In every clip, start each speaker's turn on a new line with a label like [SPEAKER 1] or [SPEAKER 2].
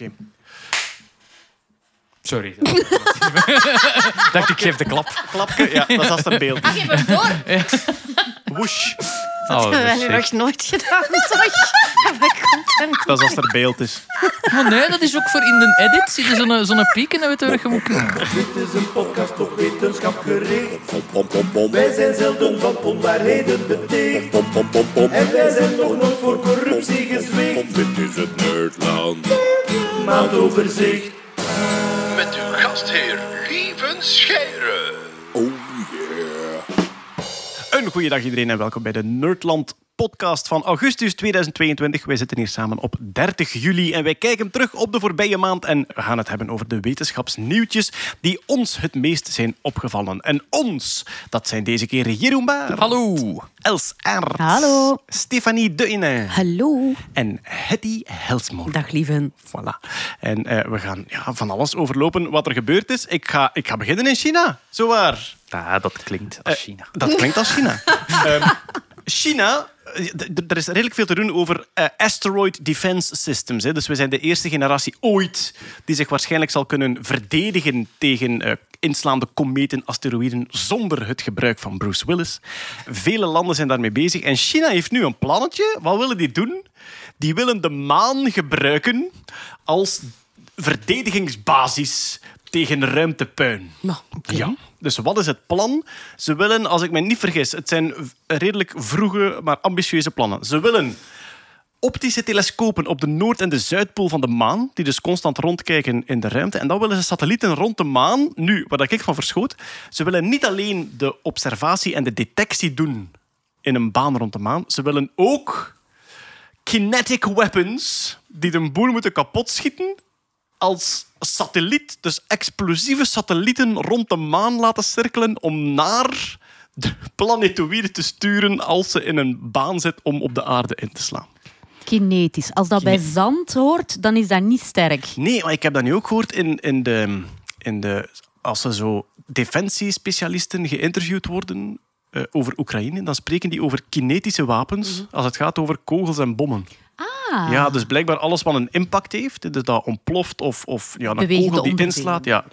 [SPEAKER 1] Oké.
[SPEAKER 2] Sorry. Ik dacht, ik geef de klap.
[SPEAKER 1] Klapje, ja, dat is als er beeld
[SPEAKER 3] Ah,
[SPEAKER 1] is.
[SPEAKER 3] geef hem door.
[SPEAKER 1] Woesh.
[SPEAKER 2] Oh,
[SPEAKER 3] Dat hebben we nu nog nooit gedaan, toch?
[SPEAKER 1] Dat is als er beeld is.
[SPEAKER 2] Maar nee, dat is ook voor in de edit. Zie je zo'n zo'n piek en dan weet je wat je moet kunnen.
[SPEAKER 4] Dit is een podcast op wetenschap gericht. Wij zijn zelden van onwaarheden beticht. En wij zijn nog nooit voor corruptie gezwicht.
[SPEAKER 5] Dit is het Nerdland.
[SPEAKER 4] Maandoverzicht.
[SPEAKER 5] Met uw gastheer Lieven Scheire.
[SPEAKER 1] Een goede dag iedereen en welkom bij de Nerdland podcast van augustus 2022. Wij zitten hier samen op 30 juli en wij kijken terug op de voorbije maand en we gaan het hebben over de wetenschapsnieuwtjes die ons het meest zijn opgevallen. En ons, dat zijn deze keer Jeroen Baar,
[SPEAKER 2] Hallo.
[SPEAKER 1] Els Aert,
[SPEAKER 3] Hallo.
[SPEAKER 1] Stefanie Deine
[SPEAKER 3] Hallo.
[SPEAKER 1] en Hetty Helsmoor.
[SPEAKER 3] Dag, lieven.
[SPEAKER 1] Voilà. En eh, we gaan ja, van alles overlopen wat er gebeurd is. Ik ga, ik ga beginnen in China. Zowaar.
[SPEAKER 2] Ja, dat klinkt als China.
[SPEAKER 1] Dat klinkt als China. Ehm, China, eh, er is redelijk veel te doen over eh, asteroid defense systems. Hè. Dus we zijn de eerste generatie ooit die zich waarschijnlijk zal kunnen verdedigen tegen eh, inslaande kometen, asteroïden, zonder het gebruik van Bruce Willis. Vele landen zijn daarmee bezig. En China heeft nu een plannetje. Wat willen die doen? Die willen de maan gebruiken als verdedigingsbasis tegen ruimtepuin.
[SPEAKER 3] Nou,
[SPEAKER 1] Ja. Dus wat is het plan? Ze willen, als ik me niet vergis, het zijn redelijk vroege, maar ambitieuze plannen. Ze willen optische telescopen op de Noord- en de Zuidpool van de maan, die dus constant rondkijken in de ruimte. En dan willen ze satellieten rond de maan. Nu, waar ik van verschoot, ze willen niet alleen de observatie en de detectie doen in een baan rond de maan, ze willen ook kinetic weapons die de boel moeten kapotschieten als satelliet, dus explosieve satellieten rond de maan laten cirkelen om naar de planetoïde te sturen als ze in een baan zit om op de aarde in te slaan.
[SPEAKER 3] Kinetisch. Als dat bij zand hoort, dan is dat niet sterk.
[SPEAKER 1] Nee, maar ik heb dat nu ook gehoord in, in de, in de... Als er zo defensiespecialisten geïnterviewd worden eh, over Oekraïne, dan spreken die over kinetische wapens als het gaat over kogels en bommen. Ja, dus blijkbaar alles wat een impact heeft, dus dat ontploft of, of ja, een
[SPEAKER 3] Bewegende
[SPEAKER 1] kogel die inslaat. Ja.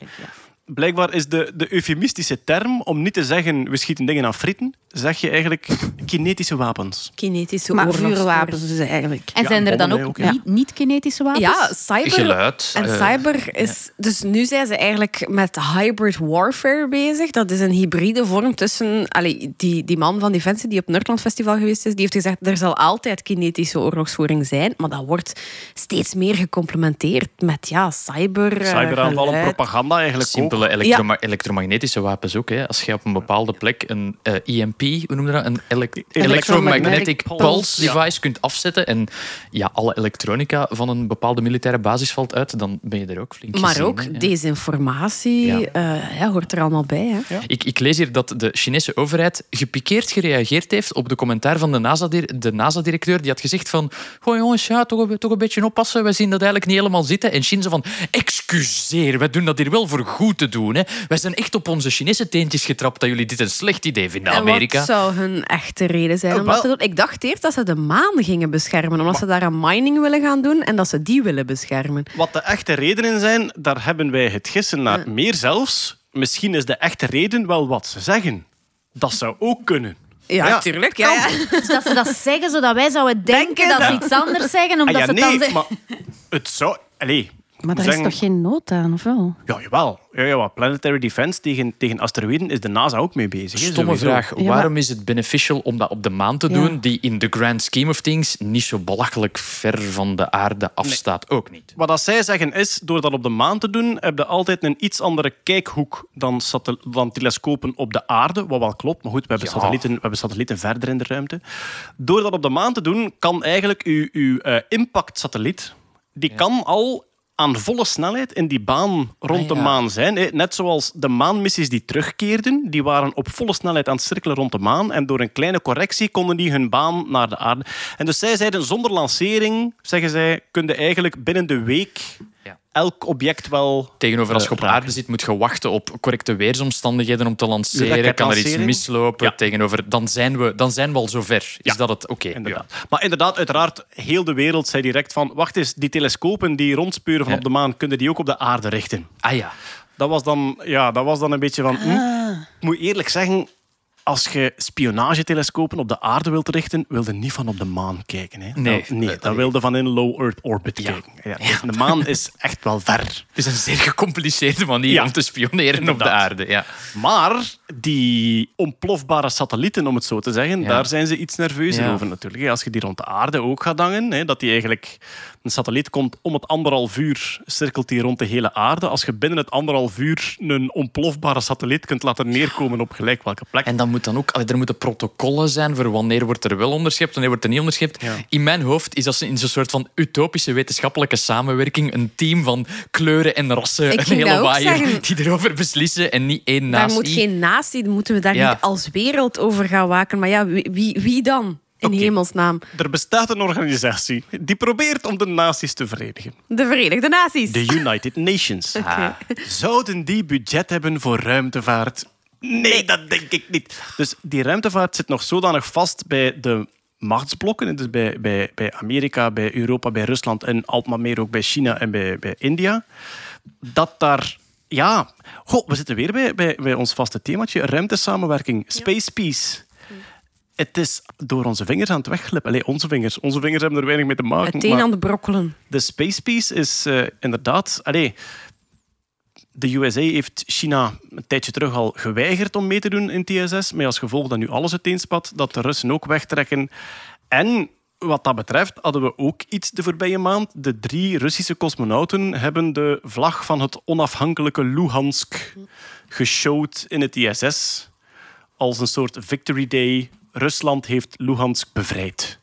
[SPEAKER 1] Blijkbaar is de, de eufemistische term om niet te zeggen we schieten dingen aan frieten, zeg je eigenlijk kinetische wapens.
[SPEAKER 6] Kinetische
[SPEAKER 7] Maar vuurwapens dus eigenlijk.
[SPEAKER 3] En
[SPEAKER 1] Ja,
[SPEAKER 3] zijn er dan ook,
[SPEAKER 1] hè, ook, ja.
[SPEAKER 3] niet- niet-kinetische wapens?
[SPEAKER 6] Ja, cyber.
[SPEAKER 2] Geluid.
[SPEAKER 6] En
[SPEAKER 2] eh,
[SPEAKER 6] cyber is... Dus nu zijn ze eigenlijk met hybrid warfare bezig. Dat is een hybride vorm tussen... Allee, die, die man van Defensie die op het Nerdland Festival geweest is, die heeft gezegd er zal altijd kinetische oorlogsvoering zijn. Maar dat wordt steeds meer gecomplementeerd met ja, cyber, eh,
[SPEAKER 1] Cyberaanvallen, propaganda eigenlijk
[SPEAKER 2] Simpele
[SPEAKER 1] ook.
[SPEAKER 2] Elektroma- elektromagnetische wapens ook. Hè. Als je op een bepaalde plek een eh, EMP, hoe noem je dat? Een elec- electromagnetic
[SPEAKER 1] pulse,
[SPEAKER 2] device kunt afzetten en ja, alle elektronica van een bepaalde militaire basis valt uit, dan ben je er ook flink
[SPEAKER 6] Maar
[SPEAKER 2] gezien,
[SPEAKER 6] ook
[SPEAKER 2] hè.
[SPEAKER 6] Desinformatie
[SPEAKER 2] Ja.
[SPEAKER 6] eh, ja, hoort er allemaal bij. Hè?
[SPEAKER 2] Ik, ik lees hier dat de Chinese overheid gepikeerd gereageerd heeft op de commentaar van de NASA-dir- de NASA-directeur. die had gezegd van, goh jongens, ja, toch, een, toch een beetje oppassen. We zien dat eigenlijk niet helemaal zitten. En China zo van, excuseer, we doen dat hier wel voor goed doen. Hè. Wij zijn echt op onze Chinese teentjes getrapt dat jullie dit een slecht idee vinden,
[SPEAKER 6] En
[SPEAKER 2] Amerika.
[SPEAKER 6] wat zou hun echte reden zijn om dat
[SPEAKER 1] wel-
[SPEAKER 6] te doen? Ik dacht eerst dat ze de maan gingen beschermen, omdat ze daar een mining willen gaan doen en dat ze die willen beschermen.
[SPEAKER 1] Wat de echte redenen zijn, daar hebben wij het gissen naar. Meer zelfs, misschien is de echte reden wel wat ze zeggen. Dat zou ook kunnen.
[SPEAKER 6] Ja,
[SPEAKER 1] Ja,
[SPEAKER 6] tuurlijk. Ja, ja.
[SPEAKER 3] Dus dat ze dat zeggen, zodat wij zouden denken,
[SPEAKER 6] Denken
[SPEAKER 3] dat ze iets anders zeggen, omdat
[SPEAKER 1] Ah, ja,
[SPEAKER 3] ze dan
[SPEAKER 1] nee,
[SPEAKER 3] zeggen.
[SPEAKER 1] maar het zou... Allee,
[SPEAKER 7] Maar daar
[SPEAKER 1] zeggen-
[SPEAKER 7] is toch geen nood aan, of wel?
[SPEAKER 1] Ja, jawel. Ja, ja, wat Planetary Defense tegen, tegen asteroïden is de NASA ook mee bezig.
[SPEAKER 2] Stomme
[SPEAKER 1] sowieso.
[SPEAKER 2] vraag.
[SPEAKER 7] Ja, maar-
[SPEAKER 2] Waarom is het beneficial om dat op de maan te
[SPEAKER 7] Ja.
[SPEAKER 2] doen, die in the grand scheme of things niet zo belachelijk ver van de aarde afstaat? Ook niet.
[SPEAKER 1] Wat dat zij zeggen is, door dat op de maan te doen, heb je altijd een iets andere kijkhoek dan, dan telescopen op de aarde. Wat wel klopt, maar goed, we hebben,
[SPEAKER 2] Ja.
[SPEAKER 1] satellieten, we hebben satellieten verder in de ruimte. Door dat op de maan te doen, kan eigenlijk uw, uw eh, impactsatelliet, die kan al aan volle snelheid in die baan rond
[SPEAKER 2] Ah,
[SPEAKER 1] de
[SPEAKER 2] ja.
[SPEAKER 1] maan zijn. Net zoals de maanmissies die terugkeerden, die waren op volle snelheid aan het cirkelen rond de maan. En door een kleine correctie konden die hun baan naar de aarde. En dus zij zeiden, zonder lancering, zeggen zij, kun je eigenlijk binnen de week
[SPEAKER 2] Ja.
[SPEAKER 1] Elk object wel...
[SPEAKER 2] Tegenover als je op aarde zit, moet je wachten op correcte weersomstandigheden om te lanceren. Kan er iets mislopen?
[SPEAKER 1] Ja.
[SPEAKER 2] Tegenover, dan, zijn we, dan zijn we al zover. Is
[SPEAKER 1] Ja,
[SPEAKER 2] dat het? Oké.
[SPEAKER 1] Inderdaad. Maar inderdaad, uiteraard, heel de wereld zei direct van... Wacht eens, die telescopen die rondspeuren van
[SPEAKER 2] Ja.
[SPEAKER 1] op de maan, kunnen die ook op de aarde richten?
[SPEAKER 2] Ah ja.
[SPEAKER 1] Dat was dan, ja, dat was dan een beetje van... hm.
[SPEAKER 2] Ah.
[SPEAKER 1] Ik moet eerlijk zeggen, als je spionagetelescopen op de aarde wilt richten, wilde niet van op de maan kijken. Hè.
[SPEAKER 2] Nee.
[SPEAKER 1] Dan, nee, dan wilde van in low Earth orbit
[SPEAKER 2] Ja.
[SPEAKER 1] kijken. Ja, dus De maan is echt wel ver.
[SPEAKER 2] Het is een zeer gecompliceerde manier
[SPEAKER 1] Ja.
[SPEAKER 2] om te spioneren op de aarde. Ja.
[SPEAKER 1] Maar die ontplofbare satellieten, om het zo te zeggen,
[SPEAKER 2] Ja.
[SPEAKER 1] daar zijn ze iets nerveuzer
[SPEAKER 2] Ja.
[SPEAKER 1] over natuurlijk. hè. Als je die rond de aarde ook gaat hangen, hè, dat die eigenlijk... Een satelliet komt om het anderhalf uur, cirkelt die rond de hele aarde. Als je binnen het anderhalf uur een ontplofbare satelliet kunt laten neerkomen op gelijk welke plek.
[SPEAKER 2] En dan moet dan ook, er moeten protocollen zijn voor wanneer wordt er wel onderschept, wanneer wordt er niet onderschept.
[SPEAKER 1] Ja.
[SPEAKER 2] In mijn hoofd is dat in zo'n soort van utopische wetenschappelijke samenwerking een team van kleuren en rassen,
[SPEAKER 6] Ik
[SPEAKER 2] een hele waaier,
[SPEAKER 6] zeggen.
[SPEAKER 2] die erover beslissen en niet één
[SPEAKER 6] Daar
[SPEAKER 2] natie.
[SPEAKER 6] moet geen natie, dan moeten we daar
[SPEAKER 2] Ja.
[SPEAKER 6] niet als wereld over gaan waken. Maar ja, wie, wie, wie dan? In
[SPEAKER 1] Oké.
[SPEAKER 6] hemelsnaam.
[SPEAKER 1] Er bestaat een organisatie die probeert om de naties te verenigen.
[SPEAKER 6] De Verenigde Naties.
[SPEAKER 1] De United Nations.
[SPEAKER 2] Ah.
[SPEAKER 1] Zouden die budget hebben voor ruimtevaart? Nee, dat denk ik niet. Dus die ruimtevaart zit nog zodanig vast bij de machtsblokken. Dus bij, bij, bij Amerika, bij Europa, bij Rusland en al maar meer ook bij China en bij, bij India. Dat daar... Ja, Goh, we zitten weer bij, bij, bij ons vaste themaatje. Ruimtesamenwerking, space peace. Het is door onze vingers aan het wegglippen. Allee, onze vingers. Onze vingers hebben er weinig mee te maken.
[SPEAKER 6] Het een
[SPEAKER 1] maar-
[SPEAKER 6] aan de brokkelen.
[SPEAKER 1] de Space Peace is eh, inderdaad... Allee, de USA heeft China een tijdje terug al geweigerd om mee te doen in TSS. Met als gevolg dat nu alles uiteenspat, dat de Russen ook wegtrekken. En wat dat betreft hadden we ook iets de voorbije maand. De drie Russische cosmonauten hebben de vlag van het onafhankelijke Luhansk geshowd in het ISS. Als een soort victory day. Rusland heeft Luhansk bevrijd.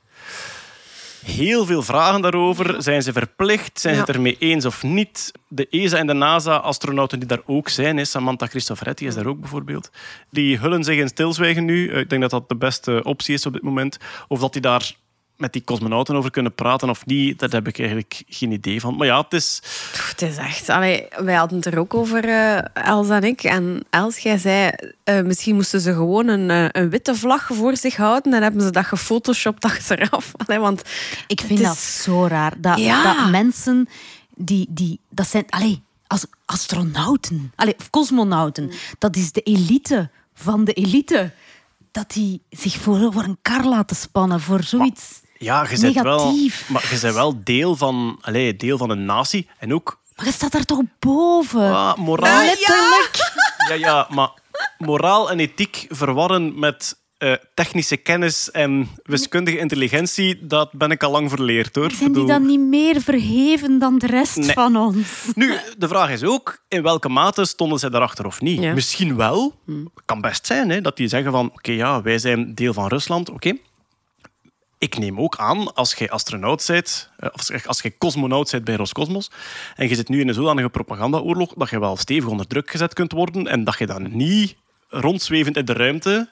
[SPEAKER 1] Heel veel vragen daarover. Zijn ze verplicht? Zijn ze het ermee eens of niet? De ESA en de NASA-astronauten die daar ook zijn, Samantha Cristoforetti is daar ook bijvoorbeeld, die hullen zich in stilzwijgen nu. Eh, Ik denk dat dat de beste optie is op dit moment. Of dat die daar met die cosmonauten over kunnen praten of niet, daar heb ik eigenlijk geen idee van. Maar ja, het is...
[SPEAKER 6] Pff, Het is echt... Allee, wij hadden het er ook over, eh, Els en ik. En Els, jij zei, eh, misschien moesten ze gewoon een, eh, een witte vlag voor zich houden. En hebben ze dat gefotoshopt achteraf. Allee, want
[SPEAKER 3] Ik vind
[SPEAKER 6] is-
[SPEAKER 3] dat zo raar. Dat,
[SPEAKER 6] Ja.
[SPEAKER 3] dat mensen die, die dat zijn, allee, als astronauten, allee, of cosmonauten, dat is de elite van de elite. Dat die zich voor, voor een kar laten spannen voor zoiets.
[SPEAKER 1] Ja, je bent wel, maar je bent wel deel van, allez, deel van een natie. En ook
[SPEAKER 3] Maar je staat daar toch boven?
[SPEAKER 1] ah, moraal...
[SPEAKER 3] Letterlijk.
[SPEAKER 1] Ja, ja, maar moraal en ethiek verwarren met eh, technische kennis en wiskundige intelligentie, dat ben ik al lang verleerd hoor.
[SPEAKER 3] Zijn die dan niet meer verheven dan de rest
[SPEAKER 1] Nee.
[SPEAKER 3] van ons?
[SPEAKER 1] Nu, de vraag is ook, in welke mate stonden zij daarachter of niet?
[SPEAKER 6] Ja.
[SPEAKER 1] Misschien wel. kan best zijn hè, dat die zeggen van, oké, ja, wij zijn deel van Rusland, oké. Ik neem ook aan, als jij astronaut bent, eh, of als jij cosmonaut bent bij Roscosmos, en je zit nu in een zodanige propagandaoorlog, dat je wel stevig onder druk gezet kunt worden en dat je dan niet rondzwevend in de ruimte,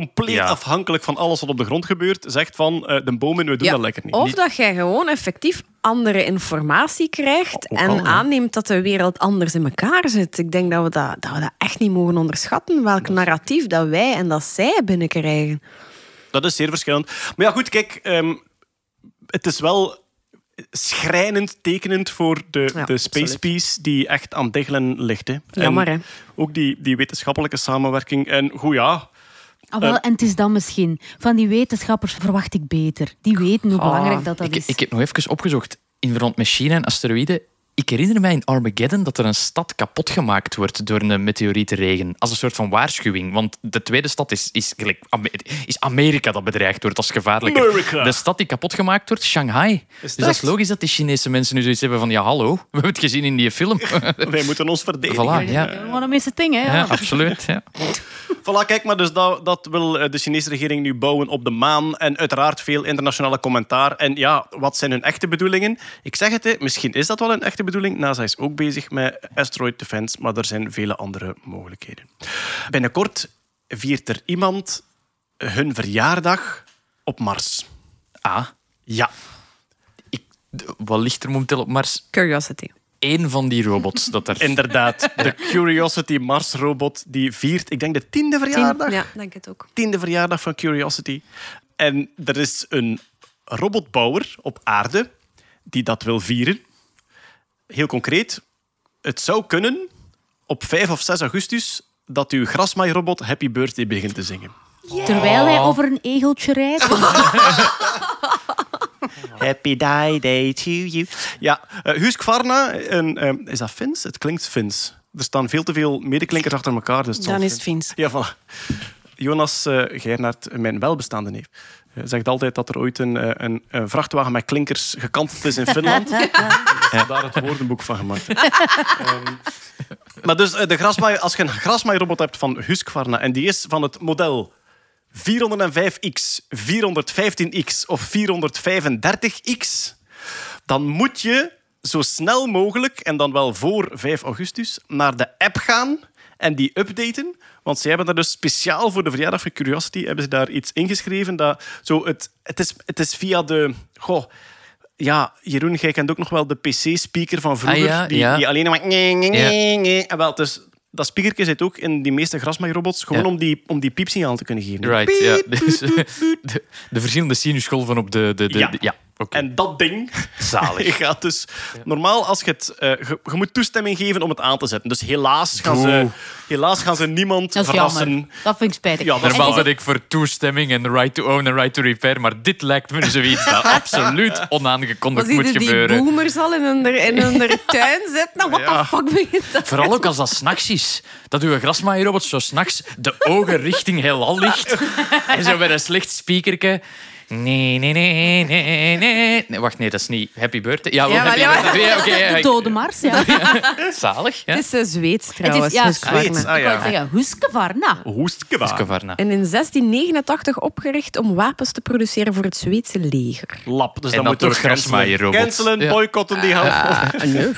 [SPEAKER 1] compleet
[SPEAKER 2] Ja.
[SPEAKER 1] afhankelijk van alles wat op de grond gebeurt, zegt van, eh, de bomen, we doen
[SPEAKER 6] Ja,
[SPEAKER 1] dat lekker niet.
[SPEAKER 6] Of dat jij gewoon effectief andere informatie krijgt en aanneemt dat de wereld anders in elkaar zit. Ik denk dat we dat, dat, we dat echt niet mogen onderschatten, welk narratief dat wij en dat zij binnenkrijgen.
[SPEAKER 1] Dat is zeer verschillend. Maar ja, goed, kijk, ehm, het is wel schrijnend tekenend voor de,
[SPEAKER 6] Ja,
[SPEAKER 1] de Space
[SPEAKER 6] absoluut.
[SPEAKER 1] Peace die echt aan diggelen ligt. Hè.
[SPEAKER 6] Jammer,
[SPEAKER 1] En
[SPEAKER 6] hè?
[SPEAKER 1] Ook die, die wetenschappelijke samenwerking. En goed, ja,
[SPEAKER 3] Ah, wel,
[SPEAKER 1] Eh.
[SPEAKER 3] en het is dan misschien. Van die wetenschappers verwacht ik beter. Die weten hoe
[SPEAKER 6] Oh,
[SPEAKER 3] belangrijk dat, dat
[SPEAKER 2] Ik,
[SPEAKER 3] is.
[SPEAKER 2] ik heb nog even opgezocht in verband met China en asteroïden. Ik herinner mij in Armageddon dat er een stad kapot gemaakt wordt door een meteorietenregen. Als een soort van waarschuwing. Want de tweede stad is, is, is Amerika dat bedreigd wordt als gevaarlijker.
[SPEAKER 1] Amerika.
[SPEAKER 2] De stad die kapot gemaakt wordt, Shanghai. Dus dat is logisch dat die Chinese mensen nu zoiets hebben van ja, hallo, we hebben het gezien in die film.
[SPEAKER 1] wij moeten ons verdedigen.
[SPEAKER 2] voilà, ja.
[SPEAKER 3] Een mis het ding, hè?
[SPEAKER 2] ja,
[SPEAKER 3] Ja.
[SPEAKER 2] absoluut. Ja.
[SPEAKER 1] Voilà, kijk maar, dus dat, dat wil eh, de Chinese regering nu bouwen op de maan. En uiteraard veel internationale commentaar. En ja, wat zijn hun echte bedoelingen? Ik zeg het, hè, misschien is dat wel een echte bedoeling. NASA is ook bezig met asteroid defense, maar er zijn vele andere mogelijkheden. Binnenkort viert er iemand hun verjaardag op Mars.
[SPEAKER 2] Ah,
[SPEAKER 1] Ja.
[SPEAKER 2] ik, wat ligt er momenteel op Mars?
[SPEAKER 6] Curiosity.
[SPEAKER 2] één van die robots dat er...
[SPEAKER 1] Inderdaad, de Curiosity Mars robot die viert, ik denk de tiende verjaardag.
[SPEAKER 6] Ja, denk het ook.
[SPEAKER 1] tiende verjaardag van Curiosity. En er is een robotbouwer op aarde die dat wil vieren. Heel concreet, het zou kunnen op 5 of 6 augustus dat uw grasmaairobot Happy Birthday begint te zingen.
[SPEAKER 3] Terwijl hij over een egeltje rijdt.
[SPEAKER 1] Happy die day to you. Ja, uh, Husqvarna, een, eh, is dat Fins? Het klinkt Fins. Er staan veel te veel medeklinkers achter elkaar. Dus
[SPEAKER 7] Dan is het Fins.
[SPEAKER 1] Ja, voilà. Jonas uh, Geirnaert, mijn welbestaande neef, zegt altijd dat er ooit een, uh, een, een, vrachtwagen met klinkers gekanteld is in Finland. en daar het woordenboek van gemaakt. um, maar dus de grasmaai, als je een grasmaairobot hebt van Husqvarna en die is van het model 405X, 415X of 435X, dan moet je zo snel mogelijk, en dan wel voor 5 augustus, naar de app gaan en die updaten. Want ze hebben daar dus speciaal voor de verjaardag van Curiosity hebben ze daar iets ingeschreven. Dat zo het, het, is, het is via de... Goh, ja, Jeroen, jij kent ook nog wel de PC-speaker van vroeger.
[SPEAKER 2] Ah, ja,
[SPEAKER 1] die,
[SPEAKER 2] ja.
[SPEAKER 1] die alleen maar... En wel, dus dat speakertje zit ook in die meeste grasmaaierrobots, gewoon
[SPEAKER 2] Ja.
[SPEAKER 1] om die, om die piepsignaal te kunnen geven.
[SPEAKER 2] Right, ja. Dus, eh, de, de verschillende sinusgolven op de... de, de
[SPEAKER 1] Ja.
[SPEAKER 2] de- ja oké.
[SPEAKER 1] En dat ding
[SPEAKER 2] Zalig.
[SPEAKER 1] je gaat dus normaal als je het eh, je, je moet toestemming geven om het aan te zetten. Dus helaas gaan ze, helaas gaan ze niemand
[SPEAKER 3] Dat
[SPEAKER 1] verrassen.
[SPEAKER 3] jammer. Dat vind ik spijtig.
[SPEAKER 1] Ja,
[SPEAKER 2] Normaal ben ik voor toestemming en right to own en right to repair, maar dit lijkt me zoiets dat absoluut onaangekondigd
[SPEAKER 6] die
[SPEAKER 2] moet
[SPEAKER 6] die
[SPEAKER 2] gebeuren.
[SPEAKER 6] boomers al in hun, in hun tuin zitten? Nou, what
[SPEAKER 1] Ja.
[SPEAKER 6] the fuck begint dat?
[SPEAKER 2] Vooral ook als dat s'nachts is. Dat uw grasmaaierrobot zo s'nachts de ogen richting heelal ligt. En zo met een slecht speakerke. Nee, nee, nee, nee, nee. nee. Wacht, nee, dat is niet Happy Birthday. Ja, wel
[SPEAKER 6] Ja,
[SPEAKER 2] Happy
[SPEAKER 6] ja.
[SPEAKER 2] Birthday. Ja,
[SPEAKER 3] De dode Mars, ja.
[SPEAKER 2] Zalig, ja.
[SPEAKER 6] Het is uh, Zweeds trouwens.
[SPEAKER 3] ja.
[SPEAKER 1] Zweeds, ah ja.
[SPEAKER 3] Husqvarna.
[SPEAKER 2] Husqvarna.
[SPEAKER 6] En in 1689 opgericht om wapens te produceren voor het Zweedse leger.
[SPEAKER 1] Lap. Dus dan
[SPEAKER 2] dat
[SPEAKER 1] moet je
[SPEAKER 2] door
[SPEAKER 1] cancelen. Cancelen, boycotten die helft.
[SPEAKER 6] Ah,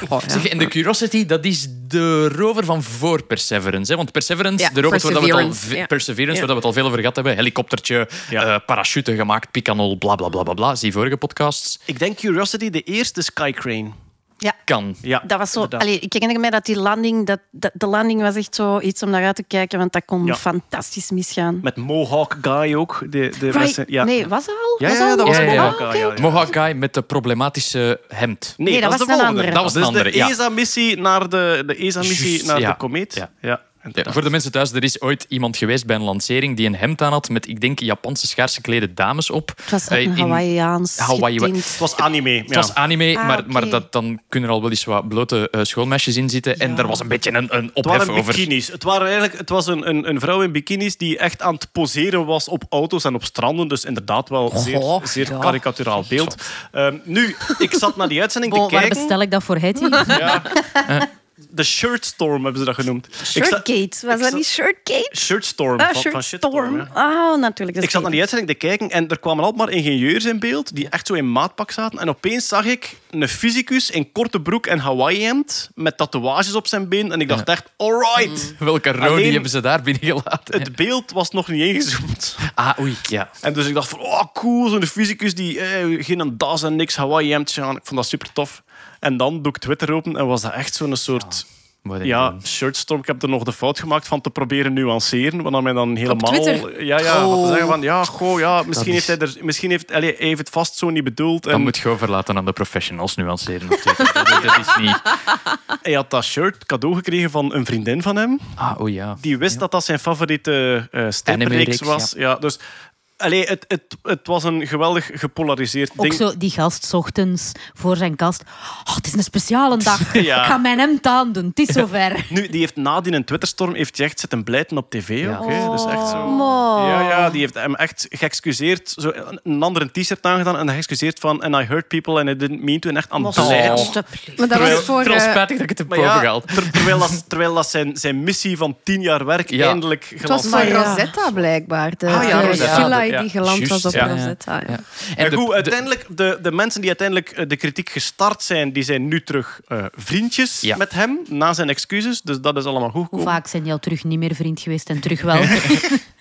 [SPEAKER 6] goh, ja.
[SPEAKER 2] Zeg, en de Curiosity, dat is de rover van voor Perseverance. Hè? Want Perseverance,
[SPEAKER 6] Ja,
[SPEAKER 2] de robot waar dat we het al,
[SPEAKER 6] Perseverance,
[SPEAKER 2] waar dat we het al veel over gehad hebben. Helikoptertje,
[SPEAKER 1] Ja.
[SPEAKER 2] eh, parachute gemaakt, picanol, bla bla bla bla bla. Zie vorige podcasts.
[SPEAKER 1] Ik denk Curiosity de eerste Skycrane.
[SPEAKER 2] Kan.
[SPEAKER 1] Ja,
[SPEAKER 7] Dat was zo, allee, ik herinner me dat die landing, dat, dat, de landing was echt zo iets om naar uit te kijken, want dat kon
[SPEAKER 1] Ja.
[SPEAKER 7] fantastisch misgaan.
[SPEAKER 1] Met Mohawk Guy ook. De, de
[SPEAKER 7] Right.
[SPEAKER 1] mensen- ja.
[SPEAKER 7] Nee, was er al?
[SPEAKER 1] Ja,
[SPEAKER 7] Was
[SPEAKER 1] ja,
[SPEAKER 7] al?
[SPEAKER 1] dat was
[SPEAKER 2] Ja, ja, ja.
[SPEAKER 1] Mohawk Guy. ja, ja.
[SPEAKER 2] Mohawk Guy met de problematische hemd.
[SPEAKER 1] Nee,
[SPEAKER 7] Nee,
[SPEAKER 1] dat,
[SPEAKER 7] dat
[SPEAKER 1] was de volgende.
[SPEAKER 7] andere.
[SPEAKER 2] Dat was
[SPEAKER 1] dus
[SPEAKER 2] een andere,
[SPEAKER 1] de
[SPEAKER 2] ja.
[SPEAKER 1] ESA-missie naar de, de, ESA-missie
[SPEAKER 2] Juist,
[SPEAKER 1] naar
[SPEAKER 2] ja.
[SPEAKER 1] de komeet.
[SPEAKER 2] Ja.
[SPEAKER 1] Ja.
[SPEAKER 2] Voor de mensen thuis, er is ooit iemand geweest bij een lancering die een hemd aan had met, ik denk, Japanse schaars geklede dames op.
[SPEAKER 7] Het was
[SPEAKER 2] Eh,
[SPEAKER 7] ook een
[SPEAKER 2] in-
[SPEAKER 7] Hawaïaans
[SPEAKER 2] Hawaii-.
[SPEAKER 1] Het was anime.
[SPEAKER 2] Het was anime,
[SPEAKER 7] Ah,
[SPEAKER 2] maar, maar dat, dan kunnen er al wel eens wat blote eh, schoolmeisjes in zitten. En er was een beetje een, een
[SPEAKER 1] Het
[SPEAKER 2] ophef
[SPEAKER 1] waren
[SPEAKER 2] over.
[SPEAKER 1] bikinis. Het, waren eigenlijk, het was een, een, een vrouw in bikinis die echt aan het poseren was op auto's en op stranden. Dus inderdaad wel zeer,
[SPEAKER 3] Goh,
[SPEAKER 1] zeer
[SPEAKER 3] ja.
[SPEAKER 1] karikaturaal beeld. Ehm, nu, ik zat naar die uitzending
[SPEAKER 3] Bon,
[SPEAKER 1] te
[SPEAKER 3] waar
[SPEAKER 1] kijken.
[SPEAKER 3] bestel ik dat voor Hetty?
[SPEAKER 1] Ja. De Shirtstorm hebben ze dat genoemd. Sta-
[SPEAKER 7] Shirtgate, was dat niet Shirtgate?
[SPEAKER 1] Shirtstorm
[SPEAKER 7] Ah,
[SPEAKER 1] van, van Shitstorm.
[SPEAKER 7] Shirtstorm.
[SPEAKER 1] ja.
[SPEAKER 7] Oh, natuurlijk.
[SPEAKER 1] Ik zat naar die uitzending te kijken en er kwamen altijd maar ingenieurs in beeld die echt zo in maatpak zaten. En opeens zag ik een fysicus in korte broek en Hawaii-hemd met tatoeages op zijn been. En ik dacht echt, alright.
[SPEAKER 2] Welke rode hebben ze daar binnengelaten?
[SPEAKER 1] Het beeld was nog niet ingezoomd.
[SPEAKER 2] Ah, oei, ja.
[SPEAKER 1] En dus ik dacht van, oh cool, zo'n fysicus die eh, geen das en niks Hawaii-hemdje aan. Ik vond dat super tof. En dan doe ik Twitter open en was dat echt zo'n soort...
[SPEAKER 2] Wat
[SPEAKER 1] Ja,
[SPEAKER 2] denk je?
[SPEAKER 1] shirtstorm. Ik heb er nog de fout gemaakt van te proberen nuanceren. Wat dan mij dan helemaal... Ja, ja. Van te
[SPEAKER 2] Oh.
[SPEAKER 1] zeggen van, ja, goh, ja, misschien
[SPEAKER 2] is-
[SPEAKER 1] heeft hij er... Misschien heeft, allee, hij heeft het vast zo niet bedoeld.
[SPEAKER 2] Dat
[SPEAKER 1] En
[SPEAKER 2] moet je overlaten aan de professionals nuanceren. op Twitter. dat, dat is niet...
[SPEAKER 1] hij had dat shirt cadeau gekregen van een vriendin van hem.
[SPEAKER 2] Ah, oei, ja.
[SPEAKER 1] Die wist dat dat zijn favoriete eh
[SPEAKER 2] Anime-reeks,
[SPEAKER 1] was. Ja. dus... Allee, het, het, het was een geweldig gepolariseerd
[SPEAKER 3] Ook
[SPEAKER 1] ding.
[SPEAKER 3] zo die gast 's ochtends voor zijn kast. Oh, het is een speciale dag.
[SPEAKER 1] Ja.
[SPEAKER 3] Ik ga mijn hemd aandoen. Het is zover.
[SPEAKER 1] Nu, die heeft nadien een Twitterstorm heeft hij echt zitten blijten op tv
[SPEAKER 2] Ja.
[SPEAKER 1] ook. hè. Dus echt zo.
[SPEAKER 7] mooi.
[SPEAKER 1] Ja, ja, die heeft hem echt geëxcuseerd. Zo een- een andere t-shirt aangedaan en geëxcuseerd van and I hurt people and I didn't mean to. En echt aan het
[SPEAKER 7] Oh.
[SPEAKER 6] Maar dat
[SPEAKER 1] Terwijl-
[SPEAKER 6] was voor...
[SPEAKER 2] Vooral
[SPEAKER 6] eh,
[SPEAKER 2] spijtig dat ik het heb
[SPEAKER 1] ja, ter- terwijl, dat, terwijl dat zijn, zijn missie van tien jaar werk
[SPEAKER 2] Ja.
[SPEAKER 1] eindelijk
[SPEAKER 6] het was
[SPEAKER 7] ja.
[SPEAKER 6] Rosetta blijkbaar. De,
[SPEAKER 1] Ah, ja,
[SPEAKER 6] de
[SPEAKER 1] Rosetta.
[SPEAKER 6] Die geland was op
[SPEAKER 2] ja.
[SPEAKER 6] Rosetta. Ja.
[SPEAKER 2] Ja.
[SPEAKER 1] En
[SPEAKER 2] En
[SPEAKER 1] goed,
[SPEAKER 2] de-
[SPEAKER 1] uiteindelijk, de, de mensen die uiteindelijk eh, de kritiek gestart zijn, die zijn nu terug eh, vriendjes
[SPEAKER 2] Ja.
[SPEAKER 1] met hem, na zijn excuses. Dus dat is allemaal goed
[SPEAKER 3] Hoe
[SPEAKER 1] gekomen.
[SPEAKER 3] vaak zijn die al terug niet meer vriend geweest en terug wel?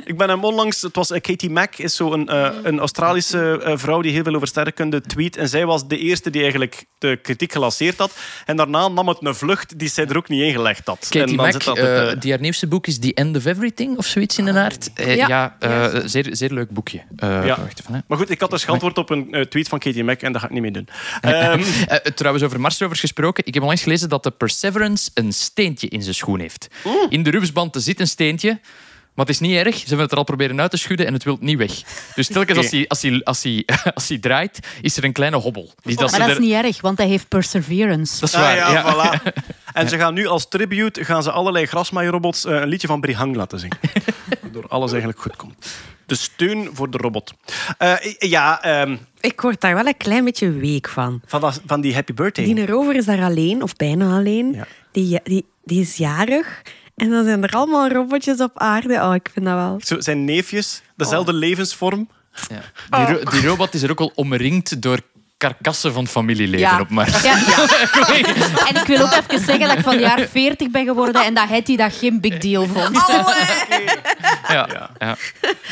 [SPEAKER 1] Ik ben hem onlangs... Het was eh, Katie Mack, is zo een, eh, een Australische eh, vrouw die heel veel over sterrenkunde tweet. En zij was de eerste die eigenlijk de kritiek gelanceerd had. En daarna nam het een vlucht die zij er ook niet in gelegd had. en
[SPEAKER 2] Katie
[SPEAKER 1] dan
[SPEAKER 2] Mack,
[SPEAKER 1] zit dat het,
[SPEAKER 2] die haar nieuwste boek is The End of Everything of zoiets in de aard. Eh,
[SPEAKER 6] Ja.
[SPEAKER 2] ja, eh, zeer, zeer leuk boekje. Eh,
[SPEAKER 1] Ja.
[SPEAKER 2] wacht even, hè.
[SPEAKER 1] Maar goed, ik had dus geantwoord op een eh, tweet van Katie Mack en dat ga ik niet meer doen.
[SPEAKER 2] Eh, trouwens, over Marsrovers gesproken. Ik heb onlangs gelezen dat de Perseverance een steentje in zijn schoen heeft. In de rupsband zit een steentje. Maar het is niet erg. Ze hebben het er al proberen uit te schudden en het wil niet weg. Dus telkens als hij, als hij, als hij, als hij draait, is er een kleine hobbel. Dus dat
[SPEAKER 3] Maar
[SPEAKER 2] ze
[SPEAKER 3] dat is niet erg, want hij heeft perseverance.
[SPEAKER 2] Dat is
[SPEAKER 1] ah,
[SPEAKER 2] waar.
[SPEAKER 1] ja,
[SPEAKER 2] ja.
[SPEAKER 1] voilà. En ze gaan nu als tribute gaan ze allerlei grasmaaierrobots eh, een liedje van Brihang laten zingen. Waardoor alles eigenlijk goed komt. De steun voor de robot. Eh, ja, ehm,
[SPEAKER 6] Ik word daar wel een klein beetje week van.
[SPEAKER 1] van, dat- van die Happy Birthday.
[SPEAKER 6] Die rover is daar alleen, of bijna alleen.
[SPEAKER 1] Ja.
[SPEAKER 6] Die, die, die is jarig. En dan zijn er allemaal robotjes op aarde. Oh, ik vind dat wel...
[SPEAKER 1] Zo, zijn neefjes, dezelfde levensvorm.
[SPEAKER 2] Ja. Die, ro- die robot is er ook al omringd door karkassen van familieleden
[SPEAKER 3] Ja.
[SPEAKER 2] op Mars.
[SPEAKER 3] Ja, ja. En ik wil ook even zeggen dat ik van de jaar 40 ben geworden en dat Hetty dat geen big deal vond.
[SPEAKER 2] Ja. Ja.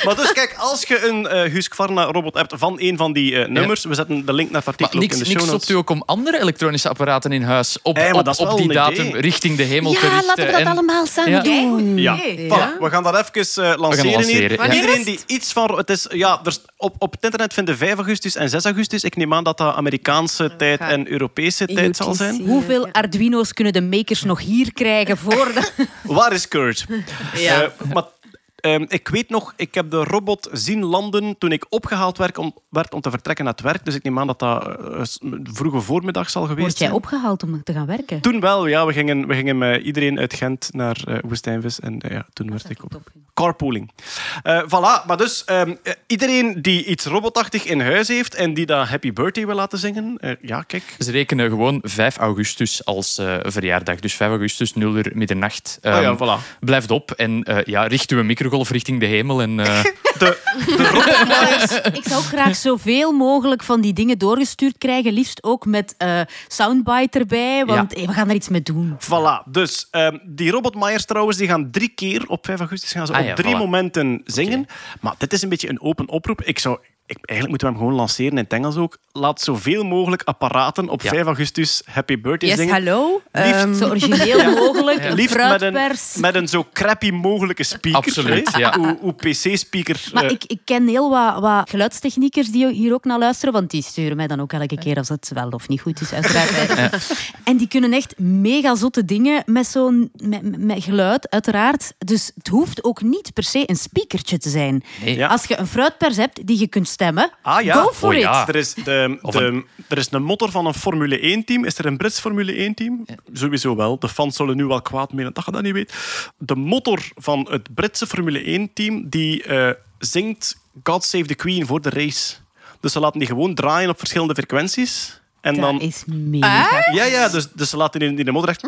[SPEAKER 1] Maar dus kijk, als je een eh Husqvarna-robot hebt van een van die eh, nummers, we zetten de link naar het artikel ook
[SPEAKER 2] niks,
[SPEAKER 1] in de
[SPEAKER 2] niks
[SPEAKER 1] show
[SPEAKER 2] stopt
[SPEAKER 1] notes.
[SPEAKER 2] u ook om andere elektronische apparaten in huis op,
[SPEAKER 1] Hey,
[SPEAKER 2] op, op die datum
[SPEAKER 1] idee.
[SPEAKER 2] richting de hemel te
[SPEAKER 7] Ja,
[SPEAKER 2] richten.
[SPEAKER 7] laten we dat
[SPEAKER 2] en-
[SPEAKER 7] allemaal samen
[SPEAKER 2] Ja.
[SPEAKER 7] doen.
[SPEAKER 1] Ja, voilà. we gaan dat even eh, lanceren,
[SPEAKER 2] lanceren,
[SPEAKER 1] hier.
[SPEAKER 2] ja.
[SPEAKER 1] Iedereen
[SPEAKER 6] is
[SPEAKER 1] die iets van... Het is, ja, er op, op het internet vinden 5 augustus en 6 augustus. Ik neem aan dat dat Amerikaanse tijd en Europese tijd zal zijn.
[SPEAKER 3] Hoeveel Arduino's kunnen de makers nog hier krijgen voor de...
[SPEAKER 1] Waar is Kurt?
[SPEAKER 6] Ja.
[SPEAKER 1] Eh, maar ehm, ik weet nog, ik heb de robot zien landen toen ik opgehaald werd om, werd om te vertrekken naar het werk. Dus ik neem aan dat dat eh, vroege voormiddag zal geweest
[SPEAKER 3] Word jij
[SPEAKER 1] zijn.
[SPEAKER 3] opgehaald om te gaan werken?
[SPEAKER 1] Toen wel, ja. We gingen, we gingen met iedereen uit Gent naar eh Woestijnvis. En eh, ja, toen werd ik op. Carpooling. Eh voilà, maar dus ehm, eh, iedereen die iets robotachtig in huis heeft en die dat Happy Birthday wil laten zingen, ja, kijk.
[SPEAKER 2] Ze rekenen gewoon 5 augustus als verjaardag. Dus 5 augustus, 0 uur middernacht.
[SPEAKER 1] Oh ja,
[SPEAKER 2] Ehm,
[SPEAKER 1] voilà.
[SPEAKER 2] Blijft op en eh, ja, richt uw microgolf richting de hemel. En, eh,
[SPEAKER 1] De, de.
[SPEAKER 3] Ik zou ook graag zoveel mogelijk van die dingen doorgestuurd krijgen. Liefst ook met eh, soundbite erbij, want eh, we gaan er iets mee doen.
[SPEAKER 1] Voilà, dus ehm, die robotmaaiers trouwens, die gaan drie keer op 5 augustus gaan ze
[SPEAKER 2] Ah
[SPEAKER 1] op drie
[SPEAKER 2] voilà.
[SPEAKER 1] momenten zingen. Maar dit is een beetje een open oproep. Ik zou, ik, eigenlijk moeten we hem gewoon lanceren in het Engels ook. Laat zoveel mogelijk apparaten op
[SPEAKER 2] Ja.
[SPEAKER 1] 5 augustus Happy Birthday
[SPEAKER 6] Yes,
[SPEAKER 1] zingen.
[SPEAKER 6] hallo.
[SPEAKER 1] Liefst-
[SPEAKER 6] Ehm,
[SPEAKER 3] Zo origineel mogelijk,
[SPEAKER 1] Liefst met een,
[SPEAKER 3] fruitpers.
[SPEAKER 1] met een zo crappy mogelijke speaker.
[SPEAKER 2] Absoluut, ja.
[SPEAKER 1] Hoe, hoe PC-speaker.
[SPEAKER 3] Maar
[SPEAKER 1] eh,
[SPEAKER 3] ik, ik ken heel wat, wat geluidstechniekers die hier ook naar luisteren, want die sturen mij dan ook elke keer als het wel of niet goed is, uiteraard. En die kunnen echt mega zotte dingen met zo'n met, met geluid, uiteraard. Dus het hoeft ook niet per se een speakertje te zijn.
[SPEAKER 2] Nee.
[SPEAKER 1] Ja.
[SPEAKER 3] Als je een fruitpers hebt die je kunt stemmen,
[SPEAKER 1] Ah, ja.
[SPEAKER 3] go for
[SPEAKER 2] Oh,
[SPEAKER 3] it.
[SPEAKER 2] ja.
[SPEAKER 1] Er is, de, de, er is een motor van een Formule 1-team. Is er een Brits Formule 1-team? Sowieso wel. De fans zullen nu wel kwaad menen dat je dat niet weet. De motor van het Britse Formule 1-team die eh, zingt God Save the Queen voor de race. Dus ze laten die gewoon draaien op verschillende frequenties. En
[SPEAKER 3] Dat
[SPEAKER 1] dan...
[SPEAKER 3] is mega.
[SPEAKER 1] Ja, ja, dus, dus ze laten in, in de motor echt...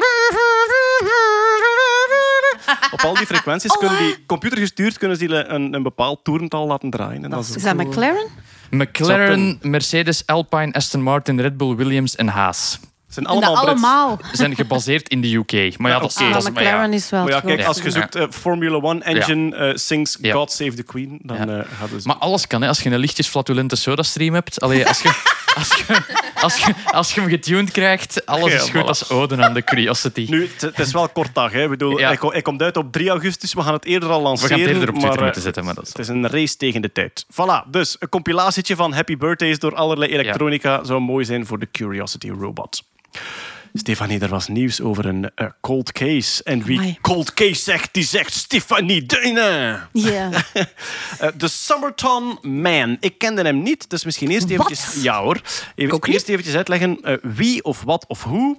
[SPEAKER 1] Op al die frequenties kunnen die computergestuurd kunnen ze een, een bepaald toerental laten draaien. En dat is
[SPEAKER 7] Is dat McLaren?
[SPEAKER 2] McLaren, Mercedes, Alpine, Aston Martin, Red Bull, Williams en Haas.
[SPEAKER 1] Zijn allemaal Brits.
[SPEAKER 3] allemaal.
[SPEAKER 2] Zijn gebaseerd in de UK. Maar ja, dat dat
[SPEAKER 7] Ah,
[SPEAKER 2] is- maar
[SPEAKER 7] McLaren
[SPEAKER 2] ja.
[SPEAKER 7] is wel
[SPEAKER 1] Maar ja, kijk, als je zoekt eh, Formula One engine eh, sings
[SPEAKER 2] Ja.
[SPEAKER 1] God Save the Queen, dan
[SPEAKER 2] Ja.
[SPEAKER 1] eh gaat het...
[SPEAKER 2] Maar alles kan, hè. als je een lichtjes flatulente sodastream hebt. Allee, als, je, als, je, als, je, als je hem getuned krijgt, alles
[SPEAKER 1] Ja,
[SPEAKER 2] is goed als ode aan de curiosity.
[SPEAKER 1] Nu, het, is wel kort dag. Hè. Ik bedoel,
[SPEAKER 2] Ja.
[SPEAKER 1] hij, ko- hij komt uit op 3 augustus. We gaan het eerder al
[SPEAKER 2] We
[SPEAKER 1] lanceren.
[SPEAKER 2] gaan het eerder op Twitter
[SPEAKER 1] maar,
[SPEAKER 2] moeten zetten. Maar dat is
[SPEAKER 1] Het is een race tegen de tijd. Voilà, dus een compilatietje van happy birthdays door allerlei elektronica zou mooi zijn voor de Curiosity Robot. Stefanie, er was nieuws over een eh, cold case. En wie
[SPEAKER 7] Amai.
[SPEAKER 1] cold case zegt, die zegt Stefanie Deunen.
[SPEAKER 7] Ja.
[SPEAKER 1] Eh, De Summerton Man. Ik kende hem niet, dus misschien eerst eventjes... Ja hoor. Even, eerst eventjes uitleggen eh, wie of wat of hoe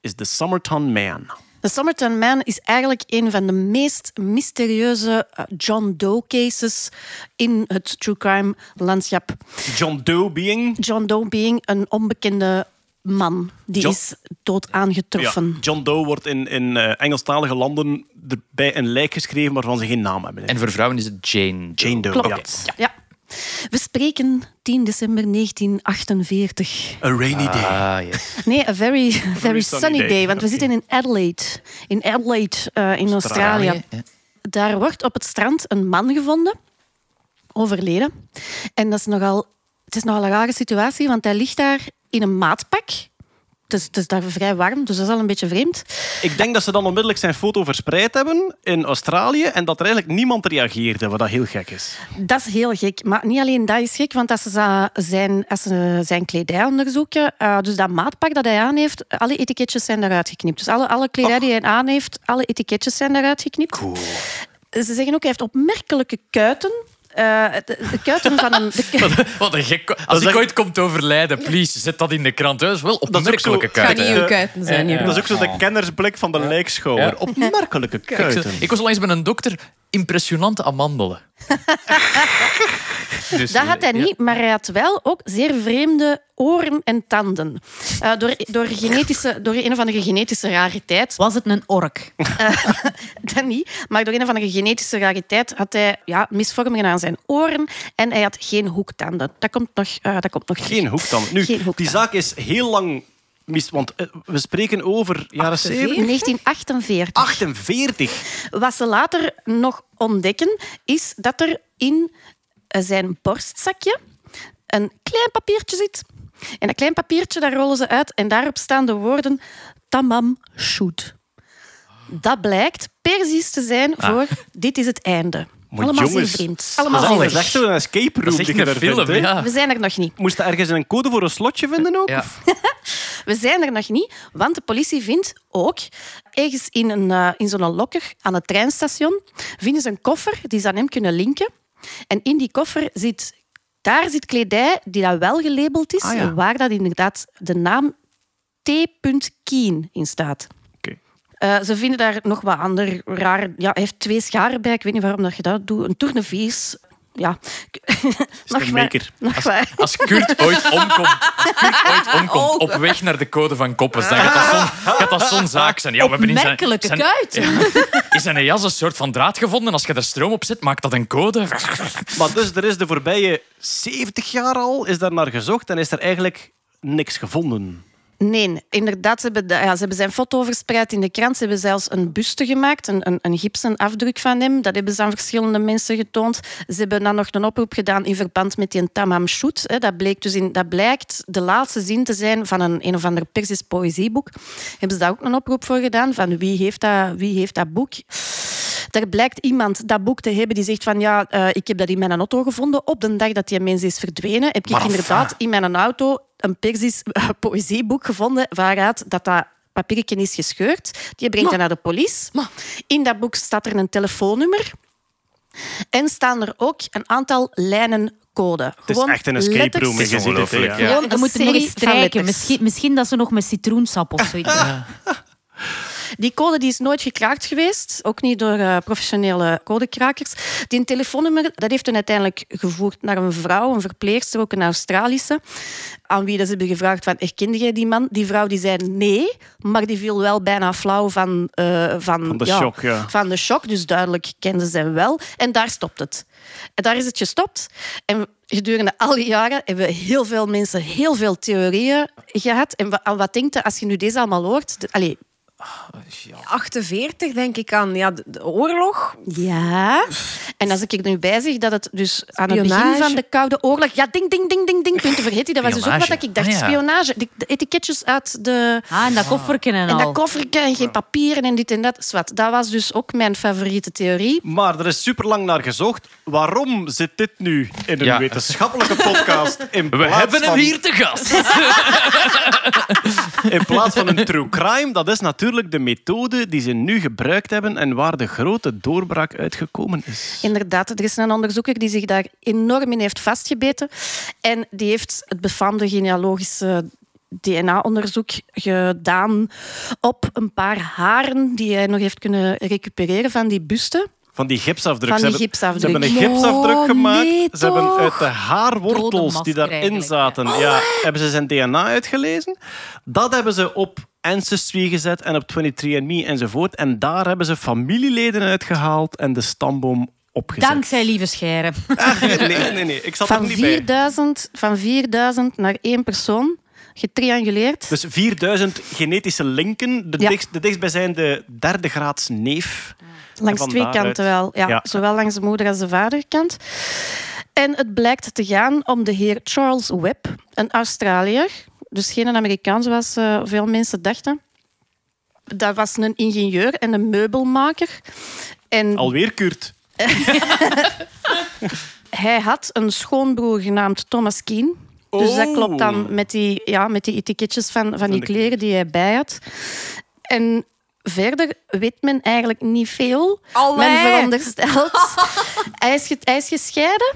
[SPEAKER 1] is de Summerton Man.
[SPEAKER 7] De Summerton Man is eigenlijk een van de meest mysterieuze eh, John Doe cases in het true crime landschap.
[SPEAKER 1] John Doe being...
[SPEAKER 7] John Doe being een onbekende man. Die
[SPEAKER 1] John-
[SPEAKER 7] is dood aangetroffen.
[SPEAKER 1] Ja, John Doe wordt in, in eh, Engelstalige landen erbij een lijk geschreven waarvan ze geen naam hebben.
[SPEAKER 2] En voor vrouwen is het Jane.
[SPEAKER 1] Jane Doe.
[SPEAKER 7] Klopt.
[SPEAKER 1] Ja.
[SPEAKER 7] Ja. We spreken 10 december 1948.
[SPEAKER 1] A rainy day.
[SPEAKER 2] Ah, yes.
[SPEAKER 7] Nee, a very, very
[SPEAKER 1] sunny
[SPEAKER 7] sunny
[SPEAKER 1] day.
[SPEAKER 7] day. Want we zitten in Adelaide. In Adelaide, eh, in Australië.
[SPEAKER 2] Ja.
[SPEAKER 7] daar wordt op het strand een man gevonden, overleden. En dat is nogal, het is nogal een rare situatie, want hij ligt daar in een maatpak. Het is, het is daar vrij warm, dus dat is al een beetje vreemd.
[SPEAKER 1] Ik denk dat ze dan onmiddellijk zijn foto verspreid hebben in Australië en dat er eigenlijk niemand reageerde, wat dat heel gek is.
[SPEAKER 7] Dat is heel gek. Maar niet alleen dat is gek, want als ze zijn, als ze zijn kledij onderzoeken, eh, dus dat maatpak dat hij aan heeft, alle etiketjes zijn daaruit geknipt. Dus alle, alle kledij die hij aan heeft, alle etiketjes zijn daaruit geknipt. Ze zeggen ook, hij heeft opmerkelijke kuiten. Eh, de, de kuiten van een... de
[SPEAKER 2] Wat een gek. Als ik
[SPEAKER 1] echt-
[SPEAKER 2] ooit kom te overlijden, please, zet dat in de krant. Dat is wel
[SPEAKER 1] Dat
[SPEAKER 2] opmerkelijke kuiten.
[SPEAKER 6] niet uw kuiten zijn. Jeroen.
[SPEAKER 1] Dat is ook zo de kennersblik van de lijkschouwer.
[SPEAKER 2] Ja.
[SPEAKER 1] Opmerkelijke kuiten.
[SPEAKER 2] Ik was al eens bij een dokter. Impressionante amandelen. Dus,
[SPEAKER 7] Dat had hij
[SPEAKER 2] ja.
[SPEAKER 7] niet, maar hij had wel ook zeer vreemde oren en tanden. Eh, door, door, genetische, door een of andere genetische rariteit.
[SPEAKER 3] Was het een ork?
[SPEAKER 7] Dat niet, maar door een of andere genetische rariteit had hij ja, misvormingen aan zijn oren en hij had geen hoektanden. Dat komt nog, eh, dat komt nog terug.
[SPEAKER 1] Geen hoek dan. Nu,
[SPEAKER 7] Geen
[SPEAKER 1] die zaak is heel lang mis... Want eh, we spreken over jaren 70.
[SPEAKER 7] 1948.
[SPEAKER 1] 48.
[SPEAKER 7] Wat ze later nog ontdekken, is dat er in eh, zijn borstzakje een klein papiertje zit. En dat klein papiertje, daar rollen ze uit en daarop staan de woorden Tamam Shoot. Dat blijkt precies te zijn voor dit is het einde.
[SPEAKER 1] Maar
[SPEAKER 7] Allemaal
[SPEAKER 1] jongens,
[SPEAKER 7] vreemd.
[SPEAKER 1] Dat
[SPEAKER 7] Allemaal
[SPEAKER 1] is, dat echt zo'n escape room
[SPEAKER 2] Dat een
[SPEAKER 1] daar
[SPEAKER 2] film,
[SPEAKER 1] vindt, hè.
[SPEAKER 2] ja.
[SPEAKER 7] We zijn er nog niet.
[SPEAKER 1] Moest je ergens een code voor een slotje vinden ook?
[SPEAKER 2] Ja.
[SPEAKER 7] We zijn er nog niet, want de politie vindt ook ergens in, een, eh, in zo'n lokker aan het treinstation vinden ze een koffer die ze aan hem kunnen linken. En in die koffer zit, daar zit kledij die dat wel gelabeld is,
[SPEAKER 1] Ah, ja.
[SPEAKER 7] waar dat inderdaad de naam T. Keen in staat.
[SPEAKER 1] Oké.
[SPEAKER 7] Eh, ze vinden daar nog wat ander raar. Ja, hij heeft twee scharen bij. Ik weet niet waarom dat je dat doet. Een tournevis. Ja. nog
[SPEAKER 1] een
[SPEAKER 7] wat-
[SPEAKER 1] maker.
[SPEAKER 7] Nog wat.
[SPEAKER 2] Als Kurt ooit omkomt, als Kurt ooit omkomt op weg naar de code van Koppers, dan gaat dat zo'n, gaat dat zo'n zaak zijn. Ja, we hebben in zijn,
[SPEAKER 3] kuiten.
[SPEAKER 2] in zijn jas een soort van draad gevonden. Als je er stroom op zet, maakt dat een code.
[SPEAKER 1] Maar dus er is de voorbije 70 jaar al is daar naar gezocht en is er eigenlijk niks gevonden.
[SPEAKER 7] Nee, inderdaad. Ze hebben, ja, ze hebben zijn foto verspreid in de krant. Ze hebben zelfs een buste gemaakt, een, een, een gipsen afdruk van hem. Dat hebben ze aan verschillende mensen getoond. Ze hebben dan nog een oproep gedaan in verband met die Tamam Shoot. Dat, bleek dus in, dat blijkt de laatste zin te zijn van een, een of ander Persisch poëzieboek. Hebben ze daar ook een oproep voor gedaan, van wie heeft dat, wie heeft dat boek? Er blijkt iemand dat boek te hebben die zegt van ja, eh, ik heb dat in mijn auto gevonden. Op de dag dat die mens is verdwenen, heb ik inderdaad in mijn auto een Persisch poëzieboek gevonden waaruit dat, dat papiertje is gescheurd. Die brengt hij naar de police. In dat boek staat er een telefoonnummer. En staan er ook een aantal lijnen code.
[SPEAKER 1] Het is echt een escape room.
[SPEAKER 2] Het is ongelooflijk,
[SPEAKER 1] ja.
[SPEAKER 2] ja.
[SPEAKER 7] Gewoon
[SPEAKER 3] We
[SPEAKER 7] een
[SPEAKER 3] moeten nog eens strijken. Misschien, misschien dat ze nog met citroensap of zoiets.
[SPEAKER 7] Die code die is nooit gekraakt geweest, ook niet door eh, professionele codekrakers. Die telefoonnummer dat heeft uiteindelijk gevoerd naar een vrouw, een verpleegster, ook een Australische, aan wie dat ze hebben gevraagd van, herkende jij die man? Die vrouw die zei nee, maar die viel wel bijna flauw van, eh, van,
[SPEAKER 1] Van de shock, ja.
[SPEAKER 7] van de shock. Dus duidelijk kenden ze hem wel. En daar stopt het. En daar is het gestopt. En gedurende al die jaren hebben heel veel mensen heel veel theorieën gehad. En wa- aan wat denkt je als je nu deze allemaal hoort? De-
[SPEAKER 6] 48 denk ik aan ja, de, oorlog.
[SPEAKER 7] Ja. En als ik er nu bij zeg dat het dus aan het begin van de Koude Oorlog... Ja, ding, ding, ding, ding, ding, punten vergeten. Dat was dus ook wat ik dacht.
[SPEAKER 2] Ah, ja.
[SPEAKER 7] Spionage. De, de etiketjes uit de...
[SPEAKER 3] Ah, en dat kofferken en
[SPEAKER 7] En
[SPEAKER 3] al.
[SPEAKER 7] dat koffertje en geen papieren en dit en dat. Zwat. Dat was dus ook mijn favoriete theorie.
[SPEAKER 1] Maar er is super lang naar gezocht. Waarom zit dit nu in een
[SPEAKER 2] Ja.
[SPEAKER 1] wetenschappelijke podcast? In
[SPEAKER 2] We
[SPEAKER 1] plaats
[SPEAKER 2] hebben hem
[SPEAKER 1] van-
[SPEAKER 2] hier te gast.
[SPEAKER 1] In plaats van een true crime, dat is natuurlijk de methode die ze nu gebruikt hebben en waar de grote doorbraak uitgekomen is.
[SPEAKER 7] Inderdaad, er is een onderzoeker die zich daar enorm in heeft vastgebeten. En die heeft het befaamde genealogische DNA-onderzoek gedaan op een paar haren die hij nog heeft kunnen recupereren van die buste.
[SPEAKER 1] Van die gipsafdruk.
[SPEAKER 7] Van
[SPEAKER 1] Ze
[SPEAKER 7] die
[SPEAKER 1] hebben-
[SPEAKER 7] gipsafdruk.
[SPEAKER 1] Ze hebben een gipsafdruk
[SPEAKER 3] Oh,
[SPEAKER 1] gemaakt.
[SPEAKER 3] nee,
[SPEAKER 1] ze hebben uit de haarwortels die daarin zaten, ja. hebben ze zijn DNA uitgelezen. Dat hebben ze op Ancestry gezet en op 23andMe enzovoort. En daar hebben ze familieleden uitgehaald en de stamboom opgezet.
[SPEAKER 3] Dankzij lieve scheren.
[SPEAKER 1] Ah, nee, nee, nee. Ik zat er
[SPEAKER 7] Van
[SPEAKER 1] niet bij.
[SPEAKER 7] 4000, van 4000 naar één persoon. getrianguleerd.
[SPEAKER 1] Dus 4000 genetische linken. De,
[SPEAKER 7] Ja.
[SPEAKER 1] dichtst, de dichtstbijzijnde derde graads neef.
[SPEAKER 7] Langs twee kanten wel. Ja,
[SPEAKER 1] Ja.
[SPEAKER 7] Zowel langs de moeder- als de vaderkant. En het blijkt te gaan om de heer Charles Webb, een Australiër. Dus geen Amerikaan, zoals eh, veel mensen dachten. Dat was een ingenieur en een meubelmaker. En
[SPEAKER 1] Alweer Kurt.
[SPEAKER 7] hij had een schoonbroer genaamd Thomas Keen. Dus dat
[SPEAKER 1] Oh.
[SPEAKER 7] klopt dan met die, ja, met die etiketjes van, van die kleren die hij bij had. En verder weet men eigenlijk niet veel.
[SPEAKER 6] Allee.
[SPEAKER 7] Men veronderstelt. hij, is hij is gescheiden.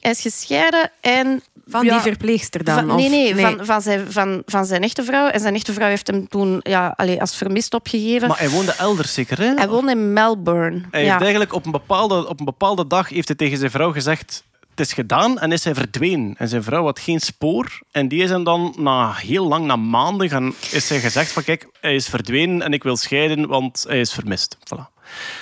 [SPEAKER 7] Hij is gescheiden en...
[SPEAKER 6] Van
[SPEAKER 7] ja,
[SPEAKER 6] die verpleegster dan?
[SPEAKER 7] van,
[SPEAKER 6] of-
[SPEAKER 7] nee, nee, Van, van, zijn, van, van zijn echte vrouw. En zijn echte vrouw heeft hem toen ja, allee, als vermist opgegeven.
[SPEAKER 1] Maar hij woonde elders zeker, hè?
[SPEAKER 7] hij woonde in Melbourne.
[SPEAKER 1] Hij
[SPEAKER 7] ja.
[SPEAKER 1] heeft eigenlijk op een, bepaalde, op een bepaalde dag heeft hij tegen zijn vrouw gezegd... Het is gedaan en is hij verdwenen. En zijn vrouw had geen spoor. En die is hem dan na heel lang, na maanden, gaan, is hij gezegd van kijk, hij is verdwenen en ik wil scheiden, want hij is vermist. Voilà.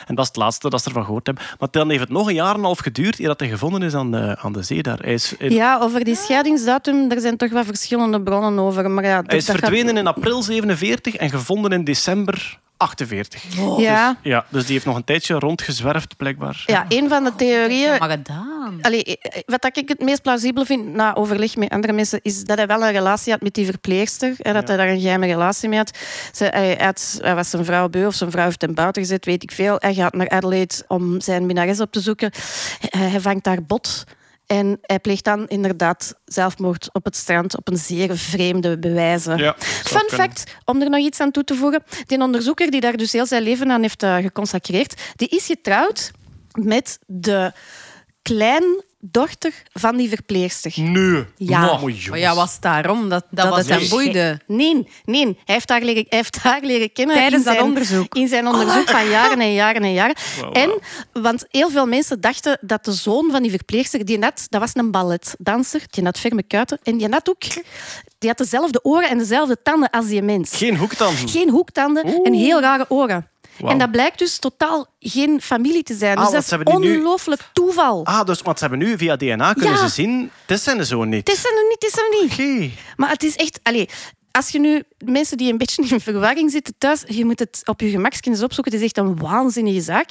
[SPEAKER 1] En dat is het laatste dat ze ervan gehoord hebben. Maar dan heeft het nog een jaar en een half geduurd eer dat hij gevonden is aan de, aan de zee daar. Hij is,
[SPEAKER 7] Ja, over die scheidingsdatum, er zijn toch wel verschillende bronnen over. Maar ja,
[SPEAKER 1] hij is
[SPEAKER 7] gaat-
[SPEAKER 1] verdwenen in april 47 en gevonden in december 48.
[SPEAKER 7] Ja,
[SPEAKER 1] Ja, dus die heeft nog een tijdje rondgezwerfd, blijkbaar.
[SPEAKER 7] ja, een van de theorieën...
[SPEAKER 3] Maar gedaan.
[SPEAKER 7] Allee, eh, wat ik het meest plausibel vind, na overleg met andere mensen, is dat hij wel een relatie had met die verpleegster. En dat hij daar een geheime relatie mee had. Ze, hij, had, hij was zijn vrouw beu of zijn vrouw heeft hem buiten gezet, weet ik veel. Hij gaat naar Adelaide om zijn minnares op te zoeken. Hij, hij vangt daar bot. En hij pleegt dan inderdaad zelfmoord op het strand op een zeer vreemde bewijzen.
[SPEAKER 1] Ja, zou
[SPEAKER 7] Fun fact, om er nog iets aan toe te voegen. Die onderzoeker die daar dus heel zijn leven aan heeft eh, geconsacreerd, die is getrouwd met de kleindochter van die verpleegster.
[SPEAKER 1] Nee.
[SPEAKER 7] Ja.
[SPEAKER 1] Nou,
[SPEAKER 6] Maar ja, was daarom dat, dat,
[SPEAKER 3] was
[SPEAKER 6] het hem
[SPEAKER 3] dus-
[SPEAKER 6] boeide?
[SPEAKER 7] Nee, nee. Hij heeft haar leren, hij heeft haar leren kennen
[SPEAKER 6] Tijdens
[SPEAKER 7] in
[SPEAKER 6] dat
[SPEAKER 7] zijn,
[SPEAKER 6] onderzoek?
[SPEAKER 7] In zijn onderzoek van jaren en jaren en jaren. En, want heel veel mensen dachten dat de zoon van die verpleegster, die net, dat was een balletdanser, die had ferme kuiten, en die had ook, die had dezelfde oren en dezelfde tanden als die mens.
[SPEAKER 1] Geen hoektanden.
[SPEAKER 7] Geen hoektanden en heel rare oren. En dat blijkt dus totaal geen familie te zijn.
[SPEAKER 1] Ah,
[SPEAKER 7] Dus dat is
[SPEAKER 1] nu-
[SPEAKER 7] ongelooflijk toeval.
[SPEAKER 1] Ah, dus, want ze hebben nu via DNA kunnen
[SPEAKER 7] Ja.
[SPEAKER 1] ze zien... Het zijn de zo niet.
[SPEAKER 7] Het is er niet, het is er niet. Maar het is echt... Allee, als je nu mensen die een beetje in verwarring zitten thuis, je moet het op je gemak eens opzoeken. Het is echt een waanzinnige zaak.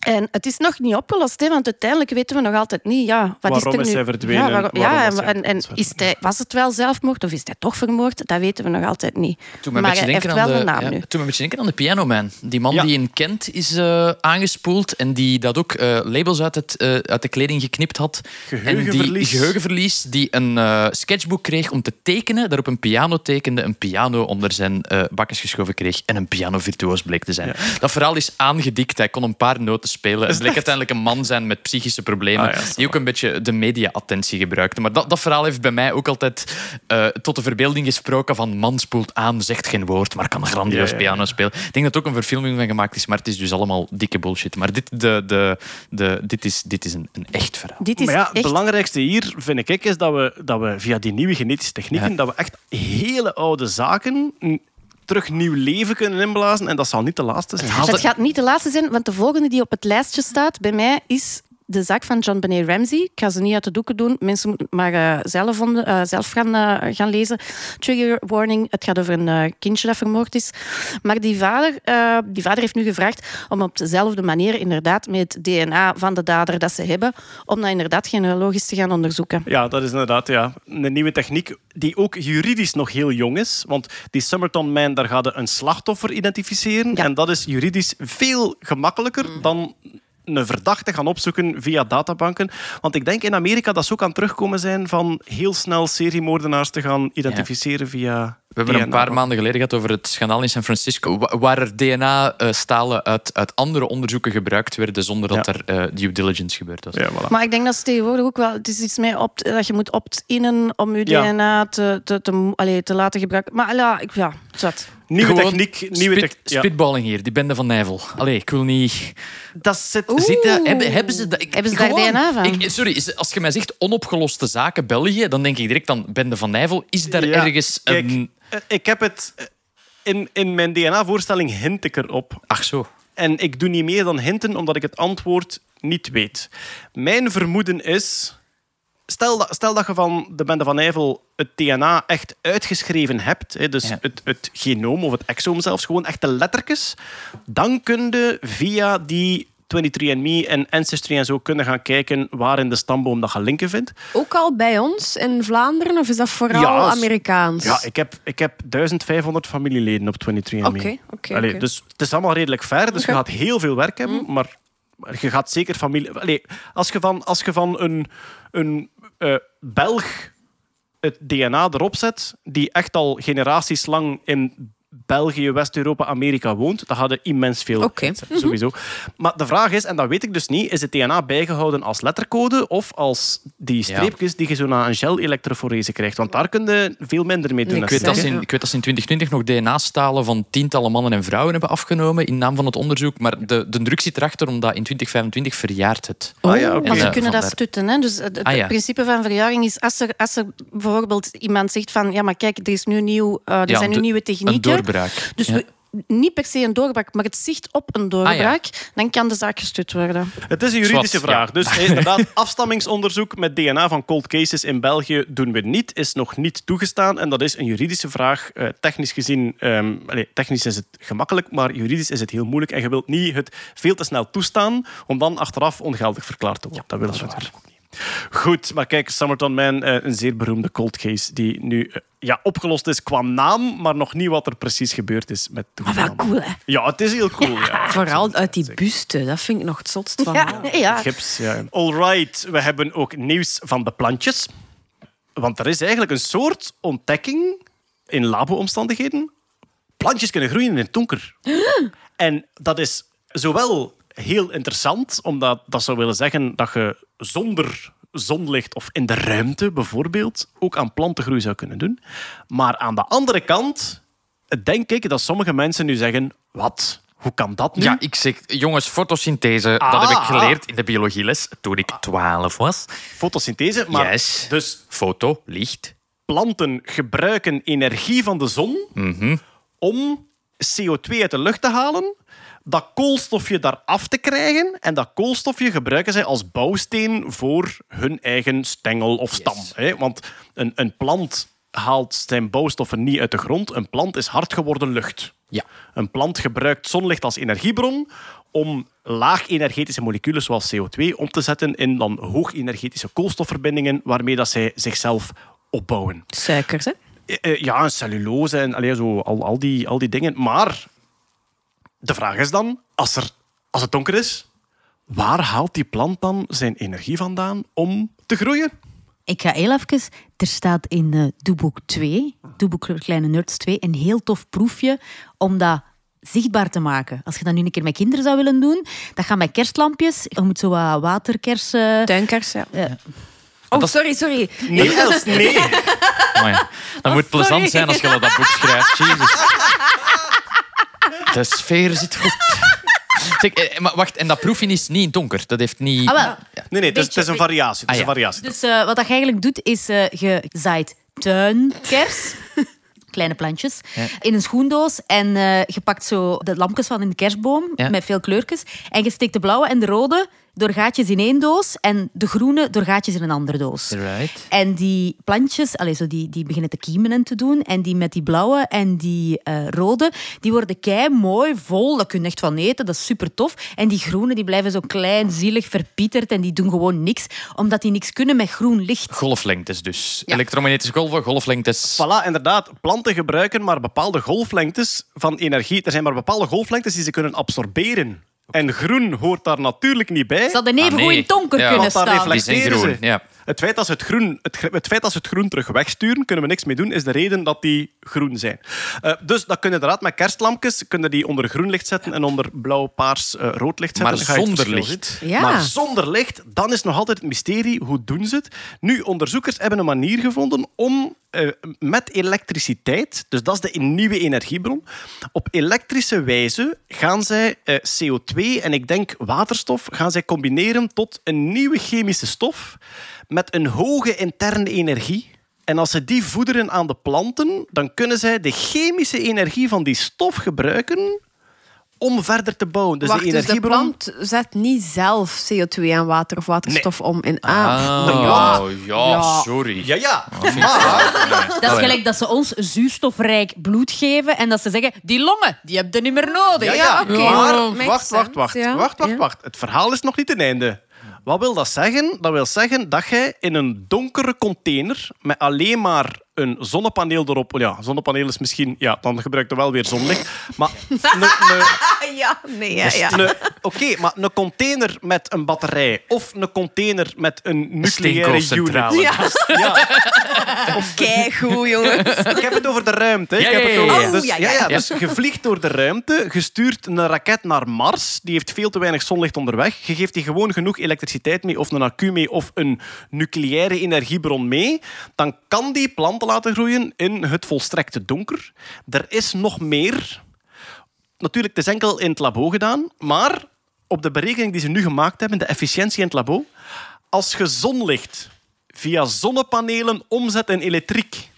[SPEAKER 7] En het is nog niet opgelost, hè, want uiteindelijk weten we nog altijd niet. Ja, wat
[SPEAKER 1] Waarom
[SPEAKER 7] is, er
[SPEAKER 1] is
[SPEAKER 7] nu?
[SPEAKER 1] hij verdwenen?
[SPEAKER 7] Ja, ja,
[SPEAKER 1] is hij
[SPEAKER 7] en, en is hij, was het wel zelfmoord of is hij toch vermoord? Dat weten we nog altijd niet.
[SPEAKER 2] Toen
[SPEAKER 7] maar
[SPEAKER 2] beetje
[SPEAKER 7] hij heeft wel
[SPEAKER 2] aan de,
[SPEAKER 7] een naam
[SPEAKER 2] ja,
[SPEAKER 7] nu.
[SPEAKER 2] toen me een beetje denken aan de Piano Man. Die man
[SPEAKER 1] Ja.
[SPEAKER 2] die in Kent is eh, aangespoeld en die dat ook eh, labels uit, het, eh, uit de kleding geknipt had. En die
[SPEAKER 1] Geheugenverlies.
[SPEAKER 2] geheugenverlies, die een eh, sketchbook kreeg om te tekenen, daarop een piano tekende, een piano onder zijn eh bakkes geschoven kreeg en een pianovirtuoos bleek te zijn. Dat verhaal is aangedikt. Hij kon een paar noten spelen. Het bleek uiteindelijk een man zijn met psychische problemen,
[SPEAKER 1] Ah, ja,
[SPEAKER 2] die ook een beetje de media-attentie gebruikte. Maar dat, dat verhaal heeft bij mij ook altijd eh, tot de verbeelding gesproken van man spoelt aan, zegt geen woord, maar kan grandioos
[SPEAKER 1] Ja, ja, ja.
[SPEAKER 2] piano spelen. Ik denk dat er ook een verfilming van gemaakt is, maar het is dus allemaal dikke bullshit. Maar dit, de, de, de, dit is, dit is een, een echt verhaal.
[SPEAKER 7] Dit is
[SPEAKER 1] Maar ja, het belangrijkste hier, vind ik, is dat we, dat we via die nieuwe genetische technieken,
[SPEAKER 2] Ja.
[SPEAKER 1] dat we echt hele oude zaken terug nieuw leven kunnen inblazen. En dat zal niet de laatste zijn.
[SPEAKER 7] Het gaat niet de laatste zijn, want de volgende die op het lijstje staat bij mij is de zaak van John Benet Ramsey. Ik ga ze niet uit de doeken doen. Mensen moeten het maar eh, zelf, eh, zelf gaan, eh, gaan lezen. Trigger warning. Het gaat over een kindje dat vermoord is. Maar die vader, die vader heeft nu gevraagd om op dezelfde manier inderdaad met het DNA van de dader dat ze hebben, om dat inderdaad genealogisch te gaan onderzoeken.
[SPEAKER 1] Ja, dat is inderdaad ja, een nieuwe techniek die ook juridisch nog heel jong is. Want die Summerton Man, daar gaat een slachtoffer identificeren.
[SPEAKER 7] Ja.
[SPEAKER 1] En dat is juridisch veel gemakkelijker dan een verdachte gaan opzoeken via databanken. Want ik denk in Amerika dat ze ook aan het terugkomen zijn van heel snel seriemoordenaars te gaan identificeren via
[SPEAKER 2] We hebben een paar maanden geleden gehad over het schandaal in San Francisco, wa- waar er DNA-stalen uit, uit andere onderzoeken gebruikt werden zonder dat
[SPEAKER 1] Ja.
[SPEAKER 2] er eh, due diligence gebeurd was.
[SPEAKER 1] Ja, voilà.
[SPEAKER 7] Maar ik denk dat ze tegenwoordig ook wel... Het is iets mee opt, dat je moet opt-innen om je
[SPEAKER 1] Ja.
[SPEAKER 7] DNA te, te, te, allee, te laten gebruiken. Maar ja, ik, ja zat.
[SPEAKER 1] Nieuwe
[SPEAKER 2] Gewoon
[SPEAKER 1] techniek, nieuwe
[SPEAKER 2] spit-
[SPEAKER 1] techniek. Ja.
[SPEAKER 2] Spitballing hier, die bende van Nijvel. Allee, ik wil niet...
[SPEAKER 1] Dat zit...
[SPEAKER 2] Zitten, hebben, hebben ze, dat, ik,
[SPEAKER 7] Hebben ze daar DNA van?
[SPEAKER 2] Ik, sorry, is- als je mij zegt onopgeloste zaken België, dan denk ik direct aan Bende van Nijvel. Is daar
[SPEAKER 1] Ja,
[SPEAKER 2] ergens
[SPEAKER 1] Kijk,
[SPEAKER 2] een...
[SPEAKER 1] eh, ik heb het... eh, In, in mijn DNA-voorstelling hint ik erop.
[SPEAKER 2] Ach zo.
[SPEAKER 1] En ik doe niet meer dan hinten, omdat ik het antwoord niet weet. Mijn vermoeden is stel, dat, stel dat je van de Bende van Eivel het DNA echt uitgeschreven hebt, hè, dus
[SPEAKER 2] Ja.
[SPEAKER 1] het, het genoom of het exoom zelfs, gewoon echte lettertjes, dan kun je via die 23andMe en Ancestry en zo kunnen gaan kijken waar in de stamboom dat je linken vindt.
[SPEAKER 6] Ook al bij ons in Vlaanderen, of is dat vooral
[SPEAKER 1] Ja, als-
[SPEAKER 6] Amerikaans?
[SPEAKER 1] Ja, ik heb, ik heb 1500 familieleden op 23andMe.
[SPEAKER 6] Oké, oké, oké.
[SPEAKER 1] Dus het is allemaal redelijk ver, dus je gaat heel veel werk hebben,
[SPEAKER 6] Mm.
[SPEAKER 1] maar, maar je gaat zeker familie... Allee, als je van, als je van een, een eh, Belg het DNA erop zet, die echt al generaties lang in België, West-Europa, Amerika woont, dan hadden immens veel uitzetten, sowieso. Maar de vraag is, en dat weet ik dus niet, is het DNA bijgehouden als lettercode of als die streepjes die je zo na een gel-elektroforese krijgt? Want daar kun je veel minder mee doen.
[SPEAKER 6] Niks,
[SPEAKER 2] Ik weet, dat ze in, ik weet dat ze in 2020 nog DNA-stalen van tientallen mannen en vrouwen hebben afgenomen in naam van het onderzoek. Maar de, de druk zit erachter omdat in 2025 verjaart het.
[SPEAKER 1] Ah, ja, oké.
[SPEAKER 7] Maar ze
[SPEAKER 2] Ja,
[SPEAKER 7] kunnen dat stutten. Hè? Dus het, het
[SPEAKER 2] Ah, ja.
[SPEAKER 7] principe van verjaring is als er, als er bijvoorbeeld iemand zegt van ja, maar kijk, er, is nu nieuw, eh, er
[SPEAKER 2] Ja,
[SPEAKER 7] zijn nu
[SPEAKER 2] de-
[SPEAKER 7] nieuwe technieken.
[SPEAKER 2] Doorbraak.
[SPEAKER 7] Dus
[SPEAKER 2] Ja.
[SPEAKER 7] we- niet per se een doorbraak, maar het zicht op een doorbraak, dan kan de zaak gestut worden.
[SPEAKER 1] Het is een juridische vraag.
[SPEAKER 2] ja.
[SPEAKER 1] Dus eh, inderdaad, afstammingsonderzoek met DNA van cold cases in België doen we niet, is nog niet toegestaan. En dat is een juridische vraag. Eh, technisch gezien, ehm, allee, technisch is het gemakkelijk, maar juridisch is het heel moeilijk. En je wilt niet het veel te snel toestaan om dan achteraf ongeldig verklaard te worden. dat willen we natuurlijk ook niet. Goed, maar kijk, Summerton Man, eh, een zeer beroemde cold case die nu eh, ja, opgelost is qua naam, maar nog niet wat er precies gebeurd is met
[SPEAKER 3] Maar wel cool, hè?
[SPEAKER 1] Ja, het is heel cool. Ja.
[SPEAKER 6] Vooral uit die buste, dat vind ik nog het zotst van.
[SPEAKER 7] Ja, ja.
[SPEAKER 1] Gips, ja. Alright, we hebben ook nieuws van de plantjes. Want er is eigenlijk een soort ontdekking in labo-omstandigheden. Plantjes kunnen groeien in het donker. En dat is zowel heel interessant, omdat dat zou willen zeggen dat je zonder zonlicht of in de ruimte bijvoorbeeld ook aan plantengroei zou kunnen doen. Maar aan de andere kant denk ik dat sommige mensen nu zeggen: wat? Hoe kan dat nu?
[SPEAKER 2] Ja, ik zeg, jongens, fotosynthese,
[SPEAKER 1] Ah.
[SPEAKER 2] dat heb ik geleerd in de biologieles toen ik 12 was.
[SPEAKER 1] Fotosynthese, maar
[SPEAKER 2] Yes.
[SPEAKER 1] dus
[SPEAKER 2] Foto, licht.
[SPEAKER 1] planten gebruiken energie van de zon om CO2 uit de lucht te halen, dat koolstofje daar af te krijgen en dat koolstofje gebruiken zij als bouwsteen voor hun eigen stengel of stam. hè. Want een, een plant haalt zijn bouwstoffen niet uit de grond. Een plant is hard geworden lucht.
[SPEAKER 2] Ja.
[SPEAKER 1] Een plant gebruikt zonlicht als energiebron om laag-energetische moleculen zoals CO2 om te zetten in dan hoog-energetische koolstofverbindingen waarmee dat zij zichzelf opbouwen.
[SPEAKER 6] Suikers, hè?
[SPEAKER 1] Eh, eh, ja, en cellulose en allee, zo, al, al, die, al die dingen. Maar de vraag is dan, als, er, als het donker is, waar haalt die plant dan zijn energie vandaan om te groeien?
[SPEAKER 3] Ik ga heel even... Er staat in eh Doeboek 2, Doeboek Kleine Nerds 2, een heel tof proefje om dat zichtbaar te maken. Als je dat nu een keer met kinderen zou willen doen, dat gaat met kerstlampjes. Je moet zo wat waterkersen...
[SPEAKER 6] Tuinkers, ja.
[SPEAKER 3] Ja.
[SPEAKER 6] Oh, sorry, sorry.
[SPEAKER 1] Nee, Els, nee.
[SPEAKER 2] Amai. Dat moet plezant zijn als je dat boek schrijft. Jezus. De sfeer zit goed. Zeg, eh, maar wacht, en dat proefje is niet in het donker. Dat heeft niet...
[SPEAKER 3] Ah, wel.
[SPEAKER 1] Nee, nee, het is, het is een variatie. Het is
[SPEAKER 2] Ah,
[SPEAKER 1] een
[SPEAKER 2] ja.
[SPEAKER 1] variatie.
[SPEAKER 3] Dus eh, wat dat je eigenlijk doet, is eh, je zaait tuinkers. Kleine plantjes. In een schoendoos. En eh, je pakt zo de lampjes van in de kerstboom.
[SPEAKER 2] Ja.
[SPEAKER 3] Met veel kleurtjes. En je steekt de blauwe en de rode door gaatjes in één doos. En de groene door gaatjes in een andere doos.
[SPEAKER 2] Right.
[SPEAKER 3] En die plantjes, allez, zo die, die beginnen te kiemen en te doen. En die met die blauwe en die eh, rode, die worden kei mooi, vol. Daar kun je echt van eten, dat is super tof. En die groene, die blijven zo klein, zielig, verpieterd. En die doen gewoon niks, omdat die niks kunnen met groen licht.
[SPEAKER 2] Golflengtes dus.
[SPEAKER 3] Ja.
[SPEAKER 2] Elektromagnetische golven, golflengtes.
[SPEAKER 1] Voilà, inderdaad. Planten gebruiken maar bepaalde golflengtes van energie. Er zijn maar bepaalde golflengtes die ze kunnen absorberen. En groen hoort daar natuurlijk niet bij.
[SPEAKER 3] Ze hadden even
[SPEAKER 2] Ah, nee.
[SPEAKER 3] goed in het donker
[SPEAKER 2] Ja.
[SPEAKER 3] kunnen
[SPEAKER 1] Want daar
[SPEAKER 3] staan.
[SPEAKER 2] Die zijn
[SPEAKER 1] reflecteren
[SPEAKER 2] groen,
[SPEAKER 1] ze.
[SPEAKER 2] ja.
[SPEAKER 1] Het feit dat ze het, groen, het, feit dat ze het groen terug wegsturen, kunnen we niks mee doen, is de reden dat die groen zijn. Eh, dus dat kun je inderdaad met kerstlampjes kunnen die onder groen licht zetten en onder blauw, paars, eh, rood licht zetten.
[SPEAKER 2] Maar zonder licht.
[SPEAKER 6] Ja.
[SPEAKER 1] Maar zonder licht, dan is nog altijd het mysterie. Hoe doen ze het? Nu, onderzoekers hebben een manier gevonden om eh, met elektriciteit, dus dat is de nieuwe energiebron, op elektrische wijze gaan zij eh, CO2 en ik denk waterstof gaan zij combineren tot een nieuwe chemische stof met een hoge interne energie. En als ze die voederen aan de planten, dan kunnen zij de chemische energie van die stof gebruiken om verder te bouwen. Dus
[SPEAKER 6] Wacht,
[SPEAKER 1] de
[SPEAKER 6] dus de
[SPEAKER 1] energiebron...
[SPEAKER 6] plant zet niet zelf CO2 en water of waterstof om in A.
[SPEAKER 2] Ah, ja,
[SPEAKER 6] Ja.
[SPEAKER 2] sorry.
[SPEAKER 1] Ja, ja. Maar
[SPEAKER 3] Dat is gelijk dat ze ons zuurstofrijk bloed geven en dat ze zeggen, die longen, die heb je niet meer nodig.
[SPEAKER 1] Ja, ja.
[SPEAKER 6] oké.
[SPEAKER 1] Maar wacht, wacht, wacht.
[SPEAKER 6] ja.
[SPEAKER 1] Wacht, wacht,
[SPEAKER 6] Ja.
[SPEAKER 1] wacht. Het verhaal is nog niet ten einde. Wat wil dat zeggen? Dat wil zeggen dat jij in een donkere container met alleen maar een zonnepaneel erop... Ja, zonnepaneel is misschien... Ja, dan gebruik je wel weer zonlicht. Maar
[SPEAKER 6] Ja, nee, ja,
[SPEAKER 1] Oké, maar een container met een batterij of een container met een nucleaire unit...
[SPEAKER 6] Ja,
[SPEAKER 1] Ja,
[SPEAKER 6] keigoed, jongens.
[SPEAKER 1] ik heb het over de ruimte.
[SPEAKER 2] Ja,
[SPEAKER 1] ik heb het over,
[SPEAKER 2] ja.
[SPEAKER 1] dus,
[SPEAKER 6] Oh, ja,
[SPEAKER 1] ja, dus je vliegt door de ruimte, je stuurt een raket naar Mars, die heeft veel te weinig zonlicht onderweg. Je geeft die gewoon genoeg elektriciteit mee, of een accu mee, of een nucleaire energiebron mee. Dan kan die planten laten groeien in het volstrekte donker. Er is nog meer. Natuurlijk, het is enkel in het labo gedaan, maar op de berekening die ze nu gemaakt hebben, de efficiëntie in het labo, als je zonlicht via zonnepanelen omzet in elektriek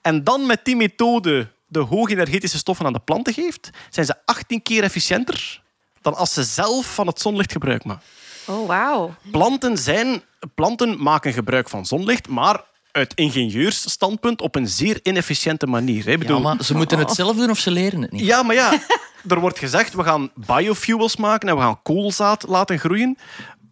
[SPEAKER 1] en dan met die methode de hoogenergetische stoffen aan de planten geeft, zijn ze 18 keer efficiënter dan als ze zelf van het zonlicht gebruik maken.
[SPEAKER 7] Oh, wauw.
[SPEAKER 1] Planten, zijn, planten maken gebruik van zonlicht, maar uit ingenieursstandpunt op een zeer inefficiënte manier. hè. Ik
[SPEAKER 2] Ja,
[SPEAKER 1] bedoel,
[SPEAKER 2] maar ze moeten het zelf doen of ze leren het niet.
[SPEAKER 1] ja, maar ja, er wordt gezegd, we gaan biofuels maken en we gaan koolzaad laten groeien.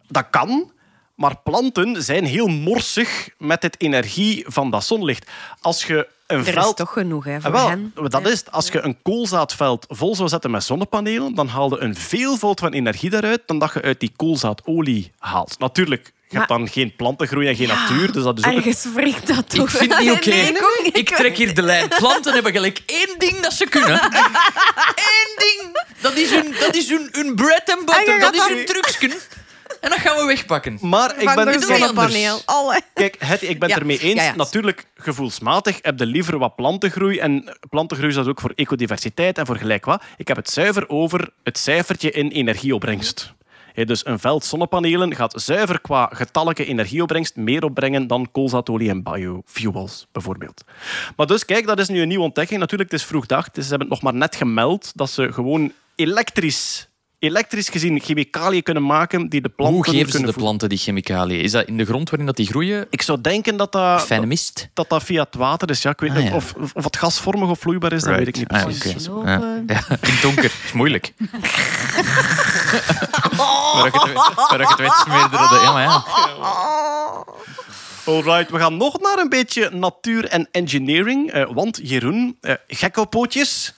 [SPEAKER 1] Dat kan, maar planten zijn heel morsig met het energie van dat zonlicht. Als je een
[SPEAKER 6] Er is
[SPEAKER 1] veld...
[SPEAKER 6] toch genoeg hè, voor
[SPEAKER 1] Ah, wel,
[SPEAKER 6] hen.
[SPEAKER 1] dat is het. Als je een koolzaadveld vol zou zetten met zonnepanelen, dan haalde een veelvoud van energie daaruit dan dat je uit die koolzaadolie haalt. Natuurlijk, je hebt
[SPEAKER 6] Maar-
[SPEAKER 1] dan geen plantengroei en geen natuur, dus dat is ook...
[SPEAKER 6] Ergens wringt dat toch.
[SPEAKER 2] Ik vind niet oké.
[SPEAKER 6] Nee, ik.
[SPEAKER 2] Ik trek hier de lijn. Planten hebben gelijk één ding dat ze kunnen. Eén ding. Dat is hun, dat is hun, hun bread and
[SPEAKER 6] En
[SPEAKER 2] butter. Dat is
[SPEAKER 6] dan-
[SPEAKER 2] hun trucsken. En dat gaan we wegpakken.
[SPEAKER 1] Maar ik ben
[SPEAKER 6] er
[SPEAKER 1] het.
[SPEAKER 6] Alle.
[SPEAKER 1] Kijk, het, ik ben
[SPEAKER 6] Ja.
[SPEAKER 1] het ermee eens.
[SPEAKER 6] Ja, ja.
[SPEAKER 1] Natuurlijk, gevoelsmatig heb je liever wat plantengroei. En plantengroei is dat ook voor ecodiversiteit en voor gelijk wat. Ik heb het zuiver over het cijfertje in energieopbrengst. Dus een veld zonnepanelen gaat zuiver qua getallijke energieopbrengst meer opbrengen dan koolzaadolie en biofuels, bijvoorbeeld. Maar dus, kijk, dat is nu een nieuwe ontdekking. Natuurlijk, het is vroeg dag. Dus ze hebben het nog maar net gemeld dat ze gewoon elektrisch, elektrisch gezien chemicaliën kunnen maken die de planten
[SPEAKER 2] Hoe geven ze
[SPEAKER 1] kunnen
[SPEAKER 2] de
[SPEAKER 1] voeden.
[SPEAKER 2] planten die chemicaliën? Is dat in de grond waarin dat die groeien?
[SPEAKER 1] Ik zou denken dat dat,
[SPEAKER 2] Fijne mist?
[SPEAKER 1] dat, dat via het water is. Ja, ik weet
[SPEAKER 2] Ah,
[SPEAKER 1] niet of, of het gasvormig of vloeibaar is, dat weet ik niet
[SPEAKER 2] Ah,
[SPEAKER 1] precies.
[SPEAKER 2] oké. Ja. Ja, in het donker. is moeilijk. waar ik het, het weet. Ja, maar ja.
[SPEAKER 1] Alright, we gaan nog naar een beetje natuur en engineering. eh, want Jeroen, eh gekkopootjes.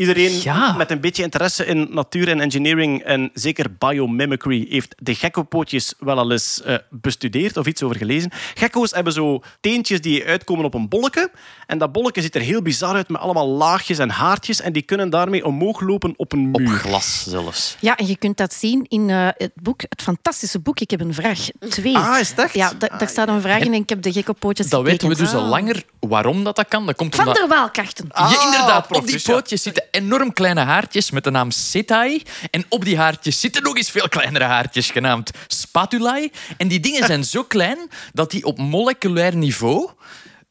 [SPEAKER 1] Iedereen
[SPEAKER 2] Ja.
[SPEAKER 1] met een beetje interesse in natuur en engineering en zeker biomimicry heeft de gekkopootjes wel al eens eh, bestudeerd of iets over gelezen. Gekko's hebben zo teentjes die uitkomen op een bolletje. En dat bolletje ziet er heel bizar uit met allemaal laagjes en haartjes. En die kunnen daarmee omhoog lopen op een
[SPEAKER 2] Op
[SPEAKER 1] muur.
[SPEAKER 2] glas zelfs.
[SPEAKER 7] Ja, en je kunt dat zien in eh, het boek, het fantastische boek. Ik heb een vraag. Twee.
[SPEAKER 1] Ah, is het echt?
[SPEAKER 7] Ja, da- daar staat een vraag in en ik heb de gekkopootjes
[SPEAKER 2] Dat weten we dus al langer waarom dat, dat kan. Dat komt
[SPEAKER 7] Van
[SPEAKER 2] omdat...
[SPEAKER 7] der Waalkrachten.
[SPEAKER 1] Ah,
[SPEAKER 2] ja, inderdaad. Op die pootjes zitten enorm kleine haartjes met de naam setae. En op die haartjes zitten nog eens veel kleinere haartjes genaamd spatulae. En die dingen zijn zo klein dat die op moleculair niveau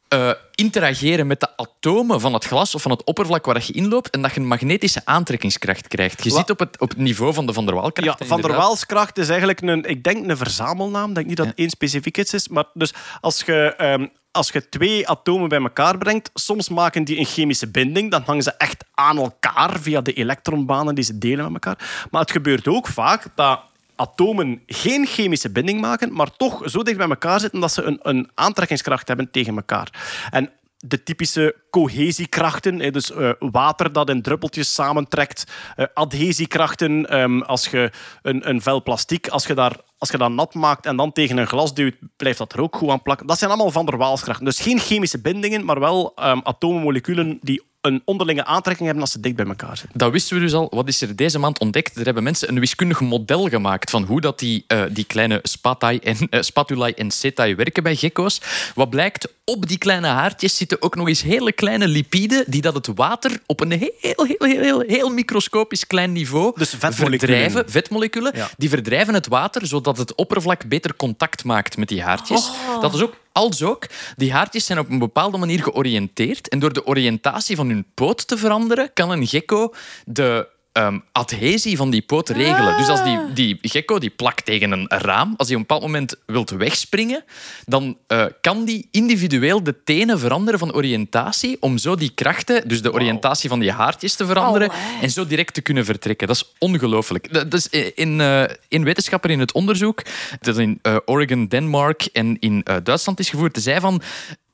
[SPEAKER 2] eh, interageren met de atomen van het glas of van het oppervlak waar je inloopt en dat je een magnetische aantrekkingskracht krijgt. Je
[SPEAKER 1] Wat?
[SPEAKER 2] zit op het, op het niveau van de Van der
[SPEAKER 1] Ja,
[SPEAKER 2] Waalkracht.
[SPEAKER 1] Van der. Waalskracht is eigenlijk een, ik denk een verzamelnaam. Ik denk niet dat één specifiek iets is. Maar dus als je, ehm, als je twee atomen bij elkaar brengt, soms maken die een chemische binding. Dan hangen ze echt aan elkaar via de elektronbanen die ze delen met elkaar. Maar het gebeurt ook vaak dat atomen geen chemische binding maken, maar toch zo dicht bij elkaar zitten dat ze een, een aantrekkingskracht hebben tegen elkaar. En de typische cohesiekrachten, dus eh, water dat in druppeltjes samentrekt, eh, adhesiekrachten, ehm, als je een, een vel plastiek, als je, daar, als je dat nat maakt en dan tegen een glas duwt, blijft dat er ook goed aan plakken. Dat zijn allemaal van der Waalskrachten. Dus geen chemische bindingen, maar wel um, atomenmoleculen die een onderlinge aantrekking hebben als ze dicht bij elkaar zitten.
[SPEAKER 2] Dat wisten we dus al. Wat is er deze maand ontdekt? Er hebben mensen een wiskundig model gemaakt van hoe dat die, eh, die kleine spatai en, eh, spatulae en setae werken bij gekko's. Wat blijkt, op die kleine haartjes zitten ook nog eens hele kleine lipiden die dat het water op een heel, heel, heel, heel, heel microscopisch klein niveau
[SPEAKER 1] Dus vetmoleculen.
[SPEAKER 2] verdrijven. Vetmoleculen.
[SPEAKER 1] Ja.
[SPEAKER 2] Die verdrijven het water zodat het oppervlak beter contact maakt met die haartjes. Dat is ook als ook, die haartjes zijn op een bepaalde manier georiënteerd. En door de oriëntatie van hun poot te veranderen, kan een gekko de ehm, adhesie van die poot regelen. Dus als die, die gecko die plakt tegen een raam, als hij op een bepaald moment wilt wegspringen, dan eh, kan die individueel de tenen veranderen van oriëntatie om zo die krachten, dus de oriëntatie van die haartjes te veranderen en zo direct te kunnen vertrekken. Dat is ongelooflijk. Dat is in, eh in wetenschappen in het onderzoek, dat in eh, Oregon, Denmark en in Duitsland is gevoerd, zei van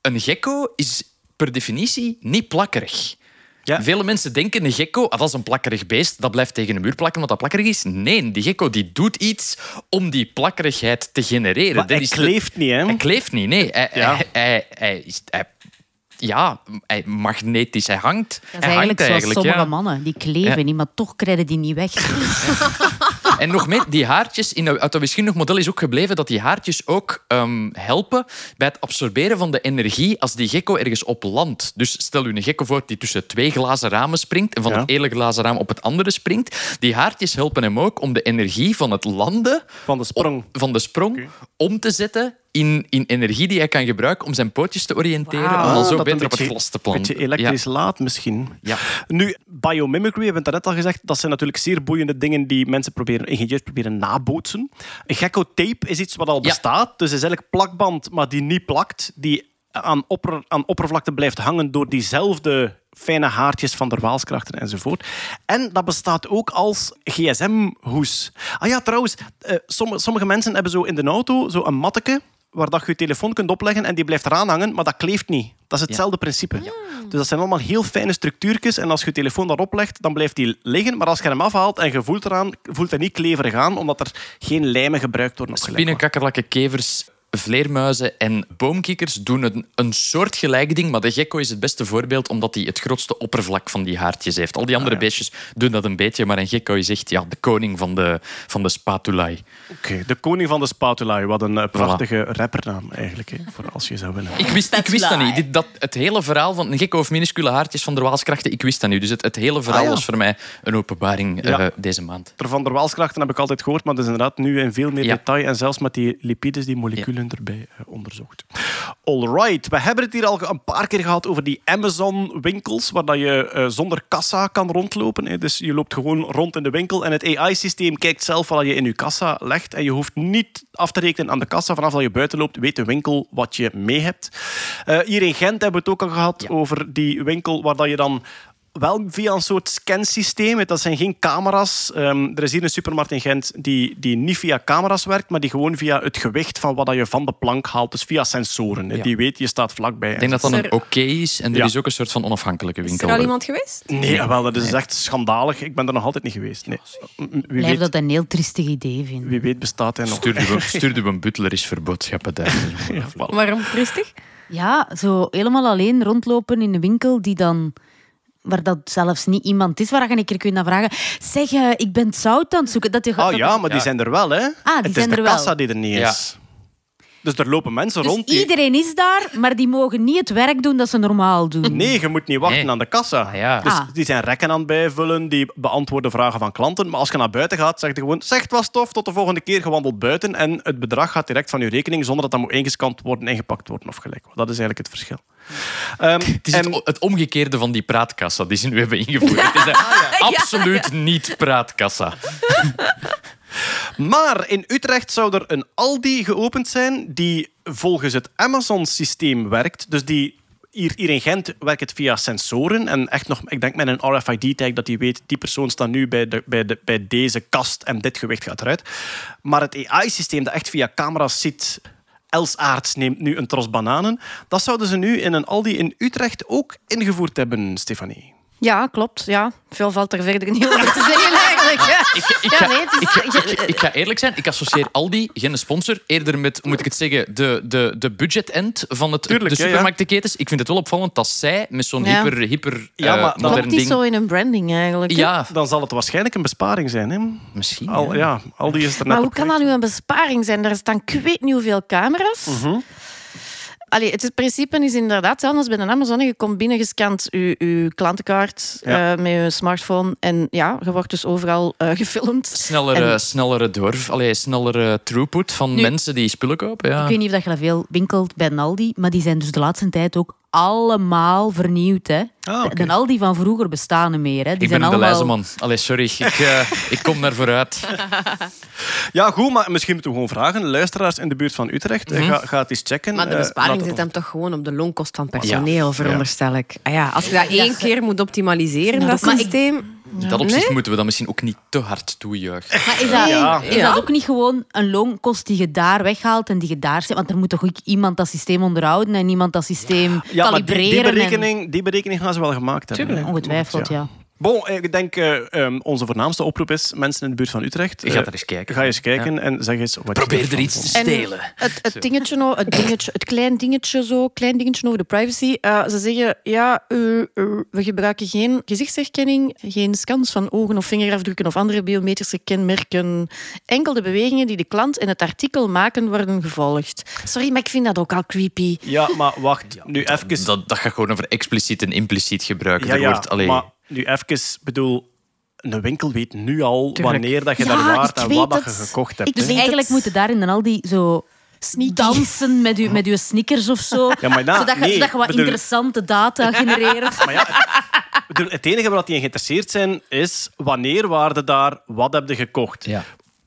[SPEAKER 2] een gecko is per definitie niet plakkerig.
[SPEAKER 1] Ja.
[SPEAKER 2] Vele mensen denken een gecko, ah, dat is een plakkerig beest, dat blijft tegen een muur plakken omdat dat plakkerig is. Nee, die gecko die doet iets om die plakkerigheid te genereren.
[SPEAKER 1] Maar
[SPEAKER 2] Dat
[SPEAKER 1] hij
[SPEAKER 2] is de-
[SPEAKER 1] kleeft niet, hè?
[SPEAKER 2] Hij kleeft niet, nee. Hij,
[SPEAKER 1] Ja.
[SPEAKER 2] hij, hij, hij is... Hij, ja, hij magnetisch, hij hangt.
[SPEAKER 3] Dat is
[SPEAKER 2] hij
[SPEAKER 3] eigenlijk
[SPEAKER 2] hangt
[SPEAKER 3] zoals sommige
[SPEAKER 2] ja.
[SPEAKER 3] mannen. Die kleven
[SPEAKER 2] Ja.
[SPEAKER 3] niet, maar toch krijgen die niet weg.
[SPEAKER 2] En nog meer, die haartjes, in het wiskundig model is ook gebleven dat die haartjes ook ehm, helpen bij het absorberen van de energie als die gecko ergens op landt. Dus stel u een gecko voor die tussen twee glazen ramen springt en van
[SPEAKER 1] Ja.
[SPEAKER 2] het ene glazen raam op het andere springt. Die haartjes helpen hem ook om de energie van het landen
[SPEAKER 1] Van de sprong.
[SPEAKER 2] van de sprong om te zetten in, in energie die hij kan gebruiken om zijn pootjes te oriënteren en dan
[SPEAKER 1] Ah,
[SPEAKER 2] zo
[SPEAKER 1] dat
[SPEAKER 2] beter
[SPEAKER 1] een
[SPEAKER 2] op het glas te
[SPEAKER 1] Een
[SPEAKER 2] planten.
[SPEAKER 1] beetje elektrisch laat misschien.
[SPEAKER 2] Ja.
[SPEAKER 1] Nu, biomimicry, we hebben het net al gezegd, dat zijn natuurlijk zeer boeiende dingen die mensen proberen, ingenieurs proberen nabootsen. Een gecko-tape is iets wat al
[SPEAKER 2] Ja.
[SPEAKER 1] bestaat. Dus het is eigenlijk plakband, maar die niet plakt. Die aan, opper, aan oppervlakte blijft hangen door diezelfde fijne haartjes van de waalskrachten enzovoort. En dat bestaat ook als gsm-hoes. Ah ja, trouwens, eh, sommige, sommige mensen hebben zo in de auto zo een matteke waar dat je je telefoon kunt opleggen en die blijft eraan hangen, maar dat kleeft niet. Dat is hetzelfde principe. Dus dat zijn allemaal heel fijne structuurtjes en als je je telefoon daarop legt, dan blijft die liggen. Maar als je hem afhaalt en je voelt eraan, voelt hij niet kleverig aan, omdat er geen lijmen gebruikt worden. of gelijk
[SPEAKER 2] Spinnen,
[SPEAKER 1] wat.
[SPEAKER 2] kakkerlakken, kevers, vleermuizen en boomkikkers doen een, een soortgelijk ding, maar de gecko is het beste voorbeeld omdat hij het grootste oppervlak van die haartjes heeft. Al die andere beestjes doen dat een beetje, maar een gecko is echt ja, de koning van de, van de spatulae.
[SPEAKER 1] Oké, de koning van de spatula. Wat een eh, prachtige rappernaam eigenlijk, hè, voor als je zou willen.
[SPEAKER 2] Ik wist, ik wist dat niet. Dit, dat, het hele verhaal van een gecko of minuscule haartjes van de Waalskrachten, ik wist dat niet. Dus het, het hele verhaal
[SPEAKER 1] Ah, ja.
[SPEAKER 2] was voor mij een openbaring eh, deze maand.
[SPEAKER 1] Van der Waalskrachten heb ik altijd gehoord, maar dat is inderdaad nu in veel meer
[SPEAKER 2] Ja.
[SPEAKER 1] detail en zelfs met die lipides, die moleculen erbij eh, onderzocht. Alright, we hebben het hier al een paar keer gehad over die Amazon-winkels, waar dat je eh, zonder kassa kan rondlopen. Hè. Dus je loopt gewoon rond in de winkel en het AI-systeem kijkt zelf wat je in je kassa legt en je hoeft niet af te rekenen aan de kassa. Vanaf dat je buiten loopt, weet de winkel wat je mee hebt. Eh, hier in Gent hebben we het ook al gehad
[SPEAKER 2] Ja.
[SPEAKER 1] over die winkel waar dat je dan wel via een soort scansysteem. Dat zijn geen camera's. Ehm, er is hier een supermarkt in Gent die, die niet via camera's werkt, maar die gewoon via het gewicht van wat dat je van de plank haalt. Dus via sensoren.
[SPEAKER 2] Ja.
[SPEAKER 1] Die weet, je staat vlakbij.
[SPEAKER 2] Ik denk dat dat
[SPEAKER 6] Is
[SPEAKER 2] een oké is en er
[SPEAKER 1] Ja.
[SPEAKER 2] is ook een soort van onafhankelijke
[SPEAKER 6] Is
[SPEAKER 2] winkel.
[SPEAKER 6] er al iemand geweest?
[SPEAKER 1] Nee, wel, dat is echt schandalig. Ik ben er nog altijd niet geweest. Nee. Wie,
[SPEAKER 3] Blijf
[SPEAKER 1] weet,
[SPEAKER 3] dat een heel triestig idee vinden.
[SPEAKER 1] wie weet bestaat hij nog.
[SPEAKER 2] Stuurde we, stuurde we een butler is voor boodschappen daar.
[SPEAKER 1] Ja, voilà.
[SPEAKER 6] Waarom rustig?
[SPEAKER 3] Ja, zo helemaal alleen rondlopen in een winkel die dan... Waar dat zelfs niet iemand is waar je een keer kunt naar vragen. Zeg, eh, ik ben het zout aan het zoeken. Dat je,
[SPEAKER 1] Ah
[SPEAKER 3] dat-
[SPEAKER 1] ja, maar die zijn er wel, hè?
[SPEAKER 3] die
[SPEAKER 1] het is de
[SPEAKER 3] er wel.
[SPEAKER 1] kassa die er niet
[SPEAKER 2] Ja.
[SPEAKER 1] is. Dus er lopen mensen
[SPEAKER 3] Dus
[SPEAKER 1] rond die...
[SPEAKER 3] iedereen is daar, maar die mogen niet het werk doen dat ze normaal doen.
[SPEAKER 1] Nee, je moet niet wachten
[SPEAKER 2] Nee.
[SPEAKER 1] aan de kassa.
[SPEAKER 2] Ah, ja.
[SPEAKER 1] Dus
[SPEAKER 3] Ah.
[SPEAKER 1] die zijn rekken aan het bijvullen, die beantwoorden vragen van klanten. Maar als je naar buiten gaat, zeg je gewoon... Zeg, het was tof, tot de volgende keer gewandeld buiten. En het bedrag gaat direct van je rekening, zonder dat dat moet ingescand worden, ingepakt worden of gelijk. Dat is eigenlijk het verschil. Ehm,
[SPEAKER 2] Het is
[SPEAKER 1] en-
[SPEAKER 2] het, omgekeerde van die praatkassa die ze nu hebben ingevoerd. Het is een absoluut niet praatkassa.
[SPEAKER 1] Maar in Utrecht zou er een Aldi geopend zijn die volgens het Amazon-systeem werkt. Dus die hier, hier in Gent werkt het via sensoren. En echt nog, ik denk met een RFID-tag dat die weet, die persoon staat nu bij, de, bij, de, bij deze kast en dit gewicht gaat eruit. Maar het AI-systeem dat echt via camera's ziet... Els Aarts neemt nu een tros bananen. Dat zouden ze nu in een Aldi in Utrecht ook ingevoerd hebben, Stefanie.
[SPEAKER 7] Ja, klopt. Ja. Veel valt er verder niet over te zeggen eigenlijk.
[SPEAKER 2] Ik, ga, eerlijk zijn, ik associeer Aldi, geen sponsor, eerder met, moet ik het zeggen, de, de, de budget-end van het,
[SPEAKER 1] Tuurlijk,
[SPEAKER 2] de
[SPEAKER 1] ja, ja.
[SPEAKER 2] supermarktenketens. Ik vind het wel opvallend dat zij met zo'n
[SPEAKER 7] Ja.
[SPEAKER 2] hyper, hyper
[SPEAKER 1] Ja,
[SPEAKER 2] eh,
[SPEAKER 1] maar dat-
[SPEAKER 2] modern
[SPEAKER 7] Klopt niet
[SPEAKER 2] ding...
[SPEAKER 7] zo in een branding eigenlijk.
[SPEAKER 2] Ja,
[SPEAKER 1] Dan zal het waarschijnlijk een besparing zijn. Hè?
[SPEAKER 2] misschien.
[SPEAKER 1] Al,
[SPEAKER 2] ja.
[SPEAKER 1] ja, Aldi is er net
[SPEAKER 7] Maar hoe kan dat nu een besparing zijn? Daar staan ik weet niet hoeveel camera's.
[SPEAKER 1] Mhm.
[SPEAKER 7] Allee, het principe is inderdaad hetzelfde als bij een Amazon. Je komt binnen, je scant je, je klantenkaart
[SPEAKER 1] Ja.
[SPEAKER 7] eh, met je smartphone. En ja, je wordt dus overal eh, gefilmd.
[SPEAKER 2] Snellere,
[SPEAKER 7] En-
[SPEAKER 2] snellere doorf, allee, snellere throughput van
[SPEAKER 3] Nu-
[SPEAKER 2] mensen die spullen kopen. Ja.
[SPEAKER 3] Ik weet niet of dat je dat veel winkelt bij Aldi, maar die zijn dus de laatste tijd ook allemaal vernieuwd. Hè.
[SPEAKER 1] Ah, oké.
[SPEAKER 3] De Aldi van vroeger bestaan niet meer. Hè. Die
[SPEAKER 2] Ik ben
[SPEAKER 3] zijn allemaal...
[SPEAKER 2] Deleuze-man. Allee, sorry. Ik, eh, ik kom daar vooruit.
[SPEAKER 1] Ja, goed, maar misschien moeten we gewoon vragen. Luisteraars in de buurt van Utrecht, eh, ga, ga het eens checken.
[SPEAKER 6] Maar de
[SPEAKER 1] Eh,
[SPEAKER 6] besparing zit hem toch gewoon op de loonkost van personeel, veronderstel ik. Ah ja, als je dat één
[SPEAKER 3] Ja.
[SPEAKER 6] keer moet optimaliseren,
[SPEAKER 3] Ja,
[SPEAKER 6] dat
[SPEAKER 3] maar
[SPEAKER 6] systeem...
[SPEAKER 2] Dat opzicht
[SPEAKER 6] Nee?
[SPEAKER 2] moeten we dan misschien ook niet te hard toejuichen.
[SPEAKER 3] Maar is dat,
[SPEAKER 1] Ja.
[SPEAKER 3] is
[SPEAKER 6] Ja.
[SPEAKER 3] dat ook niet gewoon een loonkost die je daar weghaalt en die je daar zet? Want er moet toch ook iemand dat systeem onderhouden en iemand dat systeem
[SPEAKER 1] Ja, maar die,
[SPEAKER 3] kalibreren.
[SPEAKER 1] die,
[SPEAKER 3] en-
[SPEAKER 1] berekening, die berekening gaan ze wel gemaakt hebben.
[SPEAKER 3] Ongetwijfeld, ja.
[SPEAKER 1] Bon, ik denk uh, um, onze voornaamste oproep is mensen in de buurt van Utrecht.
[SPEAKER 2] Je
[SPEAKER 1] uh,
[SPEAKER 2] gaat er eens kijken.
[SPEAKER 1] Ga eens kijken en zeg eens wat
[SPEAKER 2] Probeer
[SPEAKER 1] je
[SPEAKER 2] er iets te stelen.
[SPEAKER 7] Het, het, dingetje, nou, het, dingetje, het klein dingetje zo, klein dingetje over de privacy. Uh, ze zeggen, ja, uh, we gebruiken geen gezichtsherkenning, geen scans van ogen of vingerafdrukken of andere biometrische kenmerken. Enkel de bewegingen die de klant in het artikel maken worden gevolgd. Sorry, maar ik vind dat ook al creepy.
[SPEAKER 1] Ja, maar wacht, nu even...
[SPEAKER 2] Dat, dat gaat gewoon over expliciet en impliciet gebruik.
[SPEAKER 1] Ja,
[SPEAKER 2] Er
[SPEAKER 1] ja,
[SPEAKER 2] wordt, allee,
[SPEAKER 1] maar nu even, bedoel... Een winkel weet nu al
[SPEAKER 6] Tuurlijk.
[SPEAKER 1] wanneer dat je
[SPEAKER 7] Ja,
[SPEAKER 1] daar waart en wat dat je gekocht hebt.
[SPEAKER 3] Dus eigenlijk
[SPEAKER 7] het.
[SPEAKER 3] moeten daar in de Aldi zo
[SPEAKER 7] Sneaky.
[SPEAKER 3] dansen met je, met uw sneakers of zo.
[SPEAKER 1] Ja, maar na-
[SPEAKER 3] zodat, je,
[SPEAKER 1] nee,
[SPEAKER 3] zodat je wat
[SPEAKER 1] bedoel-
[SPEAKER 3] interessante data genereert.
[SPEAKER 1] Maar ja, het, bedoel, het enige waar die in geïnteresseerd zijn is wanneer waarde daar, wat heb je gekocht.
[SPEAKER 2] Ja.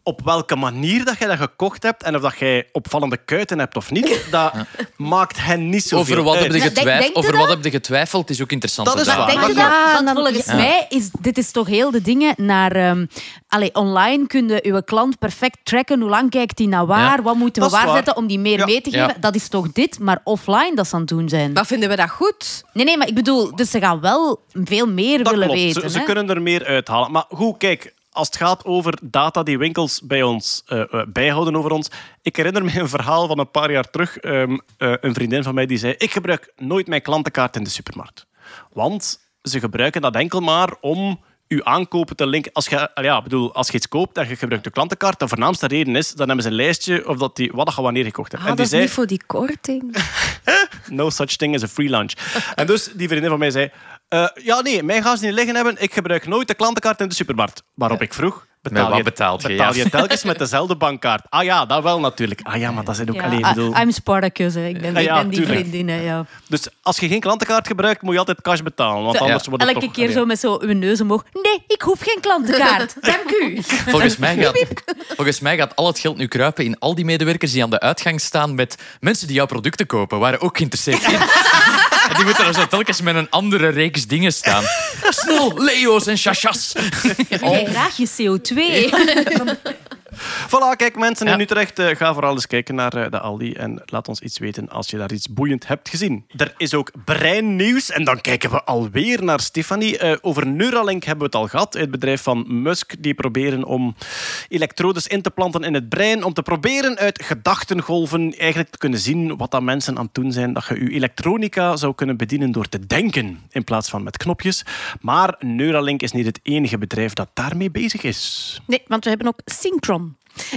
[SPEAKER 1] Op welke manier dat je dat gekocht hebt en of dat jij opvallende kuiten hebt of niet, dat maakt hen niet zoveel
[SPEAKER 2] over wat,
[SPEAKER 1] uit.
[SPEAKER 2] heb je getwijfeld,
[SPEAKER 3] denk
[SPEAKER 2] over
[SPEAKER 3] dat?
[SPEAKER 2] wat heb je getwijfeld is ook interessant.
[SPEAKER 1] Dat is waar.
[SPEAKER 3] Denk je dat? Want volgens
[SPEAKER 7] ja.
[SPEAKER 3] mij is dit is toch heel de dingen naar... ehm allee, online kun je uw klant perfect tracken. Hoe lang kijkt hij naar waar?
[SPEAKER 2] Ja.
[SPEAKER 3] Wat moeten we
[SPEAKER 1] waar.
[SPEAKER 3] waarzetten om die meer
[SPEAKER 1] Ja.
[SPEAKER 3] mee te geven?
[SPEAKER 2] Ja.
[SPEAKER 3] Dat is toch dit, maar offline dat ze aan het doen zijn.
[SPEAKER 6] Maar vinden we dat goed?
[SPEAKER 3] Nee, nee, maar ik bedoel, dus ze gaan wel veel meer
[SPEAKER 1] Dat
[SPEAKER 3] willen
[SPEAKER 1] klopt.
[SPEAKER 3] weten.
[SPEAKER 1] Ze, ze kunnen er meer uithalen. Maar goed, kijk, als het gaat over data die winkels bij ons eh, eh, bijhouden over ons. Ik herinner me een verhaal van een paar jaar terug. Ehm, eh, een vriendin van mij die zei: Ik gebruik nooit mijn klantenkaart in de supermarkt. Want ze gebruiken dat enkel maar om uw aankopen te linken. Als je, ja, bedoel, als je iets koopt en je gebruikt de klantenkaart, de voornaamste reden is, dan hebben ze een lijstje of dat die, wat je wanneer gekocht hebt.
[SPEAKER 6] Ah,
[SPEAKER 1] en
[SPEAKER 6] dat
[SPEAKER 1] die
[SPEAKER 6] is
[SPEAKER 1] zei,
[SPEAKER 6] niet voor die korting.
[SPEAKER 1] no such thing as a free lunch. En dus die vriendin van mij zei: eh, Ja, nee, mij gaan ze niet liggen hebben. Ik gebruik nooit de klantenkaart in de supermarkt. Waarop ik vroeg: Betaal,
[SPEAKER 2] wat
[SPEAKER 1] je,
[SPEAKER 2] betaalt je,
[SPEAKER 1] betaal
[SPEAKER 2] ja.
[SPEAKER 1] je telkens met dezelfde bankkaart? Ah ja, dat wel natuurlijk. Ah ja, maar dat zijn ook
[SPEAKER 3] Ja,
[SPEAKER 1] alleen.
[SPEAKER 3] I-
[SPEAKER 1] bedoel.
[SPEAKER 3] I'm Spartacus, hè. ik ben,
[SPEAKER 1] Ja, ja,
[SPEAKER 3] ik ben die vriendin. Ja.
[SPEAKER 1] Dus als je geen klantenkaart gebruikt, moet je altijd cash betalen. Want
[SPEAKER 3] Zo,
[SPEAKER 1] anders wordt het
[SPEAKER 3] Elke
[SPEAKER 1] toch...
[SPEAKER 3] keer
[SPEAKER 1] allee.
[SPEAKER 3] zo met zo uw neus omhoog. Nee, ik hoef geen klantenkaart. Dank u.
[SPEAKER 2] Volgens mij, gaat, volgens mij gaat al het geld nu kruipen in al die medewerkers die aan de uitgang staan met mensen die jouw producten kopen, waren ook geïnteresseerd in. En die moeten er zo telkens met een andere reeks dingen staan. Snel, Leo's en chachas.
[SPEAKER 3] Jij graag je CO2.
[SPEAKER 1] Voilà, kijk mensen in. Utrecht, eh, ga vooral eens kijken naar eh, de Aldi en laat ons iets weten als je daar iets boeiend hebt gezien. Er is ook breinnieuws en dan kijken we alweer naar Stefanie. Eh, over Neuralink hebben we het al gehad, het bedrijf van Musk. Die proberen om elektrodes in te planten in het brein, om te proberen uit gedachtengolven eigenlijk te kunnen zien wat dat mensen aan het doen zijn. Dat je je elektronica zou kunnen bedienen door te denken in plaats van met knopjes. Maar Neuralink is niet het enige bedrijf dat daarmee bezig is.
[SPEAKER 7] Nee, want we hebben ook Synchron.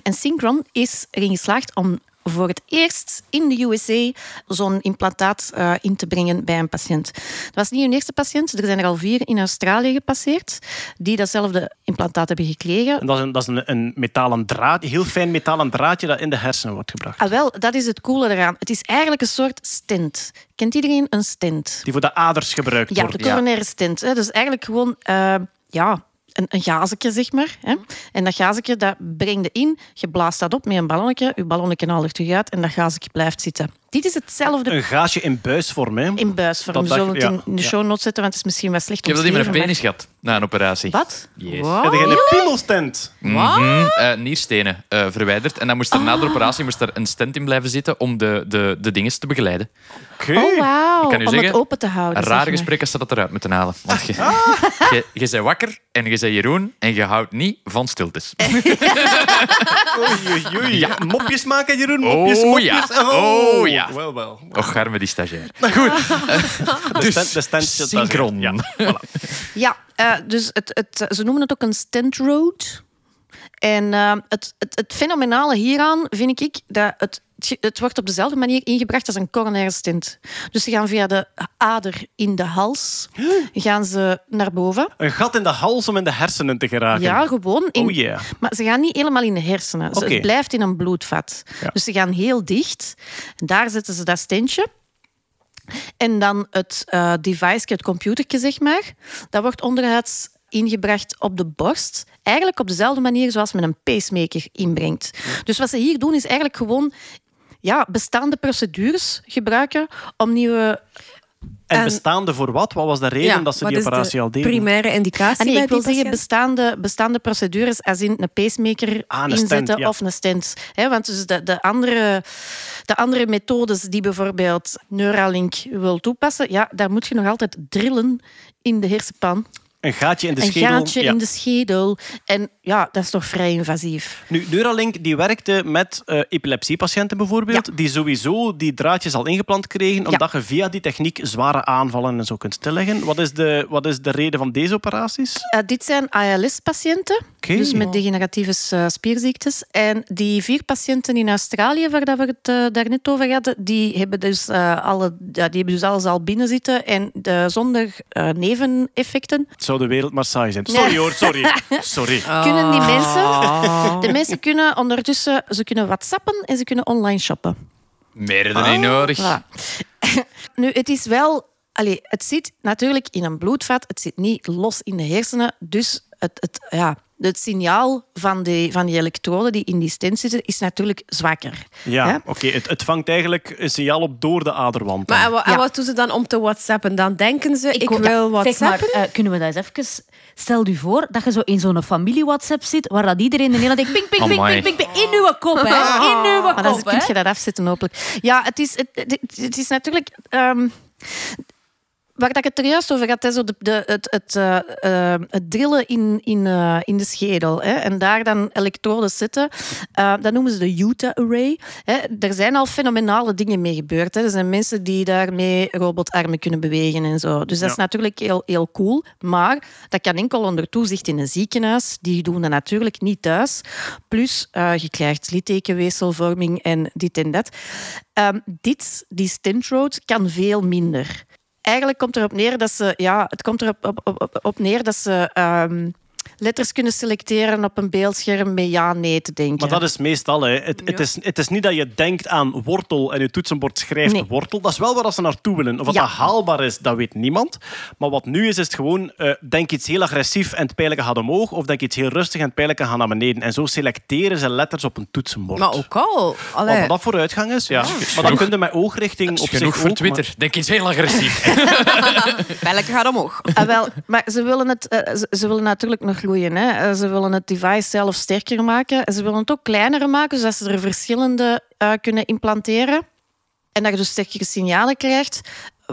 [SPEAKER 7] En Synchron is erin geslaagd om voor het eerst in de USA zo'n implantaat eh, in te brengen bij een patiënt. Dat was niet hun eerste patiënt. Er zijn er al vier in Australië gepasseerd die datzelfde implantaat hebben gekregen.
[SPEAKER 1] En dat is, een, dat is een, een metalen draad, heel fijn metalen draadje dat in de hersenen wordt gebracht.
[SPEAKER 7] Ah, wel, dat is het coole eraan. Het is eigenlijk een soort stent. Kent iedereen een stent?
[SPEAKER 1] Die voor de aders gebruikt
[SPEAKER 7] Ja,
[SPEAKER 1] wordt.
[SPEAKER 7] de coronaire stent. Hè. Dus eigenlijk gewoon eh, ja, een, een gazetje, zeg maar. Hè. En dat gazetje, dat breng je in. Je blaast dat op met een ballonnetje. Je ballonnetje haalt er terug uit en dat gazetje blijft zitten. Dit is hetzelfde
[SPEAKER 1] Een gaasje in buisvorm. Hè?
[SPEAKER 7] in buisvorm.
[SPEAKER 1] Dat
[SPEAKER 7] We zullen het
[SPEAKER 1] ja,
[SPEAKER 7] in de show notes zetten, want het is misschien wel slecht
[SPEAKER 2] Ik heb dat in mijn
[SPEAKER 7] omschreven,
[SPEAKER 2] penis gehad na een operatie.
[SPEAKER 7] Wat?
[SPEAKER 2] Yes.
[SPEAKER 7] Wow.
[SPEAKER 1] Heb je een piemelstent?
[SPEAKER 2] Mhm, eh, nierstenen eh, verwijderd. En dan moest er na
[SPEAKER 7] Ah.
[SPEAKER 2] de operatie moest er een stent in blijven zitten om de, de, de dingen te begeleiden.
[SPEAKER 1] Oké.
[SPEAKER 7] Oh,
[SPEAKER 2] u
[SPEAKER 7] Om
[SPEAKER 2] zeggen,
[SPEAKER 7] het open te houden.
[SPEAKER 2] Een raar gesprek als ze dat eruit moeten halen. Want je, je, je bent wakker en je bent Jeroen en je houdt niet van stiltes.
[SPEAKER 1] Oei, oei, oei.
[SPEAKER 2] Ja.
[SPEAKER 1] Mopjes maken, Jeroen? Mopjes,
[SPEAKER 2] Oh,
[SPEAKER 1] mopjes.
[SPEAKER 2] ja. Oh, ja.
[SPEAKER 1] Wel, wel.
[SPEAKER 2] Och, arme die stagiair.
[SPEAKER 1] De stand, de stand,
[SPEAKER 2] Synchron.
[SPEAKER 1] Ja.
[SPEAKER 7] Ja, eh, dus het, het, ze noemen het ook een stent road. En eh, het, het, het fenomenale hieraan vind ik dat het, het wordt op dezelfde manier ingebracht als een coronaire stent. Dus ze gaan via de ader in de hals gaan ze naar boven.
[SPEAKER 1] Een gat in de hals om in de hersenen te geraken.
[SPEAKER 7] Ja, gewoon. In,
[SPEAKER 1] Oh yeah.
[SPEAKER 7] Maar ze gaan niet helemaal in de hersenen. Het blijft in een bloedvat.
[SPEAKER 1] Ja.
[SPEAKER 7] Dus ze gaan heel dicht. Daar zetten ze dat stentje. En dan het eh device, het computertje, zeg maar. Dat wordt onderhuids ingebracht op de borst. Eigenlijk op dezelfde manier zoals men een pacemaker inbrengt. Dus wat ze hier doen is eigenlijk gewoon ja, bestaande procedures gebruiken om nieuwe...
[SPEAKER 1] En,
[SPEAKER 6] En-
[SPEAKER 1] bestaande voor wat? Wat was de reden
[SPEAKER 6] Ja,
[SPEAKER 1] dat ze die
[SPEAKER 6] de
[SPEAKER 1] operatie al deden?
[SPEAKER 6] primaire indicatie
[SPEAKER 7] Ah, nee,
[SPEAKER 6] bij
[SPEAKER 7] ik wil
[SPEAKER 6] die
[SPEAKER 7] zeggen bestaande, bestaande procedures als in een pacemaker
[SPEAKER 1] Ah, een stent,
[SPEAKER 7] inzetten
[SPEAKER 1] ja.
[SPEAKER 7] of een stent. Hè, want dus de, de, andere, de andere methodes die bijvoorbeeld Neuralink wil toepassen, ja, daar moet je nog altijd drillen in de hersenpan.
[SPEAKER 1] Een gaatje in de
[SPEAKER 7] een
[SPEAKER 1] schedel.
[SPEAKER 7] gaatje
[SPEAKER 1] ja.
[SPEAKER 7] in de schedel. En ja, dat is toch vrij invasief.
[SPEAKER 1] Nu, Neuralink die werkte met eh, epilepsiepatiënten bijvoorbeeld, die sowieso die draadjes al ingeplant kregen, omdat je via die techniek zware aanvallen en zo kunt stilleggen. Wat is de, wat is de reden van deze operaties?
[SPEAKER 7] Eh, dit zijn ALS-patiënten, dus met degeneratieve eh, spierziektes. En die vier patiënten in Australië, waar dat we het uh, daarnet over hadden, die hebben dus, alle, ja, die hebben dus alles al binnen zitten en de, zonder neveneffecten.
[SPEAKER 1] Het zou de wereld maar saai zijn. Sorry hoor, sorry. sorry.
[SPEAKER 7] Kunnen die mensen... De mensen kunnen ondertussen ze kunnen whatsappen en ze kunnen online shoppen.
[SPEAKER 2] Meer dan niet nodig.
[SPEAKER 7] Voilà. nu, het is wel... Allee, het zit natuurlijk in een bloedvat. Het zit niet los in de hersenen. Dus het, het, ja, het signaal van die, van die elektroden die in die stent zitten, is natuurlijk zwakker.
[SPEAKER 1] Ja, oké. Het, het vangt eigenlijk een signaal op door de aderwand. dan.
[SPEAKER 6] Maar en, wa- en
[SPEAKER 7] Ja.
[SPEAKER 6] wat doen ze dan om te whatsappen? Dan denken ze, ik, wil
[SPEAKER 3] maar,
[SPEAKER 6] whatsappen.
[SPEAKER 3] eh, kunnen we dat eens even... Stel je voor dat je zo in zo'n familie-WhatsApp zit, waar dat iedereen in Nederland denkt, ping, ping, ping, ping, ping, ping, in uw kop, hè. In uw
[SPEAKER 7] Maar dan
[SPEAKER 3] kop,
[SPEAKER 7] kun je dat afzetten, hopelijk. Ja, het is, het, het, het is natuurlijk... ehm, waar dat ik het er juist over had, zo de, de, het, het, eh, eh, het drillen in, in, eh, in de schedel. Hè, en daar dan elektroden zitten. Dat noemen ze de Utah-array. Hè. Er zijn al fenomenale dingen mee gebeurd. Hè. Er zijn mensen die daarmee robotarmen kunnen bewegen en zo. Dus dat is
[SPEAKER 1] Ja.
[SPEAKER 7] natuurlijk heel, heel cool. Maar dat kan enkel onder toezicht in een ziekenhuis. Die doen dat natuurlijk niet thuis. Plus, je krijgt littekenweefselvorming en dit en dat. Ehm, dit, die stent road, kan veel minder. Eigenlijk komt erop neer dat ze, ja, het komt erop op, op, op, neer dat ze ehm, letters kunnen selecteren op een beeldscherm met ja, nee te denken.
[SPEAKER 1] Maar dat is meestal, hè. Het, het, is, het is niet dat je denkt aan wortel en je toetsenbord schrijft
[SPEAKER 7] Nee.
[SPEAKER 1] wortel. Dat is wel waar ze naartoe willen. Of wat
[SPEAKER 7] Ja.
[SPEAKER 1] dat haalbaar is, dat weet niemand. Maar wat nu is, is het gewoon eh, denk iets heel agressief en het pijletje gaat omhoog. Of denk iets heel rustig en het pijletje gaat naar beneden. En zo selecteren ze letters op een toetsenbord.
[SPEAKER 6] Maar ook al. Allee.
[SPEAKER 1] Wat dat vooruitgang is, ja. Maar dan kun je met oogrichting op zich
[SPEAKER 2] genoeg voor
[SPEAKER 1] ook, maar-
[SPEAKER 2] Twitter. Denk eens heel agressief.
[SPEAKER 6] Belletje gaat omhoog.
[SPEAKER 7] Ah, wel, maar ze willen, het, ze, ze willen natuurlijk groeien. Hè. Eh, Ze willen het device zelf sterker maken. En ze willen het ook kleiner maken, zodat ze er verschillende eh, kunnen implanteren. En dat je dus sterkere signalen krijgt.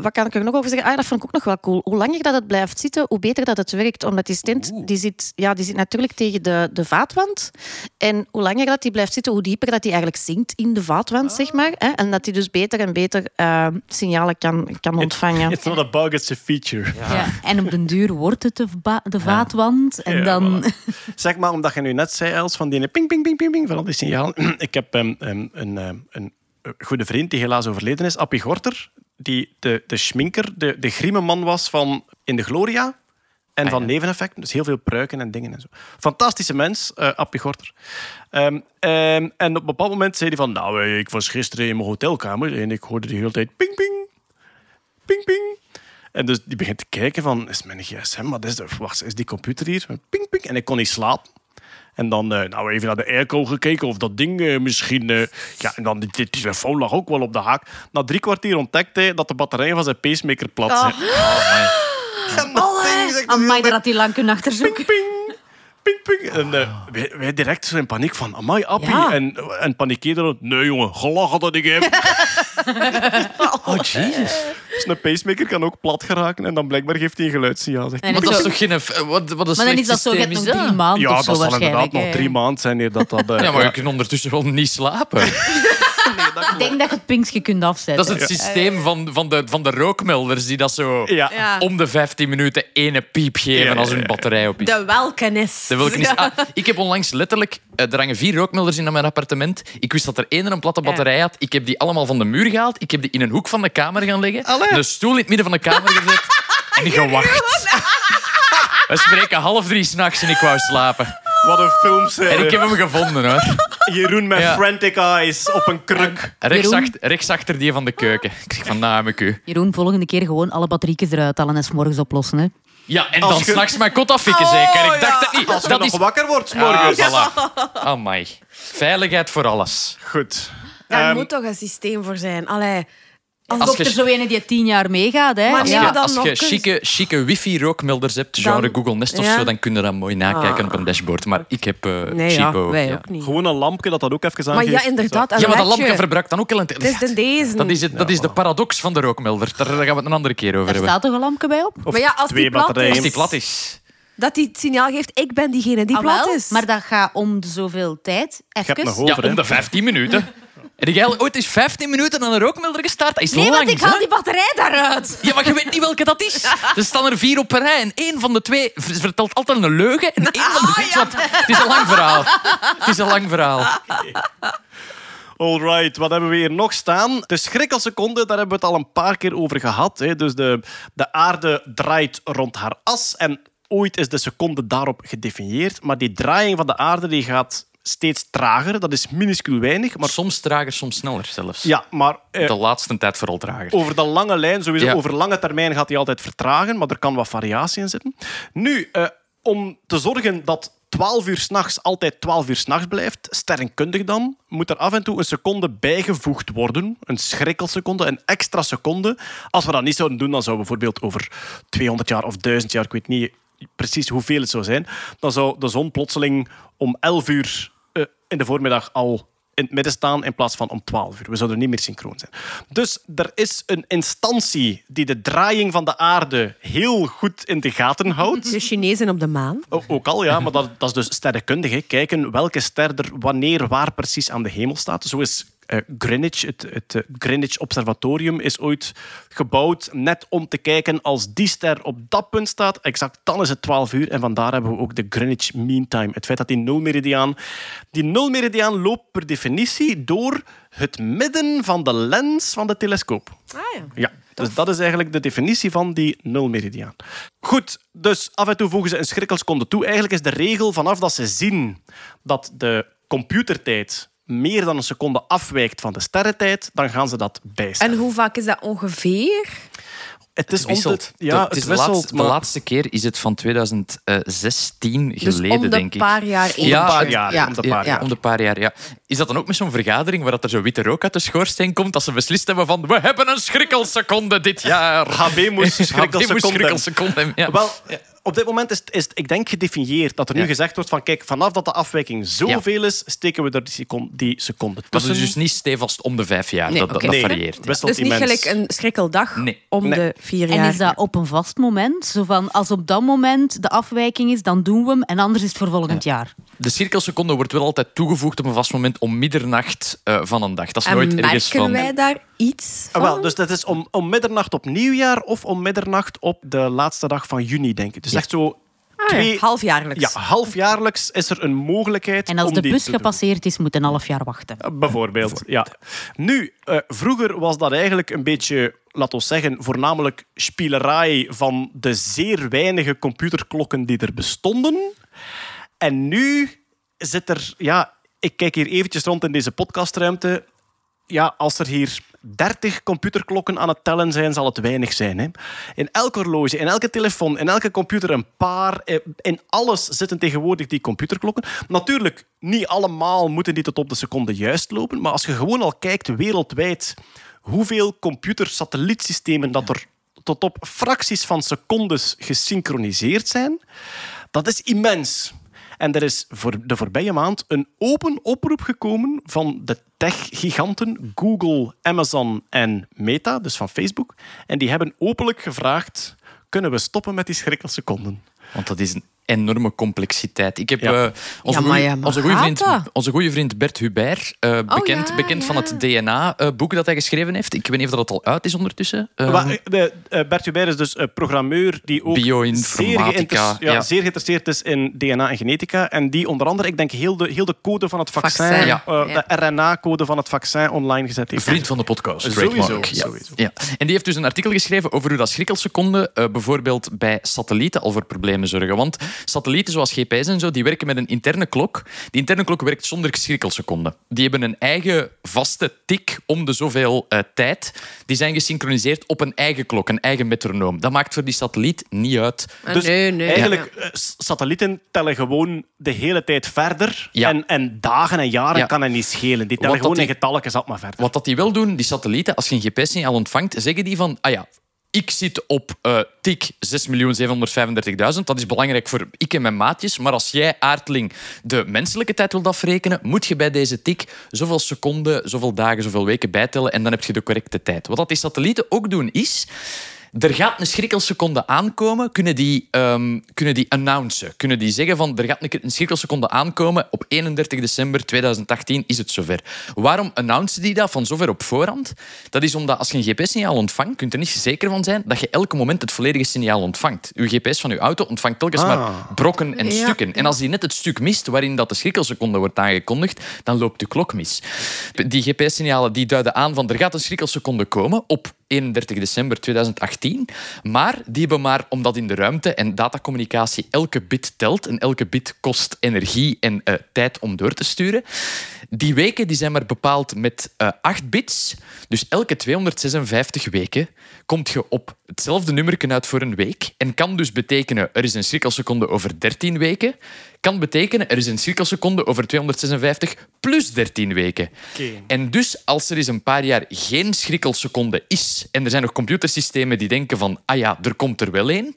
[SPEAKER 7] Wat kan ik er nog over zeggen? Ah, dat vond ik ook nog wel cool. Hoe langer dat het blijft zitten, hoe beter dat het werkt. Omdat die stent die zit, ja, die zit natuurlijk tegen de, de vaatwand. En hoe langer dat die blijft zitten, hoe dieper dat die eigenlijk zinkt in de vaatwand, zeg maar. Hè. En dat die dus beter en beter eh, signalen kan, kan ontvangen.
[SPEAKER 1] It's not a bug, it's a feature.
[SPEAKER 3] Ja. En op den duur wordt het de, va- de vaatwand. En
[SPEAKER 1] Ja,
[SPEAKER 3] dan...
[SPEAKER 1] voilà. Zeg maar, omdat je nu net zei, Els, van die ping, ping, ping, ping, ping, van al die signalen. Ik heb ehm, een, ehm, een goede vriend die helaas overleden is, Appie Gorter, die de, de schminker, de, de grimme man was van In de Gloria en van Neveneffecten. Dus heel veel pruiken en dingen en zo. Fantastische mens, eh Appie Gorter. Ehm, ehm, en op een bepaald moment zei hij van, nou, eh, ik was gisteren in mijn hotelkamer en ik hoorde de hele tijd ping, ping, ping, ping. En dus die begint te kijken van, is mijn gsm, wat is dat? Wacht, is die computer hier? Ping, ping. En ik kon niet slapen. En dan eh, nou even naar de airco gekeken of dat ding eh, misschien... eh, ja, en dan die, die telefoon lag ook wel op de haak. Na drie kwartier ontdekte hij dat de batterijen van zijn pacemaker plat dat ding zegt
[SPEAKER 3] Amai,
[SPEAKER 1] heel
[SPEAKER 3] daar had hij lang kunnen achterzoeken.
[SPEAKER 1] ping, ping, ping, ping. En eh, wij, wij direct zo in paniek van, amai, appie.
[SPEAKER 3] Ja.
[SPEAKER 1] En, en panikeerde dan, nee jongen, gelachen dat ik heb. oh, jezus. Dus een pacemaker kan ook plat geraken en dan blijkbaar geeft hij een geluidssignaal. Zegt
[SPEAKER 2] Maar dat is toch geen... eh, Wat, wat een
[SPEAKER 3] Maar dan is dat zo, je
[SPEAKER 2] is
[SPEAKER 3] nog drie
[SPEAKER 2] dat?
[SPEAKER 3] maanden
[SPEAKER 1] ja,
[SPEAKER 3] of
[SPEAKER 1] dat
[SPEAKER 3] zo
[SPEAKER 1] zal inderdaad
[SPEAKER 3] waarschijnlijk.
[SPEAKER 1] nog drie maanden zijn dat dat... eh,
[SPEAKER 2] Ja, maar je kunt ondertussen wel niet slapen.
[SPEAKER 3] Ik denk dat je het pinkje kunt afzetten.
[SPEAKER 2] Dat is het systeem van, van, de, van de rookmelders die dat zo
[SPEAKER 1] Ja.
[SPEAKER 6] Ja.
[SPEAKER 2] om de 15 minuten ene piep geven als hun batterij op is.
[SPEAKER 6] De welkenis.
[SPEAKER 2] Dat wil ik, niet... ah, ik heb onlangs letterlijk... eh, Er hangen vier rookmelders in mijn appartement. Ik wist dat er één een platte batterij had. Ik heb die allemaal van de muur gehaald. Ik heb die in een hoek van de kamer gaan leggen.
[SPEAKER 1] Allee.
[SPEAKER 2] Een stoel in het midden van de kamer gezet. en gewacht. We spreken half drie s'nachts en ik wou slapen.
[SPEAKER 1] Wat een film zijn.
[SPEAKER 2] En ik heb hem gevonden, hoor.
[SPEAKER 1] Jeroen met
[SPEAKER 2] Ja.
[SPEAKER 1] frantic eyes op een kruk.
[SPEAKER 2] Rechtsachter, rechtsachter die van de keuken. Ik zeg van, nou, heb ik u.
[SPEAKER 3] Jeroen, volgende keer gewoon alle batterietjes eruit halen en 's morgens oplossen. Hè.
[SPEAKER 2] Ja, en
[SPEAKER 1] Als
[SPEAKER 2] dan
[SPEAKER 1] je-
[SPEAKER 2] s'nachts mijn kot afvikken, zeker. Ik dacht het niet.
[SPEAKER 1] Als je
[SPEAKER 2] dat
[SPEAKER 1] nog
[SPEAKER 2] is...
[SPEAKER 1] wakker wordt,
[SPEAKER 2] Ah,
[SPEAKER 1] morgens.
[SPEAKER 2] voilà. Amai. Veiligheid voor alles.
[SPEAKER 1] Goed.
[SPEAKER 6] Daar
[SPEAKER 1] Ehm,
[SPEAKER 6] moet toch een systeem voor zijn. Allee,
[SPEAKER 3] Als
[SPEAKER 2] Als
[SPEAKER 3] er zo een die tien jaar meegaat. Hè.
[SPEAKER 6] Maar
[SPEAKER 2] Als
[SPEAKER 6] Ja,
[SPEAKER 2] je, als je chique, chique wifi-rookmelders hebt, genre
[SPEAKER 6] Dan-
[SPEAKER 2] Google Nest of
[SPEAKER 6] ja.
[SPEAKER 2] zo, dan kun je dat mooi nakijken
[SPEAKER 6] Ah.
[SPEAKER 2] op een dashboard. Maar ik heb eh
[SPEAKER 6] nee, ja,
[SPEAKER 2] cheapo.
[SPEAKER 6] wij
[SPEAKER 2] ja.
[SPEAKER 6] ook niet.
[SPEAKER 1] Gewoon een lampje dat dat ook even
[SPEAKER 6] Maar
[SPEAKER 1] aangeeft.
[SPEAKER 6] ja, inderdaad. een
[SPEAKER 2] Ja, maar dat lampje verbruikt dan ook heel een
[SPEAKER 6] Het is de deze.
[SPEAKER 2] Dat is, het, dat is de paradox van de rookmelder. Daar, gaan we het een andere keer over
[SPEAKER 3] Er
[SPEAKER 2] hebben.
[SPEAKER 3] staat toch een lampje bij op?
[SPEAKER 1] Of
[SPEAKER 6] Maar ja, als
[SPEAKER 1] twee
[SPEAKER 6] die plat
[SPEAKER 1] batterijen.
[SPEAKER 2] Als die plat is.
[SPEAKER 6] Dat die het signaal geeft, ik ben diegene die
[SPEAKER 3] Ah,
[SPEAKER 6] plat
[SPEAKER 3] wel,
[SPEAKER 6] is.
[SPEAKER 3] Maar dat gaat om de zoveel tijd. Even.
[SPEAKER 1] nog
[SPEAKER 2] Ja, om de 15 minuten. Heb jij ooit eens 15 minuten aan een rookmelder gestart? Dat is
[SPEAKER 3] Nee,
[SPEAKER 2] lang,
[SPEAKER 3] want ik
[SPEAKER 2] hè?
[SPEAKER 3] haal die batterij daaruit.
[SPEAKER 2] Ja, maar je weet niet welke dat is. Er staan er vier op een rij en één van de twee vertelt altijd een leugen. En één van de
[SPEAKER 3] Ah,
[SPEAKER 2] je wat? Het is een lang verhaal. Het is een lang verhaal.
[SPEAKER 1] Alright, wat hebben we hier nog staan? De schrikkelseconde, daar hebben we het al een paar keer over gehad. Hè. Dus de, de aarde draait rond haar as en ooit is de seconde daarop gedefinieerd. Maar die draaiing van de aarde die gaat steeds trager. Dat is minuscuul weinig. Maar,
[SPEAKER 2] Soms trager, soms sneller zelfs.
[SPEAKER 1] ja, maar eh,
[SPEAKER 2] De laatste tijd vooral trager.
[SPEAKER 1] over de lange lijn, sowieso
[SPEAKER 2] Ja.
[SPEAKER 1] over lange termijn gaat hij altijd vertragen, maar er kan wat variatie in zitten. Nu, eh, om te zorgen dat 12 uur s'nachts altijd 12 uur s'nachts blijft, sterrenkundig dan, moet er af en toe een seconde bijgevoegd worden. Een schrikkelseconde, een extra seconde. Als we dat niet zouden doen, dan zou bijvoorbeeld over 200 jaar of 1000 jaar, ik weet niet precies hoeveel het zou zijn, dan zou de zon plotseling om 11 uur eh, in de voormiddag al in het midden staan in plaats van om 12 uur. We zouden niet meer synchroon zijn. Dus er is een instantie die de draaiing van de aarde heel goed in de gaten houdt.
[SPEAKER 6] De Chinezen op de maan.
[SPEAKER 1] O- Ook al, ja, maar dat, dat is dus sterrenkundig. Hè. Kijken welke ster er wanneer waar precies aan de hemel staat. Zo is Greenwich, het, het eh, Greenwich Observatorium, is ooit gebouwd net om te kijken als die ster op dat punt staat, exact dan is het 12 uur. En vandaar hebben we ook de Greenwich Mean Time. Het feit dat die nulmeridiaan... Die nulmeridiaan loopt per definitie door het midden van de lens van de telescoop.
[SPEAKER 6] Ah ja.
[SPEAKER 1] Ja, dus dat is eigenlijk de definitie van die nulmeridiaan. Goed, dus af en toe voegen ze een schrikkelseconde toe. Eigenlijk is de regel vanaf dat ze zien dat de computertijd meer dan een seconde afwijkt van de sterrentijd, dan gaan ze dat bijstellen.
[SPEAKER 6] En hoe vaak is dat ongeveer?
[SPEAKER 1] het is
[SPEAKER 2] Het wisselt.
[SPEAKER 1] om de- ja,
[SPEAKER 2] het is
[SPEAKER 1] het
[SPEAKER 2] de,
[SPEAKER 1] wisselt.
[SPEAKER 2] laatste,
[SPEAKER 1] maar
[SPEAKER 2] de laatste keer is het van 2016
[SPEAKER 6] Dus
[SPEAKER 2] geleden,
[SPEAKER 6] om de
[SPEAKER 2] denk ik.
[SPEAKER 6] paar jaar één.
[SPEAKER 2] Ja,
[SPEAKER 1] een paar jaar.
[SPEAKER 6] ja,
[SPEAKER 1] om de
[SPEAKER 2] Ja,
[SPEAKER 1] paar jaar.
[SPEAKER 2] om de paar jaar, ja. Is dat dan ook met zo'n vergadering waar dat er zo witte rook uit de schoorsteen komt, dat ze beslist hebben van we hebben een schrikkelseconde dit jaar.
[SPEAKER 1] HB moest
[SPEAKER 2] HB
[SPEAKER 1] schrikkelseconde.
[SPEAKER 2] moest schrikkelseconde hebben, ja.
[SPEAKER 1] Wel, op dit moment is het, is het, ik denk, gedefinieerd dat er nu
[SPEAKER 2] Ja.
[SPEAKER 1] gezegd wordt van kijk, vanaf dat de afwijking zoveel is, steken we er die seconde, die seconde
[SPEAKER 2] Dat
[SPEAKER 1] tussen.
[SPEAKER 2] is dus niet stevast om de vijf jaar.
[SPEAKER 6] Nee,
[SPEAKER 2] dat, dat,
[SPEAKER 1] Nee,
[SPEAKER 2] varieert. ja.
[SPEAKER 1] wisselt
[SPEAKER 6] Dus niet gelijk een schrikkeldag
[SPEAKER 2] Nee.
[SPEAKER 6] om
[SPEAKER 1] Nee.
[SPEAKER 6] de vier jaar.
[SPEAKER 3] En is dat op een vast moment? Zo van, als op dat moment de afwijking is, dan doen we hem. En anders is het voor volgend jaar.
[SPEAKER 2] De cirkelseconde wordt wel altijd toegevoegd op een vast moment om middernacht eh, van een dag. Dat is
[SPEAKER 6] En
[SPEAKER 2] nooit ergens
[SPEAKER 6] merken
[SPEAKER 2] van...
[SPEAKER 6] wij daar iets
[SPEAKER 1] Ah,
[SPEAKER 6] van?
[SPEAKER 1] wel, dus dat is om, om middernacht op nieuwjaar of om middernacht op de laatste dag van juni, denk ik. Dus echt zo
[SPEAKER 6] Ah,
[SPEAKER 1] twee...
[SPEAKER 6] halfjaarlijks.
[SPEAKER 1] Ja, halfjaarlijks is er een mogelijkheid
[SPEAKER 3] En als
[SPEAKER 1] om
[SPEAKER 3] de bus gepasseerd is, moet een half jaar wachten.
[SPEAKER 1] Bijvoorbeeld, ja. Nu, eh, vroeger was dat eigenlijk een beetje, laten we zeggen, voornamelijk spielerij van de zeer weinige computerklokken die er bestonden. En nu zit er, ja, ik kijk hier eventjes rond in deze podcastruimte. Ja, als er hier 30 computerklokken aan het tellen zijn, zal het weinig zijn. Hè? In elk horloge, in elke telefoon, in elke computer een paar. eh, In alles zitten tegenwoordig die computerklokken. Natuurlijk, niet allemaal moeten die tot op de seconde juist lopen. Maar als je gewoon al kijkt wereldwijd hoeveel computersatellietsystemen dat er tot op fracties van secondes gesynchroniseerd zijn, dat is immens. En er is voor de voorbije maand een open oproep gekomen van de tech-giganten Google, Amazon en Meta, dus van Facebook. En die hebben openlijk gevraagd: kunnen we stoppen met die schrikkelseconden?
[SPEAKER 2] Want dat is een enorme complexiteit. Ik heb
[SPEAKER 1] Ja.
[SPEAKER 2] eh, onze
[SPEAKER 6] Ja, maar
[SPEAKER 2] goeie-
[SPEAKER 6] ja, maar
[SPEAKER 2] onze goede vriend, onze goede vriend Bert Hubert, eh, bekend,
[SPEAKER 6] ja,
[SPEAKER 2] bekend van het DNA-boek dat hij geschreven heeft. Ik weet niet of dat al uit is ondertussen. Eh,
[SPEAKER 1] Maar, eh, de, eh, Bert Hubert is dus een programmeur die ook zeer,
[SPEAKER 2] Bioinformatica,
[SPEAKER 1] ja,
[SPEAKER 2] ja.
[SPEAKER 1] zeer geïnteresseerd is in DNA en genetica. En die onder andere, ik denk, heel de, heel de code van het vaccin,
[SPEAKER 6] Vaccin,
[SPEAKER 2] ja.
[SPEAKER 1] eh,
[SPEAKER 6] Ja.
[SPEAKER 1] de RNA-code van het vaccin online gezet heeft.
[SPEAKER 2] Vriend van de podcast,
[SPEAKER 1] Sowieso,
[SPEAKER 2] trademark. Ja.
[SPEAKER 1] sowieso.
[SPEAKER 2] Ja. En die heeft dus een artikel geschreven over hoe dat schrikkelseconden eh, bijvoorbeeld bij satellieten al voor problemen zorgen. Want Satellieten zoals GPS en zo, die werken met een interne klok. Die interne klok werkt zonder schrikkelseconden. Die hebben een eigen vaste tik om de zoveel eh, tijd. Die zijn gesynchroniseerd op een eigen klok, een eigen metronoom. Dat maakt voor die satelliet niet uit.
[SPEAKER 6] Ah,
[SPEAKER 1] Dus
[SPEAKER 6] nee, nee.
[SPEAKER 1] eigenlijk, eh, satellieten tellen gewoon de hele tijd verder.
[SPEAKER 2] Ja.
[SPEAKER 1] En, en dagen en jaren
[SPEAKER 2] Ja.
[SPEAKER 1] kan het niet schelen. Die tellen
[SPEAKER 2] Wat
[SPEAKER 1] gewoon
[SPEAKER 2] dat
[SPEAKER 1] in
[SPEAKER 2] die-
[SPEAKER 1] getalletjes al maar verder.
[SPEAKER 2] Wat dat die wel doen, die satellieten, als je een GPS-signaal ontvangt, zeggen die van, ah ja, ik zit op eh tik 6.735.000. Dat is belangrijk voor ik en mijn maatjes. Maar als jij, aardling, de menselijke tijd wilt afrekenen, moet je bij deze tik zoveel seconden, zoveel dagen, zoveel weken bijtellen en dan heb je de correcte tijd. Wat dat die satellieten ook doen is... Er gaat een schrikkelseconde aankomen, kunnen die, ehm, kunnen die announcen. Kunnen die zeggen van er gaat een, schrikkelseconde aankomen. Op 31 december 2018 is het zover. Waarom announcen die dat van zover op voorhand? Dat is omdat als je een GPS-signaal ontvangt, kun je er niet zeker van zijn dat je elk moment het volledige signaal ontvangt. Uw GPS van uw auto ontvangt telkens maar brokken en
[SPEAKER 6] Ja.
[SPEAKER 2] stukken. En als die net het stuk mist waarin dat de schrikkelseconde wordt aangekondigd, dan loopt de klok mis. Die GPS-signalen die duiden aan van er gaat een schrikkelseconde komen op 31 december 2018. Maar die hebben maar, omdat in de ruimte en datacommunicatie elke bit telt en elke bit kost energie en eh, tijd om door te sturen. Die weken die zijn maar bepaald met eh 8 bits. Dus elke 256 weken komt je op hetzelfde nummer uit voor een week. En kan dus betekenen er is een schrikkelseconde over 13 weken. Kan betekenen er is een schrikkelseconde over 256 plus 13 weken. En dus als er eens een paar jaar geen schrikkelseconde is en er zijn nog computersystemen die denken van ah ja, er komt er wel één,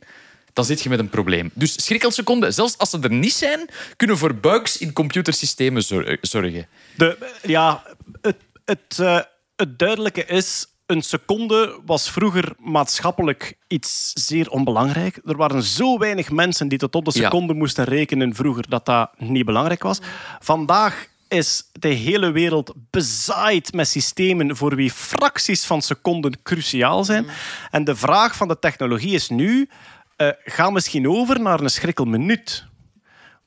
[SPEAKER 2] dan zit je met een probleem. Dus schrikkelseconden, zelfs als ze er niet zijn, kunnen voor bugs in computersystemen zor- zorgen.
[SPEAKER 1] De, ja, het, het, eh, het duidelijke is, een seconde was vroeger maatschappelijk iets zeer onbelangrijk. Er waren zo weinig mensen die tot op de
[SPEAKER 2] Ja.
[SPEAKER 1] seconde moesten rekenen vroeger dat dat niet belangrijk was. Vandaag is de hele wereld bezaaid met systemen voor wie fracties van seconden cruciaal zijn. En de vraag van de technologie is nu, eh, ga misschien over naar een schrikkelminuut.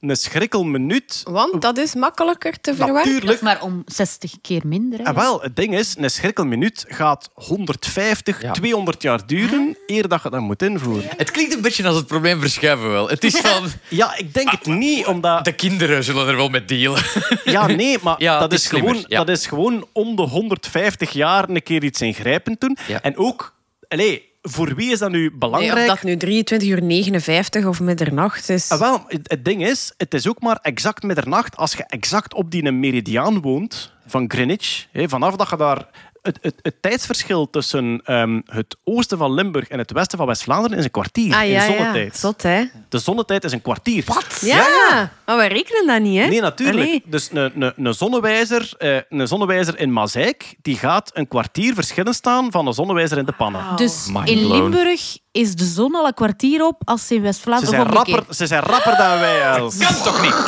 [SPEAKER 1] Een schrikkelminuut
[SPEAKER 6] Want dat is makkelijker te verwerken.
[SPEAKER 1] Natuurlijk.
[SPEAKER 3] Maar om 60 keer minder. hè.
[SPEAKER 1] En wel, het ding is, een schrikkelminuut gaat 150,
[SPEAKER 2] Ja.
[SPEAKER 1] 200 jaar duren eer dat je dat moet invoeren.
[SPEAKER 2] Het klinkt een beetje als het probleem verschuiven wel. Het is van,
[SPEAKER 1] Ja, ik denk het niet, omdat...
[SPEAKER 2] de kinderen zullen er wel mee dealen.
[SPEAKER 1] Ja, nee, maar
[SPEAKER 2] Ja,
[SPEAKER 1] dat, is
[SPEAKER 2] slimmer,
[SPEAKER 1] gewoon,
[SPEAKER 2] ja.
[SPEAKER 1] dat is gewoon om de 150 jaar een keer iets ingrijpend doen.
[SPEAKER 2] Ja.
[SPEAKER 1] En ook, allez, voor wie is dat nu
[SPEAKER 6] Nee,
[SPEAKER 1] belangrijk?
[SPEAKER 6] of dat nu 23 uur 59 of middernacht is.
[SPEAKER 1] Ah, wel, het, het ding is, het is ook maar exact middernacht als je exact op die meridiaan woont van Greenwich. Hè, vanaf dat je daar... Het, het, het tijdsverschil tussen ehm, het oosten van Limburg en het westen van West-Vlaanderen is een kwartier
[SPEAKER 6] ah ja,
[SPEAKER 1] in
[SPEAKER 6] ja.
[SPEAKER 1] zonnetijd.
[SPEAKER 6] Zot, hè?
[SPEAKER 1] De zonnetijd is een kwartier. Wat?
[SPEAKER 6] Ja, maar we rekenen dat niet, hè?
[SPEAKER 1] Nee, natuurlijk.
[SPEAKER 6] Allee.
[SPEAKER 1] Dus een, een, een, zonnewijzer, eh, een zonnewijzer in Mazeik die gaat een kwartier verschillen staan van een zonnewijzer in de pannen.
[SPEAKER 3] Dus in. Limburg is de zon al een kwartier op als ze in
[SPEAKER 1] Ze
[SPEAKER 3] West-Vlaanderen
[SPEAKER 1] zijn,
[SPEAKER 3] of omgekeerd.
[SPEAKER 1] rapper, ze zijn rapper dan wij. Els.
[SPEAKER 2] Kan toch niet?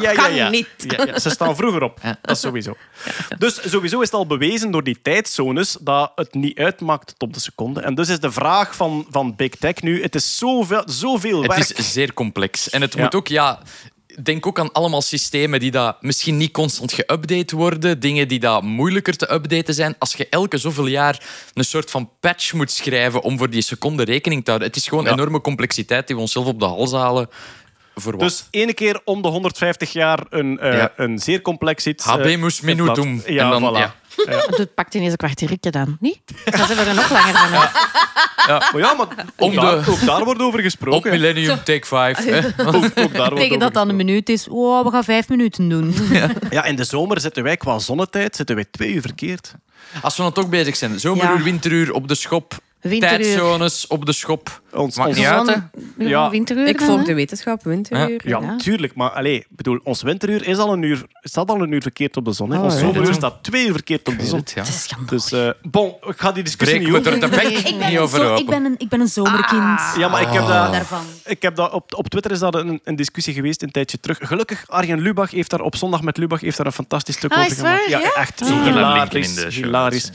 [SPEAKER 1] Ja, ja,
[SPEAKER 6] kan
[SPEAKER 1] ja.
[SPEAKER 6] niet.
[SPEAKER 1] Ja, ja, ze staan vroeger op. Dat is sowieso. Dus sowieso is het al bewezen door die tijdzones dat het niet uitmaakt tot op de seconde. En dus is de vraag van, van Big Tech nu... Het is zoveel, zoveel werk.
[SPEAKER 2] Het is zeer complex. En het
[SPEAKER 1] Ja.
[SPEAKER 2] moet ook, ja... Denk ook aan allemaal systemen die dat misschien niet constant geüpdate worden. Dingen die dat moeilijker te updaten zijn. Als je elke zoveel jaar een soort van patch moet schrijven om voor die seconde rekening te houden. Het is gewoon
[SPEAKER 1] Ja.
[SPEAKER 2] enorme complexiteit die we onszelf op de hals halen. Voor wat?
[SPEAKER 1] Dus ene keer om de 150 jaar een, eh,
[SPEAKER 2] Ja.
[SPEAKER 1] een zeer complex iets...
[SPEAKER 2] Habemus
[SPEAKER 1] eh, in plaats-
[SPEAKER 2] minutum.
[SPEAKER 1] Ja,
[SPEAKER 2] En dan-
[SPEAKER 1] voilà.
[SPEAKER 2] ja.
[SPEAKER 7] Het pakt ineens een kwartiertje dan, niet? Dan zijn we er nog langer van.
[SPEAKER 1] Maar ja, maar ook,
[SPEAKER 2] Om de-
[SPEAKER 1] daar, ook daar wordt over
[SPEAKER 2] Op
[SPEAKER 1] gesproken. hè.
[SPEAKER 2] Millennium Take 5. hè.
[SPEAKER 1] Ook, ook daar wordt
[SPEAKER 3] Tegen dat dan een minuut is, oh, we gaan vijf minuten doen.
[SPEAKER 1] Ja, in de zomer zitten wij qua zonnetijd zitten wij twee uur verkeerd.
[SPEAKER 2] Als we dan toch bezig zijn. Zomeruur,
[SPEAKER 7] Ja.
[SPEAKER 2] winteruur op de schop.
[SPEAKER 7] Winteruur.
[SPEAKER 2] Tijdzones op de schop.
[SPEAKER 1] Ons,
[SPEAKER 2] Maakt
[SPEAKER 1] ons-
[SPEAKER 2] niet uit, hè.
[SPEAKER 7] Ja,
[SPEAKER 1] Ja.
[SPEAKER 7] winteruur
[SPEAKER 6] Ik volg de wetenschap, winteruur.
[SPEAKER 1] Ja,
[SPEAKER 7] Ja.
[SPEAKER 1] tuurlijk. Maar allez, bedoel, ons winteruur is al een uur, staat al een uur verkeerd op de zon. Hè.
[SPEAKER 6] Oh,
[SPEAKER 1] ons zomeruur staat twee uur verkeerd op de zon.
[SPEAKER 2] Ja.
[SPEAKER 3] Het is.
[SPEAKER 1] Dus, eh bon, ik ga die discussie
[SPEAKER 2] Breek
[SPEAKER 1] niet over.
[SPEAKER 2] er
[SPEAKER 3] ik, ben
[SPEAKER 2] niet
[SPEAKER 3] een
[SPEAKER 2] over
[SPEAKER 3] zo- ik, ben een, ik ben een zomerkind.
[SPEAKER 1] Ja, maar ik heb
[SPEAKER 2] Ah.
[SPEAKER 1] dat,
[SPEAKER 3] Daarvan.
[SPEAKER 1] ik heb dat op, op Twitter is dat een, een discussie geweest een tijdje terug. Gelukkig, Arjen Lubach heeft daar op zondag met Lubach heeft daar een fantastisch stuk
[SPEAKER 7] Ah,
[SPEAKER 1] over gemaakt.
[SPEAKER 7] Ja?
[SPEAKER 1] echt hilarisch.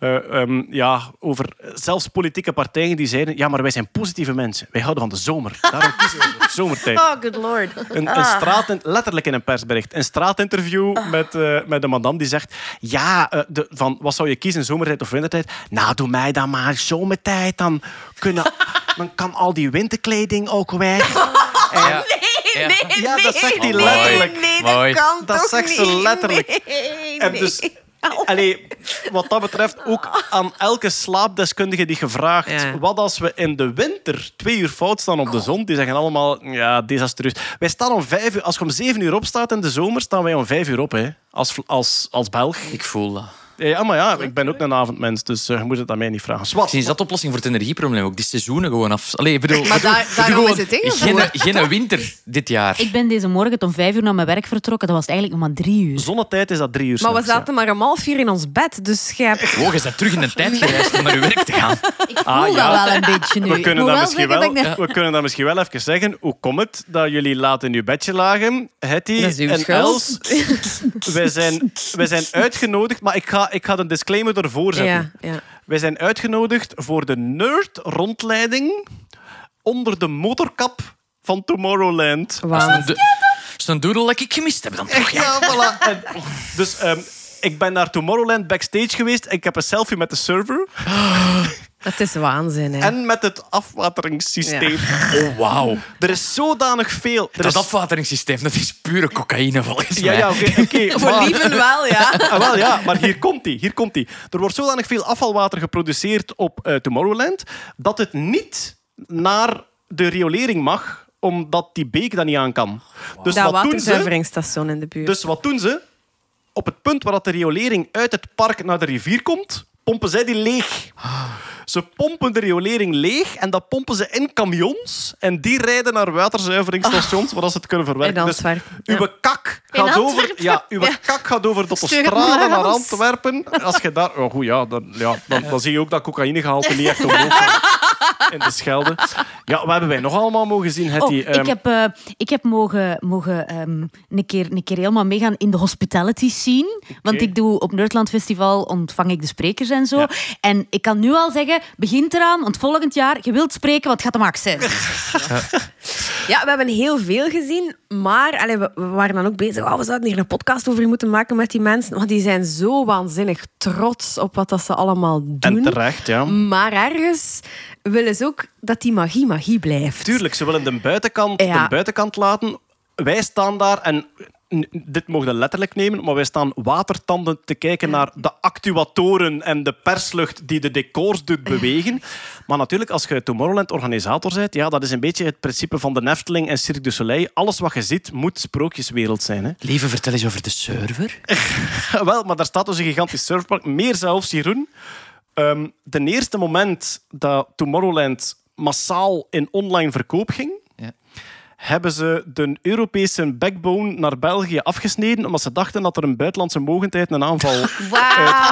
[SPEAKER 1] Eh, ehm, ja, over zelfs politieke partijen die zeiden ja, maar wij zijn positieve mensen. Wij houden van de zomer. Daarom kiezen we voor zomertijd.
[SPEAKER 7] Oh, good lord.
[SPEAKER 1] Een, een straat, letterlijk in een persbericht. Een straatinterview met, eh, met een madame die zegt... Ja, eh, de, van, wat zou je kiezen, zomertijd of wintertijd? Nou, doe mij dan maar zomertijd. Dan, kunnen, dan kan al die winterkleding ook weg.
[SPEAKER 2] Ja.
[SPEAKER 6] Nee,
[SPEAKER 2] Ja.
[SPEAKER 6] nee,
[SPEAKER 1] Ja, dat zegt hij
[SPEAKER 6] nee,
[SPEAKER 1] letterlijk.
[SPEAKER 6] Nee,
[SPEAKER 2] Mooi.
[SPEAKER 6] dat kan
[SPEAKER 1] Dat
[SPEAKER 6] toch
[SPEAKER 1] zegt ze letterlijk.
[SPEAKER 6] Nee,
[SPEAKER 1] En
[SPEAKER 6] nee.
[SPEAKER 1] dus, allee, wat dat betreft, ook aan elke slaapdeskundige die gevraagd...
[SPEAKER 6] Ja.
[SPEAKER 1] Wat als we in de winter twee uur fout staan op de zon? Die zeggen allemaal, ja, desastreus. Wij staan om vijf uur... Als je om zeven uur opstaat in de zomer, staan wij om vijf uur op, hè. Als, als, als Belg.
[SPEAKER 2] Ik voel dat.
[SPEAKER 1] Ja, maar ja, ik ben ook een avondmens, dus eh, je moet het aan mij niet vragen.
[SPEAKER 2] Misschien is dat de oplossing voor het energieprobleem ook. Die seizoenen gewoon af. Allee, ik bedoel,
[SPEAKER 6] Maar daar- daarom
[SPEAKER 2] gewoon
[SPEAKER 6] is het ingevoerd.
[SPEAKER 2] Geen, geen winter dit jaar.
[SPEAKER 3] Ik ben deze morgen om vijf uur naar mijn werk vertrokken. Dat was eigenlijk nog maar drie uur.
[SPEAKER 1] Zonnetijd is dat drie uur
[SPEAKER 6] Maar we zaten maar om half vier in ons bed, dus jij hebt...
[SPEAKER 2] Oh, je bent terug in de tijd gereisd om naar je werk te gaan.
[SPEAKER 3] Ik voel
[SPEAKER 1] Ah, ja.
[SPEAKER 3] dat wel een beetje nu.
[SPEAKER 1] We kunnen, dat misschien wel,
[SPEAKER 3] dat ik net-
[SPEAKER 1] we kunnen dat misschien wel even zeggen. Hoe komt het dat jullie laat in uw bedje lagen? Hetty
[SPEAKER 6] Dat is uw
[SPEAKER 1] en. Els. wij, zijn, wij zijn uitgenodigd, maar ik ga, ik ga een disclaimer ervoor zetten.
[SPEAKER 6] Ja, ja.
[SPEAKER 1] Wij zijn uitgenodigd voor de nerd-rondleiding onder de motorkap van Tomorrowland.
[SPEAKER 2] De- is een doodle dat ik gemist heb dan toch? Ja.
[SPEAKER 1] Ja, voilà. En, dus ehm, ik ben naar Tomorrowland backstage geweest. Ik heb een selfie met de server
[SPEAKER 6] Het is waanzin, hè.
[SPEAKER 1] en met het afwateringssysteem.
[SPEAKER 2] Oh, wauw.
[SPEAKER 1] Er is zodanig veel. Er
[SPEAKER 2] Dat
[SPEAKER 1] is
[SPEAKER 2] afwateringssysteem, dat is pure cocaïne volgens
[SPEAKER 1] Ja,
[SPEAKER 2] mij.
[SPEAKER 1] ja, oké. oké,
[SPEAKER 6] Voor
[SPEAKER 1] maar-
[SPEAKER 6] lieven wel, ja.
[SPEAKER 1] Ah, wel, ja, maar hier komt hij. Hier komt hij. Er wordt zodanig veel afvalwater geproduceerd op eh, Tomorrowland dat het niet naar de riolering mag, omdat die beek dat niet aan kan. Dus
[SPEAKER 6] Dat
[SPEAKER 1] wat doen ze?
[SPEAKER 6] waterzuiveringsstation in de buurt.
[SPEAKER 1] Dus wat doen ze? Op het punt waar dat de riolering uit het park naar de rivier komt, pompen zij die leeg. Ze pompen de riolering leeg en dat pompen ze in camions. En die rijden naar waterzuiveringsstations waar ze het kunnen verwerken.
[SPEAKER 6] In
[SPEAKER 1] Dus uw kak gaat over, ja, uw
[SPEAKER 7] Ja.
[SPEAKER 1] kak gaat over de
[SPEAKER 7] het
[SPEAKER 1] autostrade
[SPEAKER 7] maar
[SPEAKER 1] naar. Antwerpen. Als je daar... Oh, goed, ja, dan, ja, dan, dan zie je ook dat cocaïnegehalte niet echt omhoog gaat in de Schelde. Ja, wat hebben wij nog allemaal mogen zien?
[SPEAKER 3] Oh, ik heb, eh, ik heb mogen, mogen ehm, een, keer, een keer helemaal meegaan in de hospitality scene. Want ik doe op Nerdland Festival ontvang ik de sprekers en zo.
[SPEAKER 1] Ja.
[SPEAKER 3] En ik kan nu al zeggen, begint eraan, want volgend jaar, je wilt spreken, wat gaat de max zijn?
[SPEAKER 6] Ja, we hebben heel veel gezien, maar allee, we, we waren dan ook bezig. Oh, we zouden hier een podcast over moeten maken met die mensen. Want die zijn zo waanzinnig trots op wat dat ze allemaal doen.
[SPEAKER 1] En terecht, ja.
[SPEAKER 6] Maar ergens willen ze ook dat die magie magie blijft.
[SPEAKER 1] Tuurlijk, ze willen de buitenkant,
[SPEAKER 6] Ja.
[SPEAKER 1] de buitenkant laten. Wij staan daar en dit mogen we letterlijk nemen, maar wij staan watertanden te kijken naar de actuatoren en de perslucht die de decors doet bewegen. Maar natuurlijk, als je Tomorrowland-organisator bent, ja, dat is een beetje het principe van de Nefteling en Cirque du Soleil. Alles wat je ziet, moet sprookjeswereld zijn. Hè?
[SPEAKER 2] Lieve, vertel eens over de server.
[SPEAKER 1] Wel, maar daar staat dus een gigantisch surfpark. Meer zelfs, Jeroen. Ehm de eerste moment dat Tomorrowland massaal in online verkoop ging. Hebben ze de Europese backbone naar België afgesneden, omdat ze dachten dat er een buitenlandse mogendheid een aanval...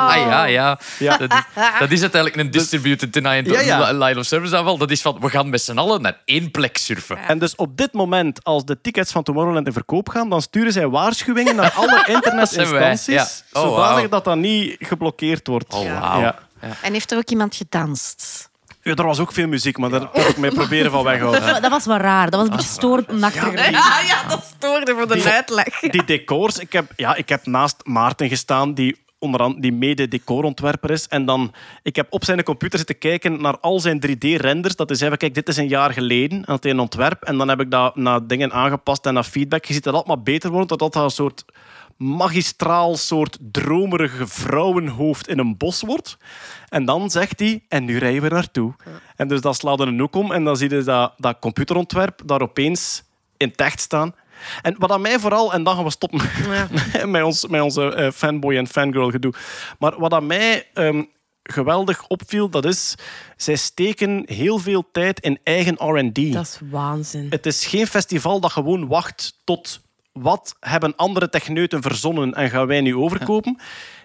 [SPEAKER 2] Ah ja, ja.
[SPEAKER 1] Ja.
[SPEAKER 2] Dat, is, dat is uiteindelijk een distributed denied
[SPEAKER 1] Ja, ja.
[SPEAKER 2] line of service aanval. Dat is van, we gaan met z'n allen naar één plek surfen.
[SPEAKER 1] En dus op dit moment, als de tickets van Tomorrowland in verkoop gaan, dan sturen zij waarschuwingen naar alle internetinstanties.
[SPEAKER 2] Oh,
[SPEAKER 1] zodanig dat dat niet geblokkeerd wordt.
[SPEAKER 2] Oh.
[SPEAKER 7] En heeft er ook iemand gedanst?
[SPEAKER 1] Ja, er was ook veel muziek, maar daar heb ik mij proberen van weghouden.
[SPEAKER 3] Dat was wel raar. Dat was een beetje te
[SPEAKER 1] die-
[SPEAKER 6] Ja, ja, dat stoorde voor de
[SPEAKER 1] Die-
[SPEAKER 6] uitleg.
[SPEAKER 1] die decors, ik heb, ja, ik heb naast Maarten gestaan, die onder andere die mede decorontwerper is. En dan, ik heb op zijn computer zitten kijken naar al zijn 3D-renders. Dat is even, kijk, dit is een jaar geleden, het een ontwerp. En dan heb ik dat naar dingen aangepast en naar feedback. Je ziet dat het allemaal beter wordt, dat dat een soort magistraal, soort dromerige vrouwenhoofd in een bos wordt. En dan zegt hij, en nu rijden we naartoe. En dus dat slaat er een hoek om en dan zie je dat, dat computerontwerp daar opeens in echt staan. En wat aan mij vooral, en dan gaan we stoppen met, ons, met onze eh, fanboy en fangirl gedoe. Maar wat aan mij ehm, geweldig opviel, dat is, zij steken heel veel tijd in eigen R&D.
[SPEAKER 6] Dat is waanzin.
[SPEAKER 1] Het is geen festival dat gewoon wacht tot wat hebben andere techneuten verzonnen en gaan wij nu overkopen.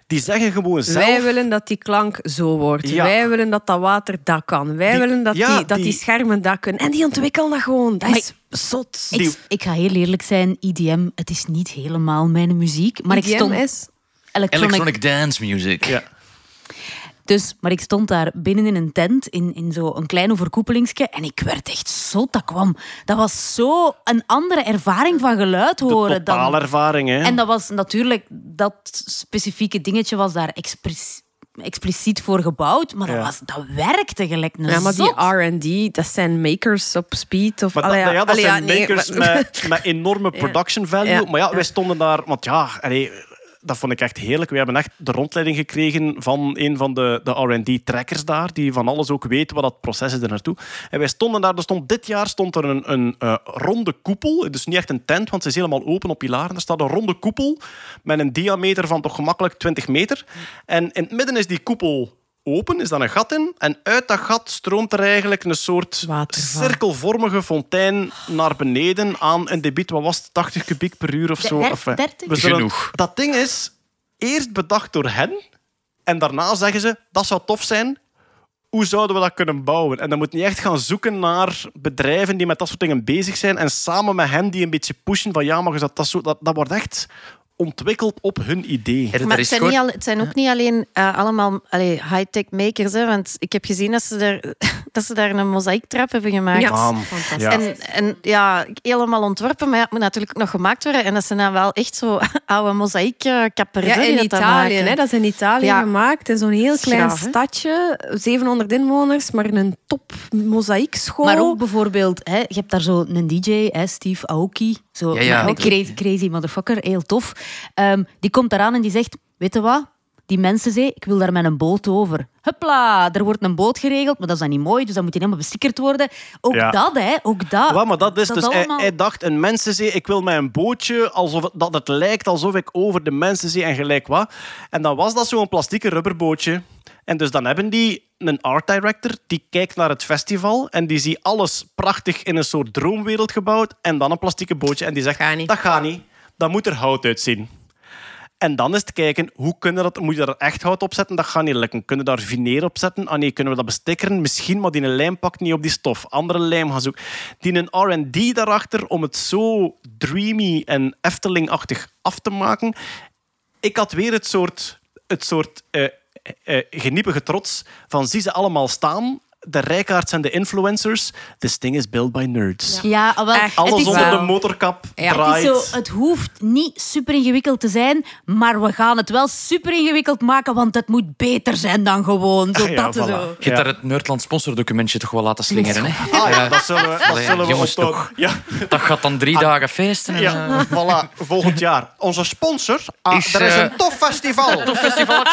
[SPEAKER 1] Die zeggen gewoon zelf...
[SPEAKER 6] Wij willen dat die klank zo wordt.
[SPEAKER 1] Ja.
[SPEAKER 6] Wij willen dat dat water dat kan. Wij
[SPEAKER 1] Die-
[SPEAKER 6] willen dat,
[SPEAKER 1] ja,
[SPEAKER 6] die, dat die
[SPEAKER 1] die-
[SPEAKER 6] schermen dat kunnen. En die ontwikkelen dat gewoon. Dat
[SPEAKER 3] Maar
[SPEAKER 6] is zot.
[SPEAKER 3] Ik, ik ga heel eerlijk zijn, IDM, het is niet helemaal mijn muziek. Maar ik stond...
[SPEAKER 6] is...
[SPEAKER 3] Electronic,
[SPEAKER 2] Electronic dance music.
[SPEAKER 1] Ja.
[SPEAKER 3] Dus, maar ik stond daar binnen in een tent, in, in zo'n klein overkoepelingsje, en ik werd echt zot. Dat kwam... Dat was zo een andere ervaring van geluid
[SPEAKER 1] De
[SPEAKER 3] horen. dan-
[SPEAKER 1] totaalervaring, hè.
[SPEAKER 3] En dat was natuurlijk... Dat specifieke dingetje was daar expres- expliciet voor gebouwd, maar
[SPEAKER 1] Ja.
[SPEAKER 3] dat, was, dat werkte gelijk een
[SPEAKER 6] Ja, maar die. R&D, dat zijn makers op speed. Of,
[SPEAKER 1] Maar dat,
[SPEAKER 6] allee,
[SPEAKER 1] ja, dat
[SPEAKER 6] allee,
[SPEAKER 1] zijn
[SPEAKER 6] ja, nee,
[SPEAKER 1] makers
[SPEAKER 6] maar-
[SPEAKER 1] met, met enorme production value.
[SPEAKER 6] Ja.
[SPEAKER 1] Maar ja, wij stonden daar... Want ja, allee, dat vond ik echt heerlijk. We hebben echt de rondleiding gekregen van een van de, de R&D-trackers daar, die van alles ook weet wat dat proces is er naartoe. En wij stonden daar... Er stond, dit jaar stond er een, een eh, ronde koepel. Dus niet echt een tent, want ze is helemaal open op pilaren. Er staat een ronde koepel met een diameter van toch gemakkelijk 20 meter. En in het midden is die koepel open, is dan een gat in. En uit dat gat stroomt er eigenlijk een soort
[SPEAKER 6] Waterval.
[SPEAKER 1] cirkelvormige fontein naar beneden aan een debiet, wat was het, 80 kubiek per uur of zo. Enfin,
[SPEAKER 3] 30?
[SPEAKER 1] we zullen-
[SPEAKER 2] Genoeg.
[SPEAKER 1] Dat ding is eerst bedacht door hen en daarna zeggen ze, dat zou tof zijn. Hoe zouden we dat kunnen bouwen? En dan moet je echt gaan zoeken naar bedrijven die met dat soort dingen bezig zijn en samen met hen die een beetje pushen van ja, maar dat, zo, dat, dat wordt echt ontwikkeld op hun idee.
[SPEAKER 7] Maar het zijn, niet al, het zijn ook niet alleen eh, allemaal allee, high-tech makers. Hè, want ik heb gezien dat ze, daar, dat ze daar een mozaïektrap hebben gemaakt.
[SPEAKER 6] Ja, fantastisch.
[SPEAKER 1] ja.
[SPEAKER 7] En, en ja, helemaal ontworpen, maar ja, het moet natuurlijk ook nog gemaakt worden. En dat zijn dan wel echt zo oude mozaïekkappers.
[SPEAKER 6] Ja, in Italië. Hè? Dat is in Italië
[SPEAKER 7] Ja.
[SPEAKER 6] gemaakt. In zo'n heel klein
[SPEAKER 7] Graaf,
[SPEAKER 6] stadje. 700 inwoners, maar een top mozaïekschool.
[SPEAKER 3] Maar ook bijvoorbeeld, hè, je hebt daar zo een DJ, hè, Steve Aoki. Zo,
[SPEAKER 2] Ja, ja.
[SPEAKER 3] een crazy, crazy motherfucker, heel tof. Ehm, die komt eraan en die zegt, weet je wat? Die mensenzee, ik wil daar met een boot over. Huppla, er wordt een boot geregeld, maar dat is dan niet mooi, dus dan moet helemaal bestickerd worden. Ook
[SPEAKER 1] Ja.
[SPEAKER 3] dat, hè, ook dat.
[SPEAKER 1] Ja, maar dat is dus... Hij dacht, een mensenzee, ik wil met een bootje, alsof het, dat het lijkt alsof ik over de mensenzee en gelijk wat. En dan was dat zo'n plastieke rubberbootje. En dus dan hebben die een art director, die kijkt naar het festival en die ziet alles prachtig in een soort droomwereld gebouwd en dan een plastieke bootje en die zegt,
[SPEAKER 6] niet.
[SPEAKER 1] dat gaat niet. Dat moet er hout uitzien. En dan is het kijken, hoe kunnen dat, moet je daar echt hout op zetten? Dat gaat niet lukken. Kunnen we daar vineer op zetten? Ah nee, kunnen we dat bestikkeren? Misschien, maar die lijm pakt niet op die stof. Andere lijm gaan zoeken. Die een R&D daarachter om het zo dreamy en Efteling-achtig af te maken. Ik had weer het soort, het soort eh, geniepige trots van zie ze allemaal staan. De rijkaards en de influencers. This thing is built by nerds.
[SPEAKER 3] Ja, ah, wel,
[SPEAKER 6] Echt.
[SPEAKER 3] het
[SPEAKER 1] Alles
[SPEAKER 3] is
[SPEAKER 1] onder de motorkap
[SPEAKER 6] Ja.
[SPEAKER 3] Het,
[SPEAKER 1] draait.
[SPEAKER 3] is zo, het hoeft niet super ingewikkeld te zijn, maar we gaan het wel super ingewikkeld maken, want het moet beter zijn dan gewoon. Zo,
[SPEAKER 1] Ja,
[SPEAKER 3] dat
[SPEAKER 1] voilà.
[SPEAKER 3] zo.
[SPEAKER 2] Je hebt
[SPEAKER 1] Ja.
[SPEAKER 2] daar het Nerdland sponsordocumentje toch wel laten slingeren, hè?
[SPEAKER 1] Ah ja, dat zullen we, dat zullen we
[SPEAKER 2] jongens, toch.
[SPEAKER 1] Ja.
[SPEAKER 2] Dat gaat dan drie dagen feesten. en, eh,
[SPEAKER 1] Ja, voilà. Volgend jaar. Onze sponsor. Ah,
[SPEAKER 2] Is,
[SPEAKER 1] er is
[SPEAKER 2] eh,
[SPEAKER 1] een tof festival.
[SPEAKER 2] Tof festival.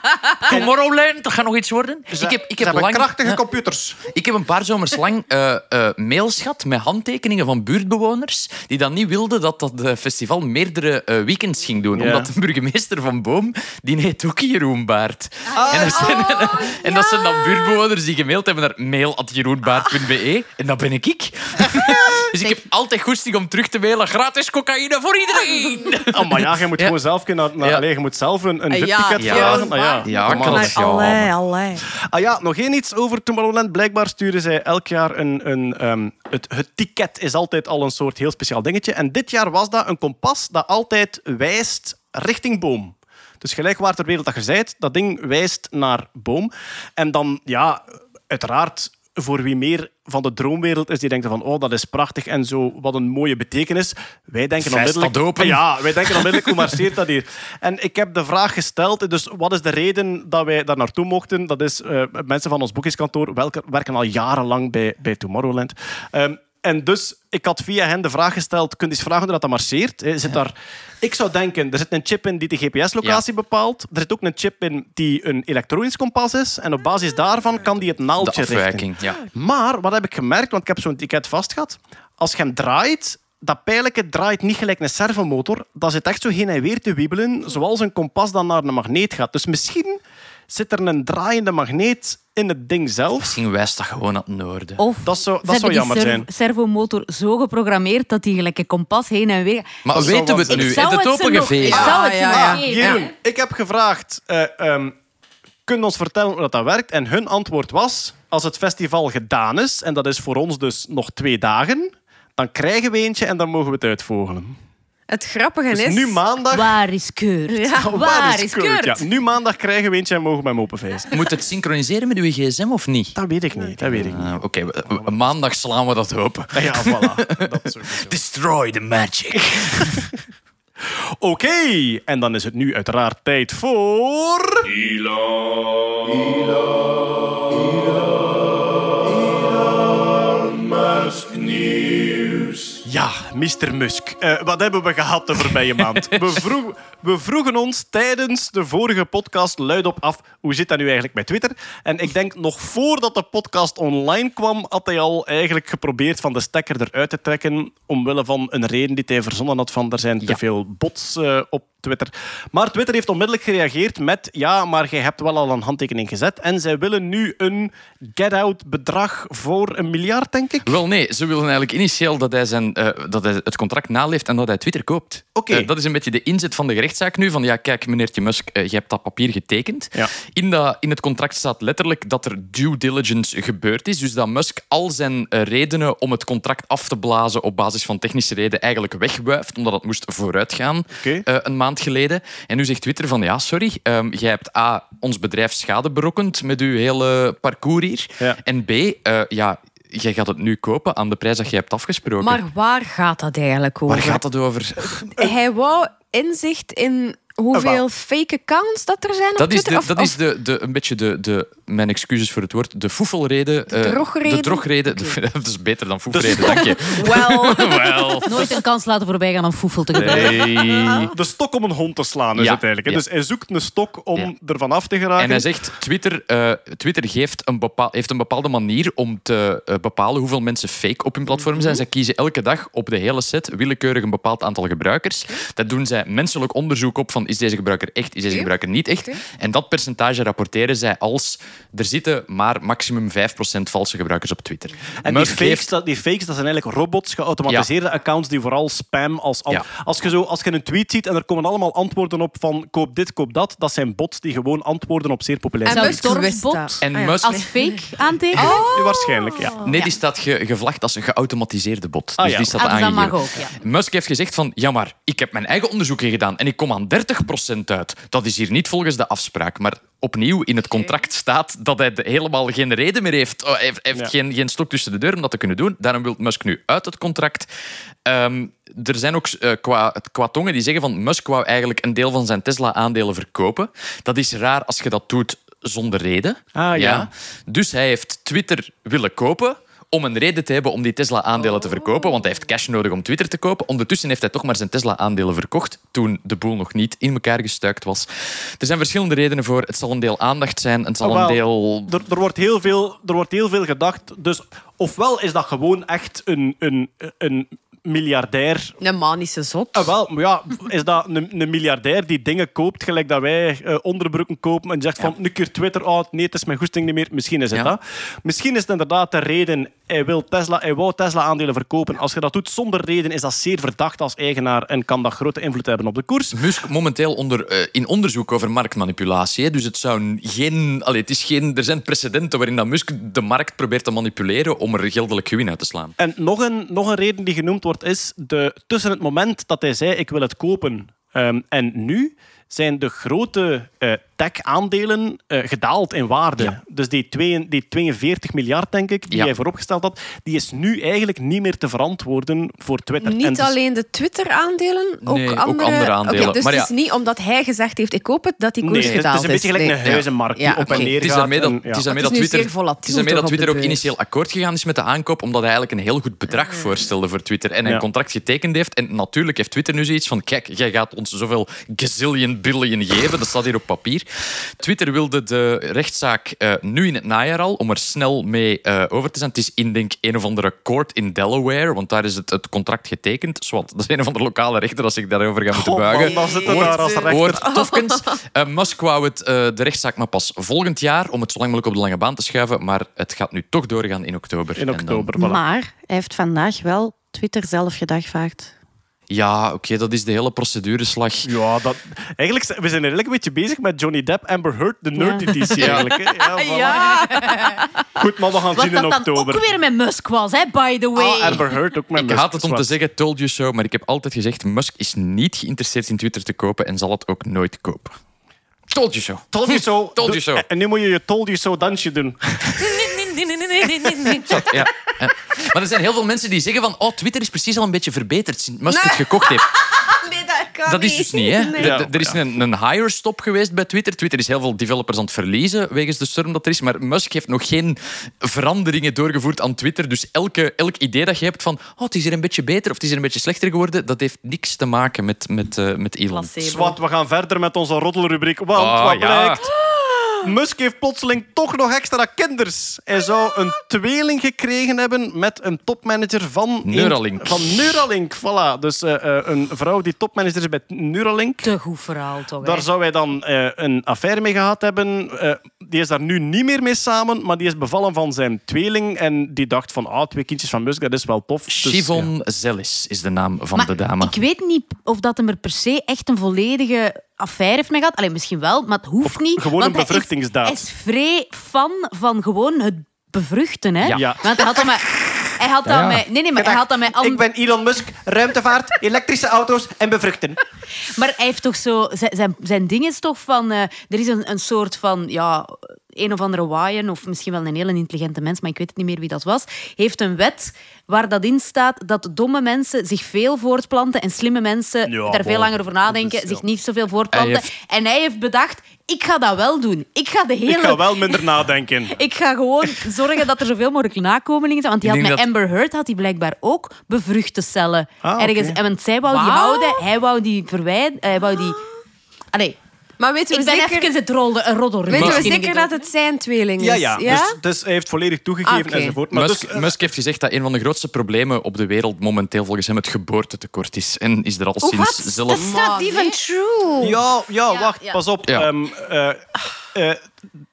[SPEAKER 2] Tomorrowland, dat gaat nog iets worden.
[SPEAKER 1] Ze,
[SPEAKER 2] ik heb, ik heb, lang,
[SPEAKER 1] krachtige
[SPEAKER 2] Ja.
[SPEAKER 1] Computers.
[SPEAKER 2] ik heb een paar zomers lang eh, eh, mails gehad met handtekeningen van buurtbewoners die dan niet wilden dat dat eh, festival meerdere eh, weekends ging doen.
[SPEAKER 1] Ja.
[SPEAKER 2] Omdat de burgemeester van Boom, die heet ook Jeroen Baert. en er zijn,
[SPEAKER 1] Oh,
[SPEAKER 2] en dat zijn dan buurtbewoners die gemaild hebben naar mail.jeroenbaert.be. En dat ben ik ik. dus ik heb altijd goesting om terug te mailen. Gratis cocaïne voor iedereen.
[SPEAKER 1] Oh, maar ja, je moet
[SPEAKER 2] Ja.
[SPEAKER 1] gewoon zelf, kunnen, naar,
[SPEAKER 2] Ja.
[SPEAKER 1] allee, je moet zelf een, een
[SPEAKER 6] Ah,
[SPEAKER 1] VIP-ticket
[SPEAKER 2] ja.
[SPEAKER 1] vragen. Ah, ja,
[SPEAKER 2] Ja, kan
[SPEAKER 6] allee, allee.
[SPEAKER 1] Ah ja, nog één iets over Blijkbaar sturen zij elk jaar een... een ehm, het, het ticket is altijd al een soort heel speciaal dingetje. En dit jaar was dat een kompas dat altijd wijst richting boom. Dus gelijk waar ter wereld dat je zijt, dat ding wijst naar boom. En dan, ja, uiteraard, voor wie meer van de droomwereld is, die denkt van, oh, dat is prachtig en zo, wat een mooie betekenis. Wij denken onmiddellijk...
[SPEAKER 2] open.
[SPEAKER 1] Ja, wij denken onmiddellijk, hoe marcheert dat hier? En ik heb de vraag gesteld, dus wat is de reden dat wij daar naartoe mochten? Dat is, eh, mensen van ons boekjeskantoor welke, werken al jarenlang bij, bij Tomorrowland. Ehm, en dus, ik had via hen de vraag gesteld, kun je eens vragen hoe dat, dat marcheert? Hè? Zit daar, ik zou denken, er zit een chip in die de GPS-locatie bepaalt. Er zit ook een chip in die een elektronisch kompas is. En op basis daarvan kan die het naaldje richten.
[SPEAKER 2] ja.
[SPEAKER 1] Maar wat heb ik gemerkt, want ik heb zo'n ticket vastgehad. Als je hem draait, dat pijletje draait niet gelijk een servomotor. Dat zit echt zo heen en weer te wiebelen, zoals een kompas dan naar een magneet gaat. Dus misschien zit er een draaiende magneet in het ding zelf.
[SPEAKER 2] Misschien wijst dat gewoon naar het noorden.
[SPEAKER 3] Of
[SPEAKER 1] Dat zou, dat zou jammer
[SPEAKER 3] die
[SPEAKER 1] zijn.
[SPEAKER 3] serv- servomotor zo geprogrammeerd dat die gelijk een kompas heen en weer...
[SPEAKER 2] Maar
[SPEAKER 1] Dat
[SPEAKER 2] weten we het nu?
[SPEAKER 3] Ik zou
[SPEAKER 2] In het
[SPEAKER 3] zou het
[SPEAKER 6] Ah, ja, ja.
[SPEAKER 3] geven.
[SPEAKER 1] Jeroen, ik heb gevraagd, eh ehm, kun je ons vertellen hoe dat, dat werkt? En hun antwoord was, als het festival gedaan is, en dat is voor ons dus nog twee dagen, dan krijgen we eentje en dan mogen we het uitvogelen.
[SPEAKER 6] Het grappige
[SPEAKER 1] Dus
[SPEAKER 6] is...
[SPEAKER 1] nu maandag...
[SPEAKER 3] Waar is Keurt?
[SPEAKER 6] Ja,
[SPEAKER 3] waar, is
[SPEAKER 1] Keurt? Ja, nu maandag krijgen we eentje en mogen we hem openvijzen.
[SPEAKER 2] Moet het synchroniseren met uw gsm of niet?
[SPEAKER 1] Dat weet ik niet, dat weet ik niet.
[SPEAKER 2] Ah, Oké, maandag slaan we dat open.
[SPEAKER 1] Ja, voilà. Dat.
[SPEAKER 2] Destroy the magic.
[SPEAKER 1] Oké, en dan is het nu uiteraard tijd voor...
[SPEAKER 5] Elon. Elon Musk nieuws.
[SPEAKER 1] Ja, Mr. Musk. Eh, wat hebben we gehad de voorbije maand? We, vroeg- we vroegen ons tijdens de vorige podcast luidop af hoe zit dat nu eigenlijk met Twitter? En ik denk nog voordat de podcast online kwam, had hij al eigenlijk geprobeerd van de stekker eruit te trekken omwille van een reden die hij verzonnen had van er zijn te
[SPEAKER 2] Ja.
[SPEAKER 1] veel bots eh, op Twitter. Maar Twitter heeft onmiddellijk gereageerd met ja, maar jij hebt wel al een handtekening gezet en zij willen nu een get-out bedrag voor een miljard, denk ik.
[SPEAKER 2] Wel nee, ze willen eigenlijk initieel dat hij, zijn, eh, dat hij het contract naleeft en dat hij Twitter koopt.
[SPEAKER 1] Oké.
[SPEAKER 2] Eh, dat is een beetje de inzet van de rechtszaak nu. Van ja, kijk, meneertje Musk, eh, je hebt dat papier getekend.
[SPEAKER 1] Ja.
[SPEAKER 2] In, dat, in het contract staat letterlijk dat er due diligence gebeurd is. Dus dat Musk al zijn eh, redenen om het contract af te blazen op basis van technische reden eigenlijk wegwuift, omdat het moest vooruitgaan eh, een maand geleden. En nu zegt Twitter van ja, sorry, ehm, jij hebt A, ons bedrijf schade berokkend met uw hele parcours hier.
[SPEAKER 1] Ja.
[SPEAKER 2] En B, ja, jij gaat het nu kopen aan de prijs dat je hebt afgesproken.
[SPEAKER 6] Maar waar gaat dat eigenlijk over?
[SPEAKER 2] Waar gaat het over?
[SPEAKER 6] Hij wou inzicht in hoeveel fake accounts dat er zijn op
[SPEAKER 2] Dat is,
[SPEAKER 6] Twitter?
[SPEAKER 2] de,
[SPEAKER 6] Of-
[SPEAKER 2] dat
[SPEAKER 6] of-
[SPEAKER 2] is de, de, een beetje de, de, mijn excuses voor het woord, de foefelreden. eh,
[SPEAKER 6] drogreden?
[SPEAKER 2] De drogreden. Dat is beter dan foefreden, dank je.
[SPEAKER 6] Wel.
[SPEAKER 3] Nooit een kans laten voorbij gaan om foefel te gebruiken.
[SPEAKER 2] Nee.
[SPEAKER 1] De stok om een hond te slaan is
[SPEAKER 2] Ja.
[SPEAKER 1] het eigenlijk.
[SPEAKER 2] Ja.
[SPEAKER 1] Dus hij zoekt een stok om
[SPEAKER 2] Ja.
[SPEAKER 1] ervan af te geraken.
[SPEAKER 2] En hij zegt, Twitter, eh, Twitter geeft een bepaal, heeft een bepaalde manier om te eh, bepalen hoeveel mensen fake op hun platform zijn. Zij kiezen elke dag op de hele set willekeurig een bepaald aantal gebruikers. Daar doen zij menselijk onderzoek op van is deze gebruiker echt, is deze gebruiker niet echt. En dat percentage rapporteren zij als er zitten maar maximum 5% valse gebruikers op Twitter.
[SPEAKER 1] En die
[SPEAKER 2] Musk
[SPEAKER 1] fakes, dat, die fakes, dat zijn eigenlijk robots, geautomatiseerde accounts die vooral spam als... Al,
[SPEAKER 2] Ja.
[SPEAKER 1] als, je zo, als je een tweet ziet en er komen allemaal antwoorden op van koop dit, koop dat, dat zijn bots die gewoon antwoorden op zeer populaire
[SPEAKER 6] En Musk.
[SPEAKER 2] En
[SPEAKER 6] Ah.
[SPEAKER 2] Musk-
[SPEAKER 3] als fake aantekenen?
[SPEAKER 1] Ja, Waarschijnlijk, ja.
[SPEAKER 2] Nee, die staat ge- gevlagd als een geautomatiseerde bot.
[SPEAKER 1] Ah,
[SPEAKER 2] dus
[SPEAKER 1] ja.
[SPEAKER 2] die staat
[SPEAKER 3] Ah, dus dat
[SPEAKER 2] aangegeven.
[SPEAKER 3] mag ook, ja.
[SPEAKER 2] Musk heeft gezegd van, ja maar, ik heb mijn eigen onderzoekje gedaan en ik kom aan 30% uit. Dat is hier niet volgens de afspraak. Maar opnieuw, in het contract staat dat hij helemaal geen reden meer heeft. Oh, hij heeft, hij heeft
[SPEAKER 1] Ja.
[SPEAKER 2] geen, geen stok tussen de deur om dat te kunnen doen. Daarom wil Musk nu uit het contract. Ehm, er zijn ook eh, qua, qua tongen die zeggen van Musk wou eigenlijk een deel van zijn Tesla-aandelen verkopen. Dat is raar als je dat doet zonder reden.
[SPEAKER 1] Ah, ja.
[SPEAKER 2] Dus hij heeft Twitter willen kopen om een reden te hebben om die Tesla-aandelen te verkopen, want hij heeft cash nodig om Twitter te kopen. Ondertussen heeft hij toch maar zijn Tesla-aandelen verkocht toen de boel nog niet in elkaar gestuikt was. Er zijn verschillende redenen voor. Het zal een deel aandacht zijn, het zal
[SPEAKER 1] Ah,
[SPEAKER 2] een deel...
[SPEAKER 1] Er, er, wordt heel veel, er wordt heel veel gedacht. Dus ofwel is dat gewoon echt een, een, een miljardair
[SPEAKER 6] Een manische zot.
[SPEAKER 1] Ah, wel, maar ja, is dat een, een miljardair die dingen koopt, gelijk dat wij eh, onderbroeken kopen en zegt van, nu keer Twitter, oh, nee, het is mijn goesting niet meer. Misschien is het
[SPEAKER 2] Ja.
[SPEAKER 1] dat. Misschien is het inderdaad de reden, hij, wil Tesla, hij wou Tesla-aandelen verkopen. Als je dat doet zonder reden, is dat zeer verdacht als eigenaar en kan dat grote invloed hebben op de koers.
[SPEAKER 2] Musk momenteel onder, eh, in onderzoek over marktmanipulatie. Dus het, zou geen, allee, het is geen, er zijn precedenten waarin dat Musk de markt probeert te manipuleren om er geldelijk gewin uit te slaan.
[SPEAKER 1] En nog een, nog een reden die genoemd wordt, is de, tussen het moment dat hij zei, ik wil het kopen, ehm, en nu zijn de grote eh, tech-aandelen eh, gedaald in waarde.
[SPEAKER 2] Ja.
[SPEAKER 1] Dus die, twee, die 42 miljard, denk ik, die
[SPEAKER 2] Ja.
[SPEAKER 1] hij vooropgesteld had, die is nu eigenlijk niet meer te verantwoorden voor Twitter.
[SPEAKER 6] Niet
[SPEAKER 1] dus-
[SPEAKER 6] alleen de Twitter-aandelen, ook,
[SPEAKER 2] Nee, ook
[SPEAKER 6] andere...
[SPEAKER 2] andere aandelen.
[SPEAKER 6] Dus
[SPEAKER 2] Maar
[SPEAKER 6] het
[SPEAKER 2] ja.
[SPEAKER 6] is niet omdat hij gezegd heeft, ik koop het, dat die koers
[SPEAKER 1] Nee, het is-
[SPEAKER 6] gedaald
[SPEAKER 1] het is een beetje gelijk
[SPEAKER 6] Nee.
[SPEAKER 1] een huizenmarkt die
[SPEAKER 6] Ja,
[SPEAKER 1] op en neer
[SPEAKER 2] Het is
[SPEAKER 1] gaat.
[SPEAKER 2] daarmee dat,
[SPEAKER 1] en- ja.
[SPEAKER 2] het is daarmee
[SPEAKER 6] Het
[SPEAKER 2] dat Twitter, het is daarmee dat Twitter ook initieel akkoord gegaan is met de aankoop, omdat hij eigenlijk een heel goed bedrag voorstelde voor Twitter. En een contract getekend heeft. En natuurlijk heeft Twitter nu zoiets van, kijk, jij gaat ons zoveel gazillion billion geven. Dat staat hier op papier. Twitter wilde de rechtszaak eh, nu in het najaar al, om er snel mee eh, over te zijn. Het is in, denk een of andere court in Delaware, want daar is het, het contract getekend. Zwat, dat is een of andere lokale rechter dat zich daarover gaat moeten
[SPEAKER 1] God,
[SPEAKER 2] buigen.
[SPEAKER 1] man, zitten daar als rechter.
[SPEAKER 2] Hoort tofkens. Eh, Musk wou het, eh, de rechtszaak maar pas volgend jaar, om het zo lang mogelijk op de lange baan te schuiven. Maar het gaat nu toch doorgaan in oktober.
[SPEAKER 1] In
[SPEAKER 2] dan-
[SPEAKER 1] oktober, voilà.
[SPEAKER 7] Maar hij heeft vandaag wel Twitter zelf gedagvaagd.
[SPEAKER 2] Ja, oké, dat is de hele procedureslag.
[SPEAKER 1] Ja, dat, eigenlijk, we zijn eigenlijk een beetje bezig met Johnny Depp, Amber Heard, de nerd editie eigenlijk. Hè? Ja, voilà. Goed, maar we gaan
[SPEAKER 3] Wat
[SPEAKER 1] zien in oktober.
[SPEAKER 3] ook weer met Musk was, hè, by the way.
[SPEAKER 1] Ah, Amber Heard ook met
[SPEAKER 2] Ik
[SPEAKER 1] Musk,
[SPEAKER 2] haat het om te zeggen, told you so, maar ik heb altijd gezegd, Musk is niet geïnteresseerd in Twitter te kopen en zal het ook nooit kopen. Told you so.
[SPEAKER 1] Told you so.
[SPEAKER 2] Told you so.
[SPEAKER 1] En nu moet je je told you so dansje doen.
[SPEAKER 2] Ja. ja. Maar er zijn heel veel mensen die zeggen van, oh, Twitter is precies al een beetje verbeterd sinds Musk het gekocht heeft.
[SPEAKER 6] Nee, dat...
[SPEAKER 2] Dat is dus niet, hè?
[SPEAKER 6] Nee.
[SPEAKER 2] Er-
[SPEAKER 1] Ja,
[SPEAKER 2] er is een, een higher stop geweest bij Twitter. Twitter is heel veel developers aan het verliezen wegens de storm dat er is. Maar Musk heeft nog geen veranderingen doorgevoerd aan Twitter. Dus elke, elk idee dat je hebt van oh, het is hier een beetje beter of het is hier een beetje slechter geworden, dat heeft niks te maken met, met, eh, met Elon.
[SPEAKER 3] Placebo.
[SPEAKER 1] Zwat, we gaan verder met onze roddelrubriek. Want
[SPEAKER 2] Ah,
[SPEAKER 1] wat
[SPEAKER 2] ja.
[SPEAKER 1] blijkt... Musk heeft plotseling toch nog extra kinders. Hij zou een tweeling gekregen hebben met een topmanager van... een-
[SPEAKER 2] Neuralink.
[SPEAKER 1] van Neuralink, voilà. Dus eh, eh, een vrouw die topmanager is bij Neuralink.
[SPEAKER 3] Te goed verhaal, toch?
[SPEAKER 1] Daar
[SPEAKER 3] hè?
[SPEAKER 1] zou hij dan eh, een affaire mee gehad hebben. Eh, die is daar nu niet meer mee samen, maar die is bevallen van zijn tweeling. En die dacht van, ah, twee kindjes van Musk, dat is wel tof. Dus,
[SPEAKER 2] Shivon Zellis is de naam van
[SPEAKER 3] Maar
[SPEAKER 2] de dame.
[SPEAKER 3] ik weet niet of dat hem er per se echt een volledige affaire heeft mee gehad. Alleen misschien wel, maar het hoeft niet.
[SPEAKER 1] gewoon een
[SPEAKER 3] hij is-
[SPEAKER 1] bevruchtingsdaad.
[SPEAKER 3] Hij is vrij fan van gewoon het bevruchten. Hè?
[SPEAKER 2] Ja.
[SPEAKER 3] Want hij had dat met... Hij had dat
[SPEAKER 2] Ja, ja.
[SPEAKER 3] met... Nee, nee, maar hij had dat met... an-
[SPEAKER 1] ben Elon Musk, ruimtevaart, elektrische auto's en bevruchten.
[SPEAKER 3] Maar hij heeft toch zo... Zijn, zijn, zijn ding is toch van... eh, er is een, een soort van... Ja, een of andere waaien, of misschien wel een hele intelligente mens, maar ik weet het niet meer wie dat was, heeft een wet waar dat in staat dat domme mensen zich veel voortplanten en slimme mensen
[SPEAKER 1] Ja,
[SPEAKER 3] daar veel langer over nadenken,
[SPEAKER 1] Dat is- ja.
[SPEAKER 3] zich niet zoveel voortplanten.
[SPEAKER 2] Hij heeft-
[SPEAKER 3] En hij heeft bedacht, ik ga dat wel doen. Ik ga de hele...
[SPEAKER 1] Ik ga wel minder nadenken.
[SPEAKER 3] Ik ga gewoon zorgen dat er zoveel mogelijk nakomelingen zijn. Want die had met
[SPEAKER 2] dat-
[SPEAKER 3] Amber Heard had hij blijkbaar ook bevruchte cellen.
[SPEAKER 1] Ah,
[SPEAKER 3] Ergens. En want zij wou die houden, hij wou die verwijderen. Hij wou die... Allee,
[SPEAKER 6] Maar weten we
[SPEAKER 3] ik ben
[SPEAKER 6] zeker,
[SPEAKER 3] even het rolde, een roddel.
[SPEAKER 6] weten we zeker dat het zijn tweeling is?
[SPEAKER 1] Ja, ja. Dus, dus hij heeft volledig toegegeven
[SPEAKER 6] Ah, oké.
[SPEAKER 1] enzovoort. Maar
[SPEAKER 2] Musk,
[SPEAKER 1] dus, eh,
[SPEAKER 2] Musk heeft gezegd dat een van de grootste problemen op de wereld momenteel volgens hem het geboortetekort is. En is er al sinds zelf...
[SPEAKER 7] That's not even true.
[SPEAKER 1] Ja, ja, wacht,
[SPEAKER 3] ja.
[SPEAKER 1] pas op.
[SPEAKER 2] Ja.
[SPEAKER 1] Ehm, eh, eh,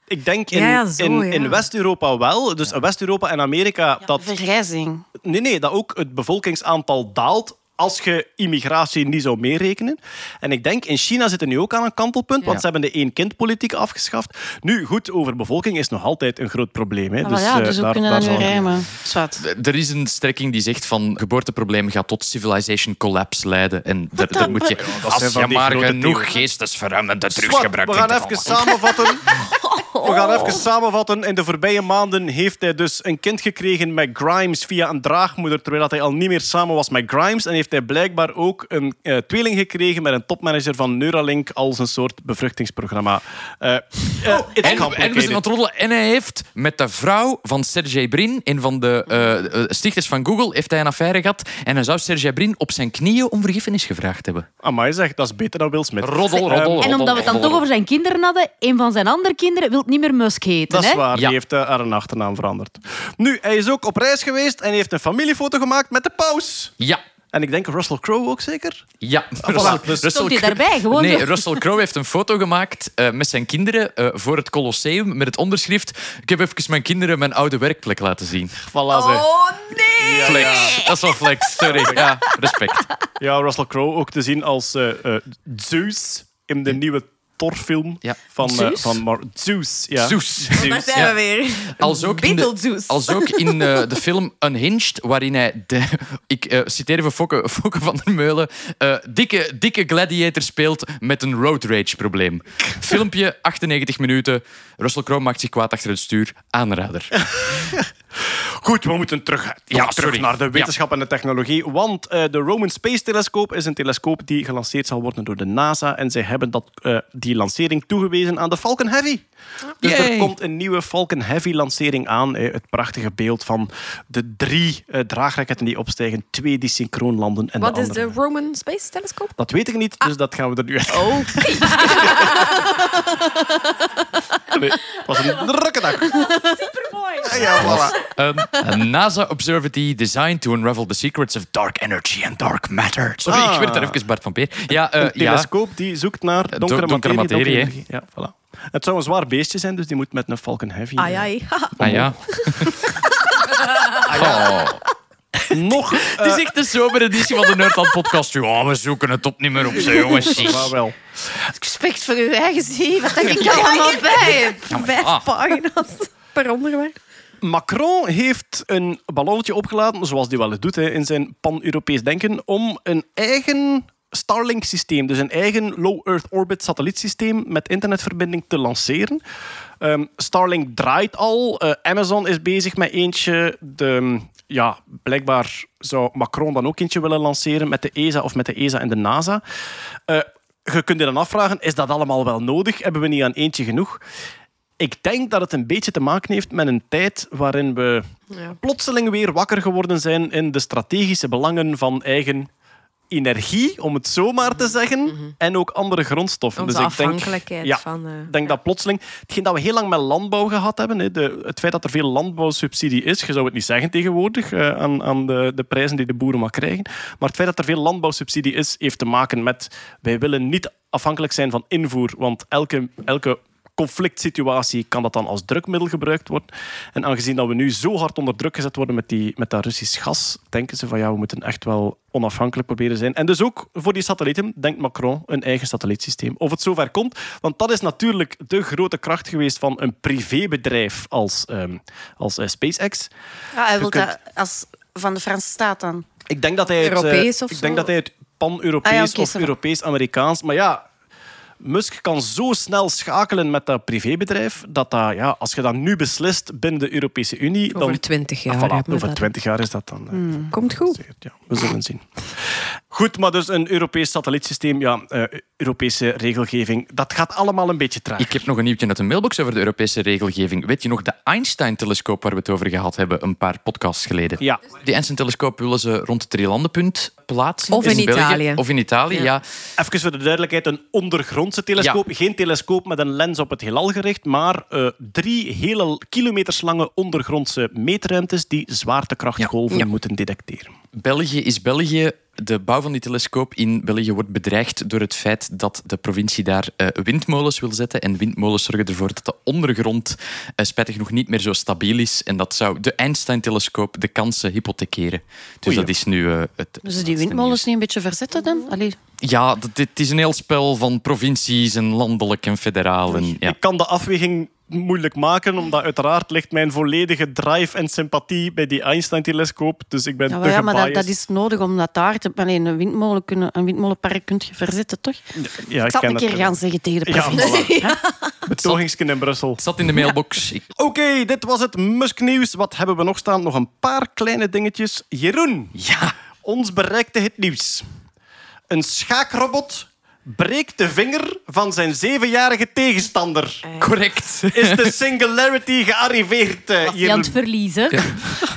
[SPEAKER 1] ik denk in,
[SPEAKER 6] Ja, ja, zo,
[SPEAKER 1] in,
[SPEAKER 6] ja.
[SPEAKER 1] in West-Europa wel. Dus West-Europa en Amerika, dat,
[SPEAKER 7] Vergrijzing.
[SPEAKER 1] nee, nee, dat ook het bevolkingsaantal daalt als je immigratie niet zou meerekenen. En ik denk, in China zitten nu ook aan een kantelpunt, want
[SPEAKER 2] Ja.
[SPEAKER 1] ze hebben de één-kind-politiek afgeschaft. Nu, goed, over bevolking is nog altijd een groot probleem. Hè.
[SPEAKER 7] Ah, wel ja,
[SPEAKER 1] eh,
[SPEAKER 7] dus we
[SPEAKER 1] daar-
[SPEAKER 7] kunnen
[SPEAKER 1] daar
[SPEAKER 7] dat nu
[SPEAKER 1] zal-
[SPEAKER 7] rijmen. Zwat.
[SPEAKER 2] Er is een strekking die zegt van geboorteprobleem gaat tot civilization collapse leiden. En daar,
[SPEAKER 7] dan?
[SPEAKER 2] daar moet je, als je maar genoeg geestesverruimende drugs gebruikt.
[SPEAKER 1] we gaan even
[SPEAKER 2] vallen.
[SPEAKER 1] samenvatten. We gaan even samenvatten. In de voorbije maanden heeft hij dus een kind gekregen met Grimes via een draagmoeder, terwijl hij al niet meer samen was met Grimes. En heeft hij blijkbaar ook een eh, tweeling gekregen met een topmanager van Neuralink als een soort bevruchtingsprogramma. Eh eh, it's
[SPEAKER 2] En, en we zijn aan het. En hij heeft met de vrouw van Sergey Brin, een van de stichters van Google, heeft hij een affaire gehad. En hij zou Sergey Brin op zijn knieën om vergiffenis gevraagd hebben.
[SPEAKER 1] Amai zeg, dat is beter dan Will Smith.
[SPEAKER 2] Roddel, roddel, roddel.
[SPEAKER 3] En omdat we het dan toch over zijn kinderen hadden, een van zijn andere kinderen wil niet meer Musk heten.
[SPEAKER 1] Dat is
[SPEAKER 3] hè?
[SPEAKER 1] waar,
[SPEAKER 2] Ja.
[SPEAKER 1] die heeft haar een achternaam veranderd. Nu, hij is ook op reis geweest en heeft een familiefoto gemaakt met de paus.
[SPEAKER 2] Ja.
[SPEAKER 1] En ik denk Russell Crowe ook zeker?
[SPEAKER 2] Ja,
[SPEAKER 1] voilà, dus-
[SPEAKER 3] Stond hij
[SPEAKER 2] Crowe-
[SPEAKER 3] daarbij? Gewoon
[SPEAKER 2] nee. Russell Crowe heeft een foto gemaakt eh, met zijn kinderen eh, voor het Colosseum met het onderschrift Ik heb even mijn kinderen mijn oude werkplek laten zien.
[SPEAKER 1] Voilà.
[SPEAKER 3] Oh nee!
[SPEAKER 2] Flex. Dat is wel flex. Sorry. Ja, respect.
[SPEAKER 1] Ja, Russell Crowe ook te zien als eh, Zeus in de nieuwe Thor-film
[SPEAKER 2] Ja.
[SPEAKER 1] van, eh,
[SPEAKER 3] Zeus?
[SPEAKER 1] van Mar Zeus. Ja.
[SPEAKER 2] Zeus.
[SPEAKER 6] Daar zijn
[SPEAKER 2] Ja.
[SPEAKER 6] we weer.
[SPEAKER 2] Als ook in de, als ook in eh, de film Unhinged, waarin hij, de, ik eh, citeer even Fokke, Fokke van der Meulen, eh, dikke, dikke gladiator speelt met een road rage probleem. Filmpje, 98 minuten. Russell Crowe maakt zich kwaad achter het stuur. Aanrader.
[SPEAKER 1] Goed, we moeten terug,
[SPEAKER 2] Ja,
[SPEAKER 1] terug
[SPEAKER 2] sorry.
[SPEAKER 1] naar de wetenschap en de technologie. Want eh, de Roman Space Telescope is een telescoop die gelanceerd zal worden door de NASA. En zij hebben dat, eh, die lancering toegewezen aan de Falcon Heavy. Dus er komt een nieuwe Falcon Heavy lancering aan. eh, het prachtige beeld van de drie eh, draagraketten die opstijgen. Twee die synchroon landen. En
[SPEAKER 6] Wat
[SPEAKER 1] de
[SPEAKER 6] is
[SPEAKER 1] andere.
[SPEAKER 6] de Roman Space Telescope?
[SPEAKER 1] Dat weet ik niet, dus dat gaan we er nu uit.
[SPEAKER 6] Oh.
[SPEAKER 1] Nee, het was een drukke dag. Supermooi. Ja, voilà.
[SPEAKER 2] Een, een NASA observatory designed to unravel the secrets of dark energy and dark matter. Sorry,
[SPEAKER 1] Ah.
[SPEAKER 2] ik werd er even Bart van Peer. Ja, eh,
[SPEAKER 1] Een
[SPEAKER 2] ja.
[SPEAKER 1] telescoop die zoekt naar donkere,
[SPEAKER 2] donkere
[SPEAKER 1] materie.
[SPEAKER 2] materie,
[SPEAKER 1] donkere energie. ja, voilà. Het zou een zwaar beestje zijn, dus die moet met een Falcon Heavy.
[SPEAKER 6] Ai, ai.
[SPEAKER 2] Ah ja. Oh.
[SPEAKER 1] Nog.
[SPEAKER 2] Het
[SPEAKER 1] eh,
[SPEAKER 2] is echt de sobere editie van de Nerdland podcast. Ja, we zoeken het op niet meer op, zo jongens.
[SPEAKER 1] maar wel.
[SPEAKER 7] Respect voor uw eigen zie. Wat heb ik er allemaal bij?
[SPEAKER 6] Vijf
[SPEAKER 2] Ah.
[SPEAKER 6] pagina's per onderwerp.
[SPEAKER 1] Macron heeft een ballonnetje opgelaten, zoals hij wel eens doet hè, in zijn pan-Europees denken, om een eigen Starlink-systeem, dus een eigen low Earth orbit satellietsysteem met internetverbinding te lanceren. Ehm, Starlink draait al. eh, Amazon is bezig met eentje. De ja, blijkbaar zou Macron dan ook eentje willen lanceren met de ESA of met de ESA en de NASA. Eh, je kunt je dan afvragen, is dat allemaal wel nodig? Hebben we niet aan eentje genoeg? Ik denk dat het een beetje te maken heeft met een tijd waarin we
[SPEAKER 6] Ja.
[SPEAKER 1] plotseling weer wakker geworden zijn in de strategische belangen van eigen energie, om het zo maar te zeggen, en ook andere grondstoffen.
[SPEAKER 6] Onze
[SPEAKER 1] dus ik denk,
[SPEAKER 6] afhankelijkheid
[SPEAKER 1] ja,
[SPEAKER 6] van... eh,
[SPEAKER 1] ik denk dat plotseling, hetgeen dat we heel lang met landbouw gehad hebben, de, het feit dat er veel landbouwsubsidie is, je zou het niet zeggen tegenwoordig eh, aan, aan de, de prijzen die de boeren maar krijgen, maar het feit dat er veel landbouwsubsidie is, heeft te maken met wij willen niet afhankelijk zijn van invoer, want elke, elke conflict situatie kan dat dan als drukmiddel gebruikt worden. En aangezien dat we nu zo hard onder druk gezet worden met, die, met dat Russisch gas, denken ze van ja, we moeten echt wel onafhankelijk proberen zijn. En dus ook voor die satellieten denkt Macron een eigen satellietsysteem. Of het zover komt, want dat is natuurlijk de grote kracht geweest van een privébedrijf als, ehm, als eh, SpaceX.
[SPEAKER 7] Ja, hij wil
[SPEAKER 1] kunt-
[SPEAKER 7] dat als van de Franse staat dan.
[SPEAKER 1] Ik denk dat hij het, eh,
[SPEAKER 6] Europees of
[SPEAKER 1] ik
[SPEAKER 6] zo?
[SPEAKER 1] denk dat hij het pan-Europees
[SPEAKER 7] Ah ja,
[SPEAKER 1] of. Europees-Amerikaans. Maar ja, Musk kan zo snel schakelen met dat privébedrijf dat, dat ja, als je dat nu beslist binnen de Europese Unie, dan
[SPEAKER 6] over twintig jaar
[SPEAKER 1] Ah, voilà, over. 20 jaar is dat dan. eh,
[SPEAKER 6] Komt goed.
[SPEAKER 1] Ja, we zullen zien. Goed, maar dus een Europees satellietsysteem, ja, eh, Europese regelgeving, dat gaat allemaal een beetje traag.
[SPEAKER 2] Ik heb nog een nieuwtje uit de mailbox over de Europese regelgeving. Weet je nog de Einstein-telescoop waar we het over gehad hebben een paar podcasts geleden?
[SPEAKER 1] Ja,
[SPEAKER 2] Die Einstein-telescoop willen ze rond het drielandenpunt plaatsen.
[SPEAKER 6] Of in. Italië.
[SPEAKER 2] Of in Italië, ja.
[SPEAKER 1] even voor de duidelijkheid, een ondergrondse telescoop. Geen telescoop met een lens op het heelal gericht, maar eh, drie hele kilometers lange ondergrondse meetruimtes die zwaartekrachtgolven
[SPEAKER 2] Ja.
[SPEAKER 1] moeten detecteren.
[SPEAKER 2] België is België. De bouw van die telescoop in België wordt bedreigd door het feit dat de provincie daar eh, windmolens wil zetten. En windmolens zorgen ervoor dat de ondergrond eh, spijtig genoeg niet meer zo stabiel is. En dat zou de Einstein-telescoop de kansen hypothekeren. Dus dat is nu eh, het.
[SPEAKER 7] Dus die windmolens
[SPEAKER 2] nieuws.
[SPEAKER 7] niet een beetje verzetten dan? Allee,
[SPEAKER 2] Ja, dit is een heel spel van provincies en landelijk en federaal. En, ja.
[SPEAKER 1] Ik kan de afweging moeilijk maken, omdat uiteraard ligt mijn volledige drive en sympathie bij die Einstein-telescoop. Dus ik ben
[SPEAKER 7] ja, ja, maar dat, is nodig omdat daar te, alleen een, windmolen kunnen, een windmolenpark kun je verzetten, toch?
[SPEAKER 1] Ja,
[SPEAKER 7] ik zal een keer gaan zeggen tegen de
[SPEAKER 1] Ja,
[SPEAKER 7] provincie.
[SPEAKER 1] voilà. Betogingsken in Brussel.
[SPEAKER 2] Het zat in de mailbox.
[SPEAKER 1] Oké, dit was het Musk-nieuws. Wat hebben we nog staan? Nog een paar kleine dingetjes. Jeroen,
[SPEAKER 2] Ja,
[SPEAKER 1] ons bereikte het nieuws. Een schaakrobot breekt de vinger van zijn zevenjarige tegenstander.
[SPEAKER 2] correct.
[SPEAKER 1] Is de singularity gearriveerd, eh,
[SPEAKER 3] aan
[SPEAKER 1] Jeroen?
[SPEAKER 3] het verliezen?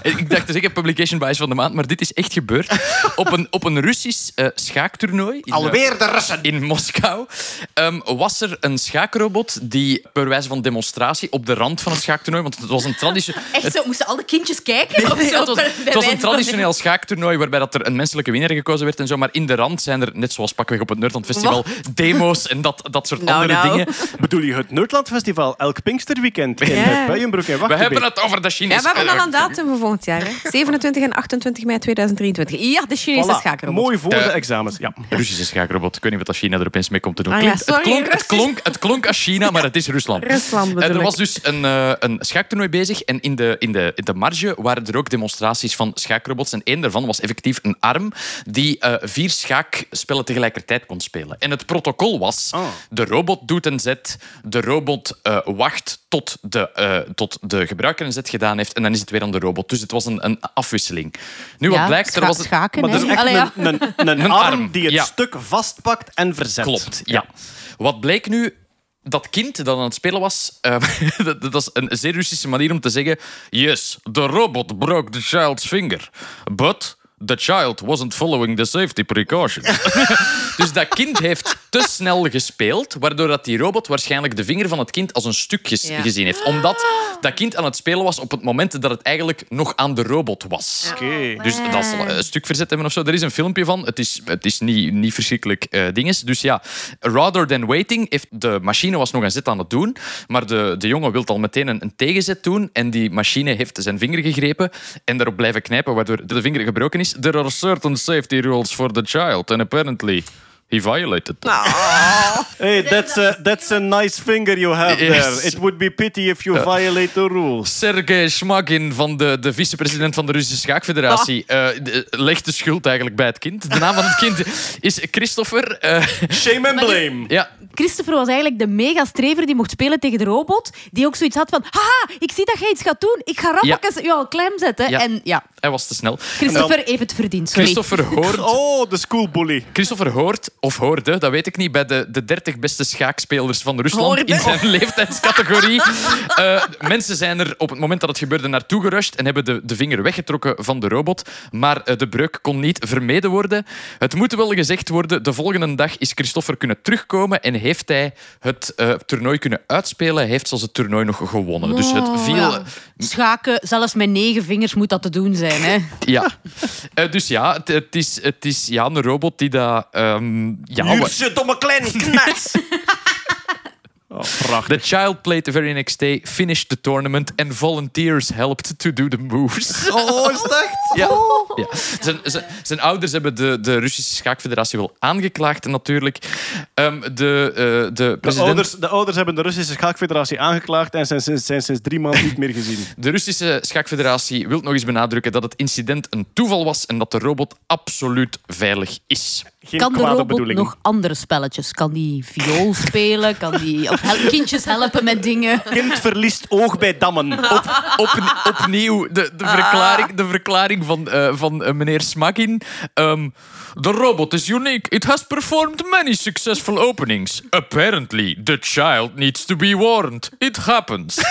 [SPEAKER 2] Ik dacht te zeggen publication bias van de maand, maar dit is echt gebeurd. Op een, op een Russisch eh, schaaktoernooi in, eh,
[SPEAKER 1] Alweer de Russen.
[SPEAKER 2] in Moskou ehm, was er een schaakrobot die per wijze van demonstratie op de rand van het schaaktoernooi, want het was een traditioneel...
[SPEAKER 3] Echt zo, moesten alle kindjes kijken? Of
[SPEAKER 2] Nee,
[SPEAKER 3] zo,
[SPEAKER 2] het was,
[SPEAKER 3] bij
[SPEAKER 2] het was
[SPEAKER 3] wijze
[SPEAKER 2] een
[SPEAKER 3] van-
[SPEAKER 2] traditioneel schaaktoernooi waarbij dat er een menselijke winnaar gekozen werd en zo, maar in de rand zijn er, net zoals pakweg op het Nerdland Festival, demo's en dat, dat soort
[SPEAKER 6] Nou,
[SPEAKER 2] andere
[SPEAKER 6] nou.
[SPEAKER 2] dingen.
[SPEAKER 1] Bedoel je het Nerdland Festival elk Pinksterweekend in
[SPEAKER 6] Ja.
[SPEAKER 1] en
[SPEAKER 2] We hebben het over de
[SPEAKER 6] Ja,
[SPEAKER 2] Chinese...
[SPEAKER 6] we hebben al een datum voor volgend jaar. Hè. 27 en 28 mei 2023. Ja, de Chinese
[SPEAKER 1] Voilà,
[SPEAKER 6] schakelrobot.
[SPEAKER 1] Mooi voor
[SPEAKER 2] De-
[SPEAKER 1] de examens. Ja.
[SPEAKER 2] Russische schaakrobot. Ik weet niet wat dat China er opeens mee komt te doen.
[SPEAKER 6] Ah ja, sorry,
[SPEAKER 2] het, klonk, het, klonk, het klonk als China, maar het is Rusland.
[SPEAKER 6] Rusland bedoel
[SPEAKER 2] er was
[SPEAKER 6] ik.
[SPEAKER 2] dus een, eh, een schaaktoernooi bezig en in de, in, de, in de marge waren er ook demonstraties van schaakrobots. En één daarvan was effectief een arm die eh, vier schaakspellen tegelijkertijd kon spelen. En het protocol was,
[SPEAKER 1] Oh.
[SPEAKER 2] de robot doet een zet, de robot eh, wacht tot de, eh, tot de gebruiker een zet gedaan heeft en dan is het weer aan de robot. Dus het was een, een afwisseling. Nu wat blijkt, er was het...
[SPEAKER 3] schaken,
[SPEAKER 1] Maar is echt
[SPEAKER 3] Allee, ja.
[SPEAKER 1] een, een, een,
[SPEAKER 2] Een arm,
[SPEAKER 1] die het
[SPEAKER 2] ja.
[SPEAKER 1] stuk vastpakt en verzet.
[SPEAKER 2] Klopt, ja. Wat bleek nu? Dat kind dat aan het spelen was, eh, dat, dat is een zeer Russische manier om te zeggen: Yes, the robot broke the child's finger, but the child wasn't following the safety precautions. dus dat kind heeft te snel gespeeld, waardoor dat die robot waarschijnlijk de vinger van het kind als een stuk ges-
[SPEAKER 6] Ja.
[SPEAKER 2] gezien heeft. Omdat dat kind aan het spelen was op het moment dat het eigenlijk nog aan de robot was.
[SPEAKER 1] Oké.
[SPEAKER 2] Dus dat zal een stuk verzet hebben of zo. Er is een filmpje van. Het is, het is niet, niet verschrikkelijk eh dinges. Dus ja, rather than waiting, heeft de machine was nog een zet aan het doen. Maar de, de jongen wil al meteen een, een tegenzet doen. En die machine heeft zijn vinger gegrepen en daarop blijven knijpen, waardoor de vinger gebroken is. There are certain safety rules for the child. And apparently... He violated them.
[SPEAKER 1] Hey, that's a, that's a nice finger you have
[SPEAKER 2] Yes.
[SPEAKER 1] there. It would be pity if you violate the rules.
[SPEAKER 2] Sergej Smagin, van de, de vicepresident van de Russische Schaakfederatie, eh, de- legt de schuld eigenlijk bij het kind. De naam van het kind is Christopher. eh,
[SPEAKER 1] Shame and blame.
[SPEAKER 2] ja,
[SPEAKER 3] Christopher was eigenlijk de mega-strever die mocht spelen tegen de robot. Die ook zoiets had van, haha, ik zie dat jij iets gaat doen. Ik ga rap
[SPEAKER 2] Ja.
[SPEAKER 3] jou klem zetten.
[SPEAKER 2] Ja.
[SPEAKER 3] En ja,
[SPEAKER 2] hij was te snel.
[SPEAKER 3] Christopher heeft het verdiend. Sorry.
[SPEAKER 2] Christopher hoort,
[SPEAKER 1] Oh, de schoolbully.
[SPEAKER 2] Christopher hoort, of hoorde, dat weet ik niet, bij de, de 30 beste schaakspelers van Rusland
[SPEAKER 3] Hoorde.
[SPEAKER 2] in zijn leeftijdscategorie. Eh, mensen zijn er op het moment dat het gebeurde naartoe gerust en hebben de, de vinger weggetrokken van de robot. Maar eh, de breuk kon niet vermeden worden. Het moet wel gezegd worden, de volgende dag is Christopher kunnen terugkomen en heeft hij het eh, toernooi kunnen uitspelen. Hij heeft zelfs het toernooi nog gewonnen. Dus het viel...
[SPEAKER 3] Ja. Schaken, zelfs met negen vingers moet dat te doen zijn. Hè?
[SPEAKER 2] Ja. Eh, dus ja, het, het is, het is ja, een robot die dat... ehm, ja,
[SPEAKER 1] Jurse domme kleine knats. Oh, prachtig.
[SPEAKER 2] The child played the very next day, finished the tournament, and volunteers helped to do the moves.
[SPEAKER 1] Oh, is echt?
[SPEAKER 2] Ja. ja. Zijn, zijn, zijn ouders hebben de, de Russische Schaakfederatie wel aangeklaagd, natuurlijk. Ehm, de, eh, de
[SPEAKER 1] De
[SPEAKER 2] president...
[SPEAKER 1] ouders, de ouders hebben de Russische Schaakfederatie aangeklaagd en zijn, zijn, zijn sinds drie maanden niet meer gezien.
[SPEAKER 2] De Russische Schaakfederatie wil nog eens benadrukken dat het incident een toeval was en dat de robot absoluut veilig is.
[SPEAKER 1] Geen
[SPEAKER 3] Kan de robot
[SPEAKER 1] bedoelingen.
[SPEAKER 3] nog andere spelletjes? Kan die viool spelen? Kan die of hel- kindjes helpen met dingen?
[SPEAKER 1] Kind verliest oog bij dammen.
[SPEAKER 2] Op, op, opnieuw de, de, verklaring, de verklaring van, eh, van eh, meneer Smakin. Ehm, the robot is unique. It has performed many successful openings. Apparently, the child needs to be warned. It happens.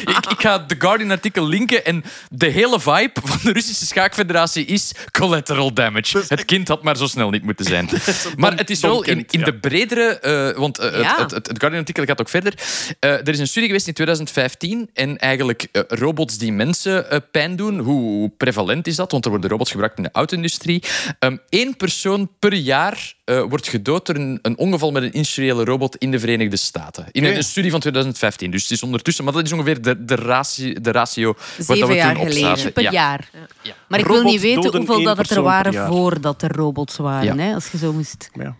[SPEAKER 2] ik, ik ga de Guardian-artikel linken en de hele vibe van de Russische Schaakfederatie is collateral damage. Het kind had maar zo snel niet moeten zijn. Maar het is wel in, in de bredere... eh, want eh,
[SPEAKER 3] Ja.
[SPEAKER 2] het, het, het, Guardian-artikel gaat ook verder. Eh, er is een studie geweest in 2015 en eigenlijk robots die mensen eh, pijn doen, hoe prevalent is dat? Want er worden robots gebruikt in de auto-industrie. Eén persoon per jaar eh, wordt gedood door een, een ongeval met een industriële robot in de Verenigde Staten. In een, studie van 2015. Dus het is ondertussen... Maar dat is ongeveer de, de, ratio, de ratio waar dat
[SPEAKER 6] Zeven
[SPEAKER 2] we
[SPEAKER 6] jaar
[SPEAKER 2] toen op zaten.
[SPEAKER 3] Per
[SPEAKER 2] Ja.
[SPEAKER 3] jaar.
[SPEAKER 2] Ja.
[SPEAKER 3] Maar ik wil niet weten hoeveel dat het er waren voordat er robots waren.
[SPEAKER 2] Ja.
[SPEAKER 3] Hè? Als je zo moest...
[SPEAKER 1] Ja.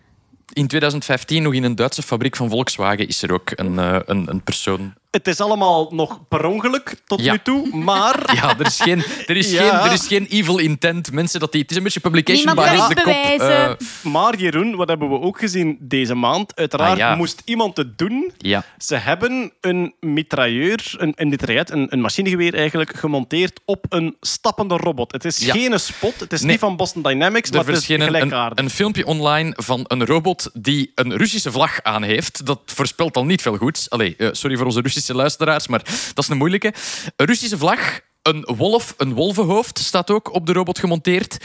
[SPEAKER 2] In 2015, nog in een Duitse fabriek van Volkswagen, is er ook een, eh, een, een persoon
[SPEAKER 1] Het is allemaal nog per ongeluk tot
[SPEAKER 2] Ja.
[SPEAKER 1] nu toe, maar
[SPEAKER 2] Ja, er is geen, er is
[SPEAKER 1] Ja.
[SPEAKER 2] geen, er is geen evil intent. Mensen, dat die, het is een beetje publication bias. De kop, eh,
[SPEAKER 1] Maar Jeroen, wat hebben we ook gezien deze maand? Uiteraard
[SPEAKER 2] Ah, ja.
[SPEAKER 1] moest iemand het doen.
[SPEAKER 2] ja.
[SPEAKER 1] Ze hebben een mitrailleur, een, een mitraillet, een, een machinegeweer eigenlijk, gemonteerd op een stappende robot. Het is
[SPEAKER 2] Ja.
[SPEAKER 1] geen spot, het is
[SPEAKER 2] Nee.
[SPEAKER 1] niet van Boston Dynamics,
[SPEAKER 2] Er
[SPEAKER 1] maar het is
[SPEAKER 2] verscheen een, een,
[SPEAKER 1] gelijkaardig.
[SPEAKER 2] een filmpje online van een robot die een Russische vlag aan heeft. Dat voorspelt al niet veel goeds. Allee, eh, sorry voor onze Russische luisteraars, maar dat is een moeilijke. Een Russische vlag, een wolf, een wolvenhoofd staat ook op de robot gemonteerd.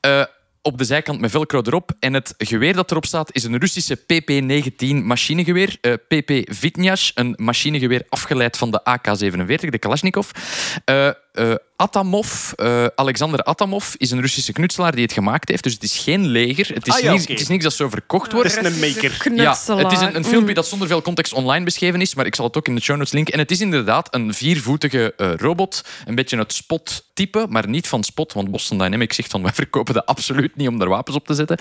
[SPEAKER 2] Eh, op de zijkant met velcro erop. En het geweer dat erop staat is een Russische PP-19 machinegeweer. Eh, PP Vitnyash, een machinegeweer afgeleid van de AK-47, de Kalashnikov. Eh, eh, Atamov, eh, Alexander Atamov, is een Russische knutselaar die het gemaakt heeft. Dus het is geen leger. Het is,
[SPEAKER 1] Ah ja,
[SPEAKER 2] niks, het is niks dat zo verkocht
[SPEAKER 1] Het
[SPEAKER 2] wordt.
[SPEAKER 1] is een maker.
[SPEAKER 2] Ja, het is een, een filmpje
[SPEAKER 6] Mm.
[SPEAKER 2] dat zonder veel context online beschreven is, maar ik zal het ook in de show notes linken. En het is inderdaad een viervoetige eh, robot. Een beetje het Spot-type, maar niet van Spot, want Boston Dynamics zegt van wij verkopen dat absoluut niet om daar wapens op te zetten.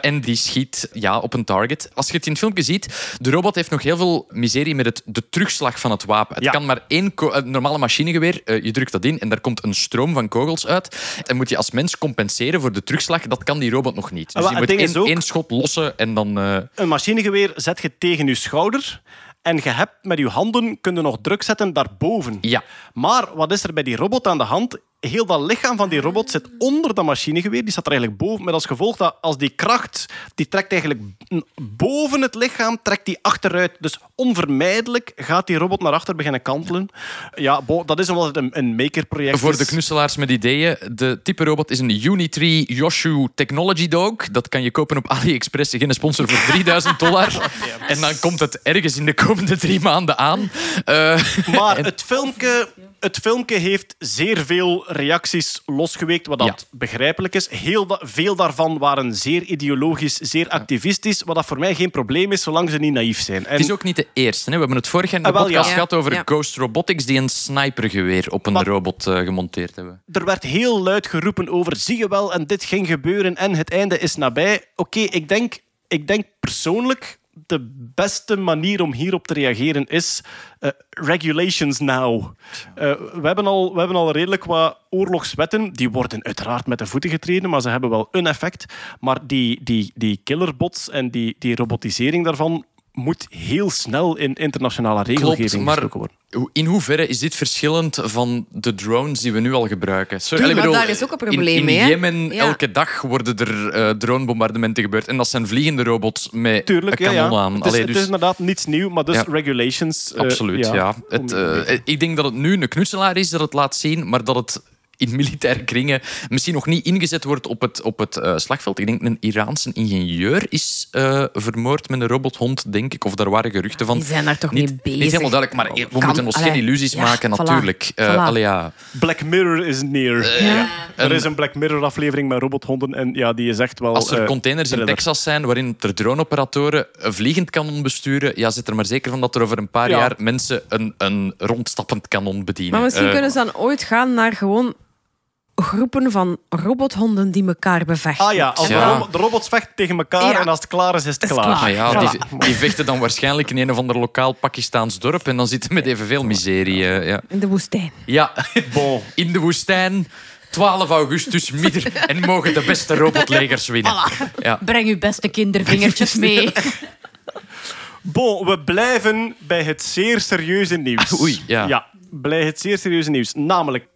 [SPEAKER 2] En die schiet ja, op een target. Als je het in het filmpje ziet, de robot heeft nog heel veel miserie met het, de terugslag van het wapen. Het
[SPEAKER 1] Ja.
[SPEAKER 2] kan maar één een normale machinegeweer, eh, je drukt dat in en daar komt een stroom van kogels uit. En moet je als mens compenseren voor de terugslag. Dat kan die robot nog niet. Dus
[SPEAKER 1] Maar
[SPEAKER 2] je moet één,
[SPEAKER 1] ook-
[SPEAKER 2] één schot lossen en dan... eh,
[SPEAKER 1] Een machinegeweer zet je tegen je schouder en je hebt met je handen kun je nog druk zetten daarboven.
[SPEAKER 2] Ja.
[SPEAKER 1] Maar wat is er bij die robot aan de hand? Heel dat lichaam van die robot zit onder dat machinegeweer. Die staat er eigenlijk boven. Met als gevolg dat als die kracht, die trekt eigenlijk boven het lichaam, trekt die achteruit. Dus onvermijdelijk gaat die robot naar achter beginnen kantelen. Ja, dat is omdat het een, een makerproject
[SPEAKER 2] Voor
[SPEAKER 1] is.
[SPEAKER 2] de knusselaars met ideeën, de type robot is een Unitree Yoshu Technology Dog. Dat kan je kopen op AliExpress, geen sponsor, voor 3000 dollar. En dan komt het ergens in de komende drie maanden aan. Eh,
[SPEAKER 1] Maar het filmpje, het filmpje heeft zeer veel reacties losgeweekt, wat dat
[SPEAKER 2] Ja.
[SPEAKER 1] begrijpelijk is. Heel da- veel daarvan waren zeer ideologisch, zeer activistisch, wat dat voor mij geen probleem is, zolang ze niet naïef zijn. En
[SPEAKER 2] Het is ook niet de eerste. Hè. We hebben het vorig jaar in de
[SPEAKER 1] Ah, wel,
[SPEAKER 2] podcast
[SPEAKER 1] ja.
[SPEAKER 2] gehad over
[SPEAKER 6] Ja.
[SPEAKER 2] Ghost Robotics die een snipergeweer op een
[SPEAKER 1] Maar-
[SPEAKER 2] robot eh, gemonteerd hebben.
[SPEAKER 1] er werd heel luid geroepen over, zie je wel, en dit ging gebeuren en het einde is nabij. Oké, ik, denk, ik denk persoonlijk de beste manier om hierop te reageren is eh, regulations now. Eh, we, hebben al, we hebben al redelijk wat oorlogswetten. Die worden uiteraard met de voeten getreden, maar ze hebben wel een effect. Maar die, die, die killerbots en die, die robotisering daarvan moet heel snel in internationale regelgeving
[SPEAKER 2] Klopt, maar
[SPEAKER 1] gestoken worden.
[SPEAKER 2] in hoeverre is dit verschillend van de drones die we nu al gebruiken? Sorry,
[SPEAKER 6] Tuurlijk,
[SPEAKER 2] allee,
[SPEAKER 6] maar daar is ook een probleem
[SPEAKER 2] in, in
[SPEAKER 6] mee?
[SPEAKER 2] Jemen
[SPEAKER 6] Ja.
[SPEAKER 2] elke dag worden er eh, dronebombardementen gebeurd. En dat zijn vliegende robots met
[SPEAKER 1] Tuurlijk,
[SPEAKER 2] een kanon
[SPEAKER 1] ja.
[SPEAKER 2] aan.
[SPEAKER 1] Het, is,
[SPEAKER 2] Allee,
[SPEAKER 1] het
[SPEAKER 2] dus-
[SPEAKER 1] is inderdaad niets nieuw, maar dus
[SPEAKER 2] Ja.
[SPEAKER 1] regulations... eh,
[SPEAKER 2] Absoluut, ja. Het, eh, ik denk dat het nu een knutselaar is dat het laat zien, maar dat het in militaire kringen misschien nog niet ingezet wordt op het, op het eh, slagveld. Ik denk een Iraanse ingenieur is eh, vermoord met een robothond, denk ik. Of daar waren geruchten van.
[SPEAKER 6] Die zijn daar toch
[SPEAKER 2] niet,
[SPEAKER 6] mee bezig?
[SPEAKER 2] Niet helemaal duidelijk, maar we
[SPEAKER 6] Kan-
[SPEAKER 2] moeten ons geen illusies
[SPEAKER 6] ja,
[SPEAKER 2] maken,
[SPEAKER 6] voilà,
[SPEAKER 2] natuurlijk. Eh,
[SPEAKER 6] voilà.
[SPEAKER 2] allee, ja.
[SPEAKER 1] Black Mirror is near.
[SPEAKER 6] Ja.
[SPEAKER 1] Er is een Black Mirror-aflevering met robothonden en ja, die is echt wel...
[SPEAKER 2] Als er
[SPEAKER 1] eh,
[SPEAKER 2] containers in
[SPEAKER 1] thriller.
[SPEAKER 2] Texas zijn waarin er droneoperatoren een vliegend kanon besturen, ja, zit er maar zeker van dat er over een paar
[SPEAKER 1] Ja.
[SPEAKER 2] jaar mensen een, een rondstappend kanon bedienen.
[SPEAKER 6] Maar misschien
[SPEAKER 2] Eh,
[SPEAKER 6] kunnen ze dan ooit gaan naar gewoon groepen van robothonden die elkaar bevechten.
[SPEAKER 1] Ah ja, als
[SPEAKER 2] Ja.
[SPEAKER 1] De, ro- de robots vechten tegen elkaar
[SPEAKER 6] Ja.
[SPEAKER 1] en als het klaar is, is het
[SPEAKER 6] Is
[SPEAKER 1] klaar.
[SPEAKER 2] Maar ja,
[SPEAKER 1] Voilà.
[SPEAKER 2] die, die vechten dan waarschijnlijk in een of ander lokaal Pakistaans dorp en dan zitten met evenveel miserie. eh, ja.
[SPEAKER 6] In de woestijn.
[SPEAKER 2] ja,
[SPEAKER 1] Bon.
[SPEAKER 2] in de woestijn, 12 augustus, midden, en mogen de beste robotlegers winnen. Ja.
[SPEAKER 3] Breng uw beste kindervingertjes mee.
[SPEAKER 1] Bon, we blijven bij het zeer serieuze nieuws.
[SPEAKER 2] Oei, ja.
[SPEAKER 1] Ja, bij het zeer serieuze nieuws. Namelijk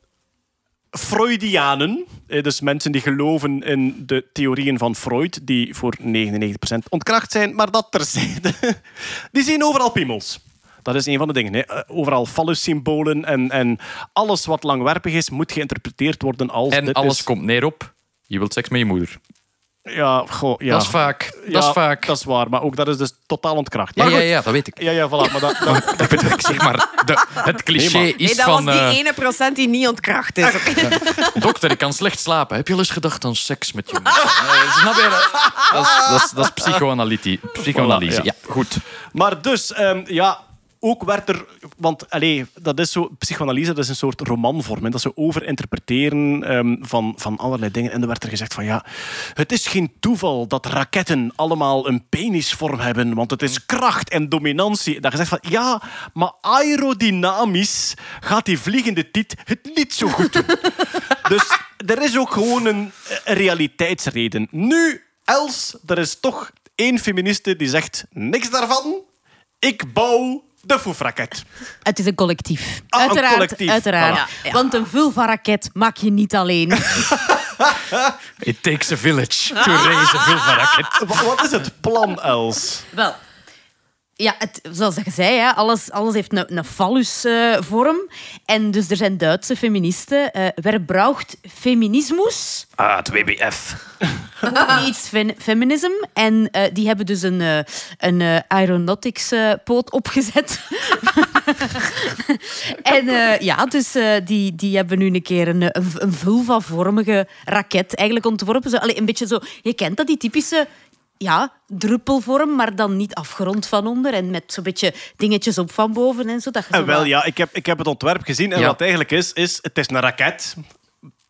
[SPEAKER 1] Freudianen, eh, dus mensen die geloven in de theorieën van Freud, die voor 99% ontkracht zijn, maar dat terzijde, die zien overal piemels. Dat is een van de dingen. Hè. Eh, Overal fallussymbolen en, en alles wat langwerpig is, moet geïnterpreteerd worden als...
[SPEAKER 2] En alles
[SPEAKER 1] is-
[SPEAKER 2] komt neer op, je wilt seks met je moeder.
[SPEAKER 1] Ja, goh, ja.
[SPEAKER 2] Dat is vaak.
[SPEAKER 1] Ja,
[SPEAKER 2] Dat is vaak.
[SPEAKER 1] Dat is waar, maar ook dat is dus totaal ontkracht.
[SPEAKER 2] ja, ja, ja, dat weet ik.
[SPEAKER 1] Ja, ja, voilà. Maar dat, dat,
[SPEAKER 2] Ik bedoel, ik zeg maar, de, het cliché
[SPEAKER 1] Nee,
[SPEAKER 2] is
[SPEAKER 6] Nee, dat
[SPEAKER 2] van...
[SPEAKER 6] was die
[SPEAKER 2] eh,
[SPEAKER 6] ene procent die niet ontkracht is.
[SPEAKER 2] Dokter, ik kan slecht slapen. Heb je al eens gedacht aan seks met je moeder? Eh, snap je? dat? Dat is, dat is, dat is psychoanalyse.
[SPEAKER 1] Voilà,
[SPEAKER 2] ja. goed.
[SPEAKER 1] Maar dus, ehm, ja, ook werd er... Want, allee, dat is zo... Psychoanalyse, dat is een soort romanvorm. Dat ze overinterpreteren ehm, van, van allerlei dingen. En er werd er gezegd van, ja, het is geen toeval dat raketten allemaal een penisvorm hebben, want het is kracht en dominantie. Dat gezegd van, ja, maar aerodynamisch gaat die vliegende tit het niet zo goed doen. dus er is ook gewoon een, een realiteitsreden. Nu, Els, er is toch één feministe die zegt, niks daarvan, ik bouw de foefraket.
[SPEAKER 3] Het is een collectief.
[SPEAKER 1] Ah, een
[SPEAKER 3] uiteraard,
[SPEAKER 1] collectief.
[SPEAKER 3] uiteraard.
[SPEAKER 1] Voilà.
[SPEAKER 3] Want een vulva-raket maak je niet alleen.
[SPEAKER 2] It takes a village to raise a vulva-raket.
[SPEAKER 1] Wa- Wat is het plan, Els?
[SPEAKER 3] Wel, ja, het, zoals je zei, hè, alles, alles heeft een, een phallus-vorm. en dus er zijn Duitse feministen. eh wer braucht feminismus?
[SPEAKER 2] Ah, het WBF.
[SPEAKER 3] Iets feminism. En eh, die hebben dus een, eh, een eh, aeronautics eh, poot opgezet. en eh, ja, dus eh, die, die hebben nu een keer een, een, een vulva-vormige raket eigenlijk ontworpen. Zo, allee, een beetje zo, je kent dat, die typische ja, druppelvorm, maar dan niet afgerond van onder. En met zo'n beetje dingetjes op van boven en zo. Dat je zo
[SPEAKER 1] En wel,
[SPEAKER 3] wat-
[SPEAKER 1] ja, ik heb, ik heb het ontwerp gezien. En
[SPEAKER 2] Ja.
[SPEAKER 1] wat het eigenlijk is, is het is een raket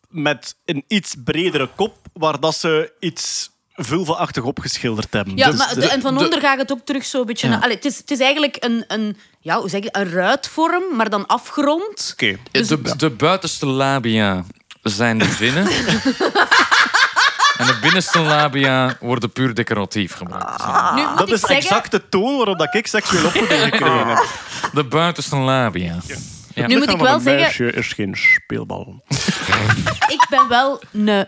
[SPEAKER 1] met een iets bredere kop, waar dat ze iets vulva-achtig opgeschilderd hebben.
[SPEAKER 3] Ja,
[SPEAKER 1] Dus
[SPEAKER 3] maar
[SPEAKER 1] de-
[SPEAKER 3] de- en van
[SPEAKER 2] de-
[SPEAKER 3] onder gaat het ook terug zo'n beetje...
[SPEAKER 2] Ja.
[SPEAKER 3] naar- allee, het, is, het is eigenlijk een, een, ja, hoe zeg je, een ruitvorm, maar dan afgerond.
[SPEAKER 1] Oké.
[SPEAKER 2] De, de buitenste labia zijn de vinnen. en de binnenste labia worden puur decoratief gebruikt.
[SPEAKER 3] Nu moet
[SPEAKER 1] Dat
[SPEAKER 3] ik
[SPEAKER 1] is
[SPEAKER 3] zeggen...
[SPEAKER 1] exact de toon waarop dat ik seksueel opvoeding gekregen heb.
[SPEAKER 2] De buitenste labia. Ja.
[SPEAKER 3] Nu moet ik wel
[SPEAKER 1] een
[SPEAKER 3] zeggen,
[SPEAKER 1] meisje is geen speelbal.
[SPEAKER 3] ik ben wel een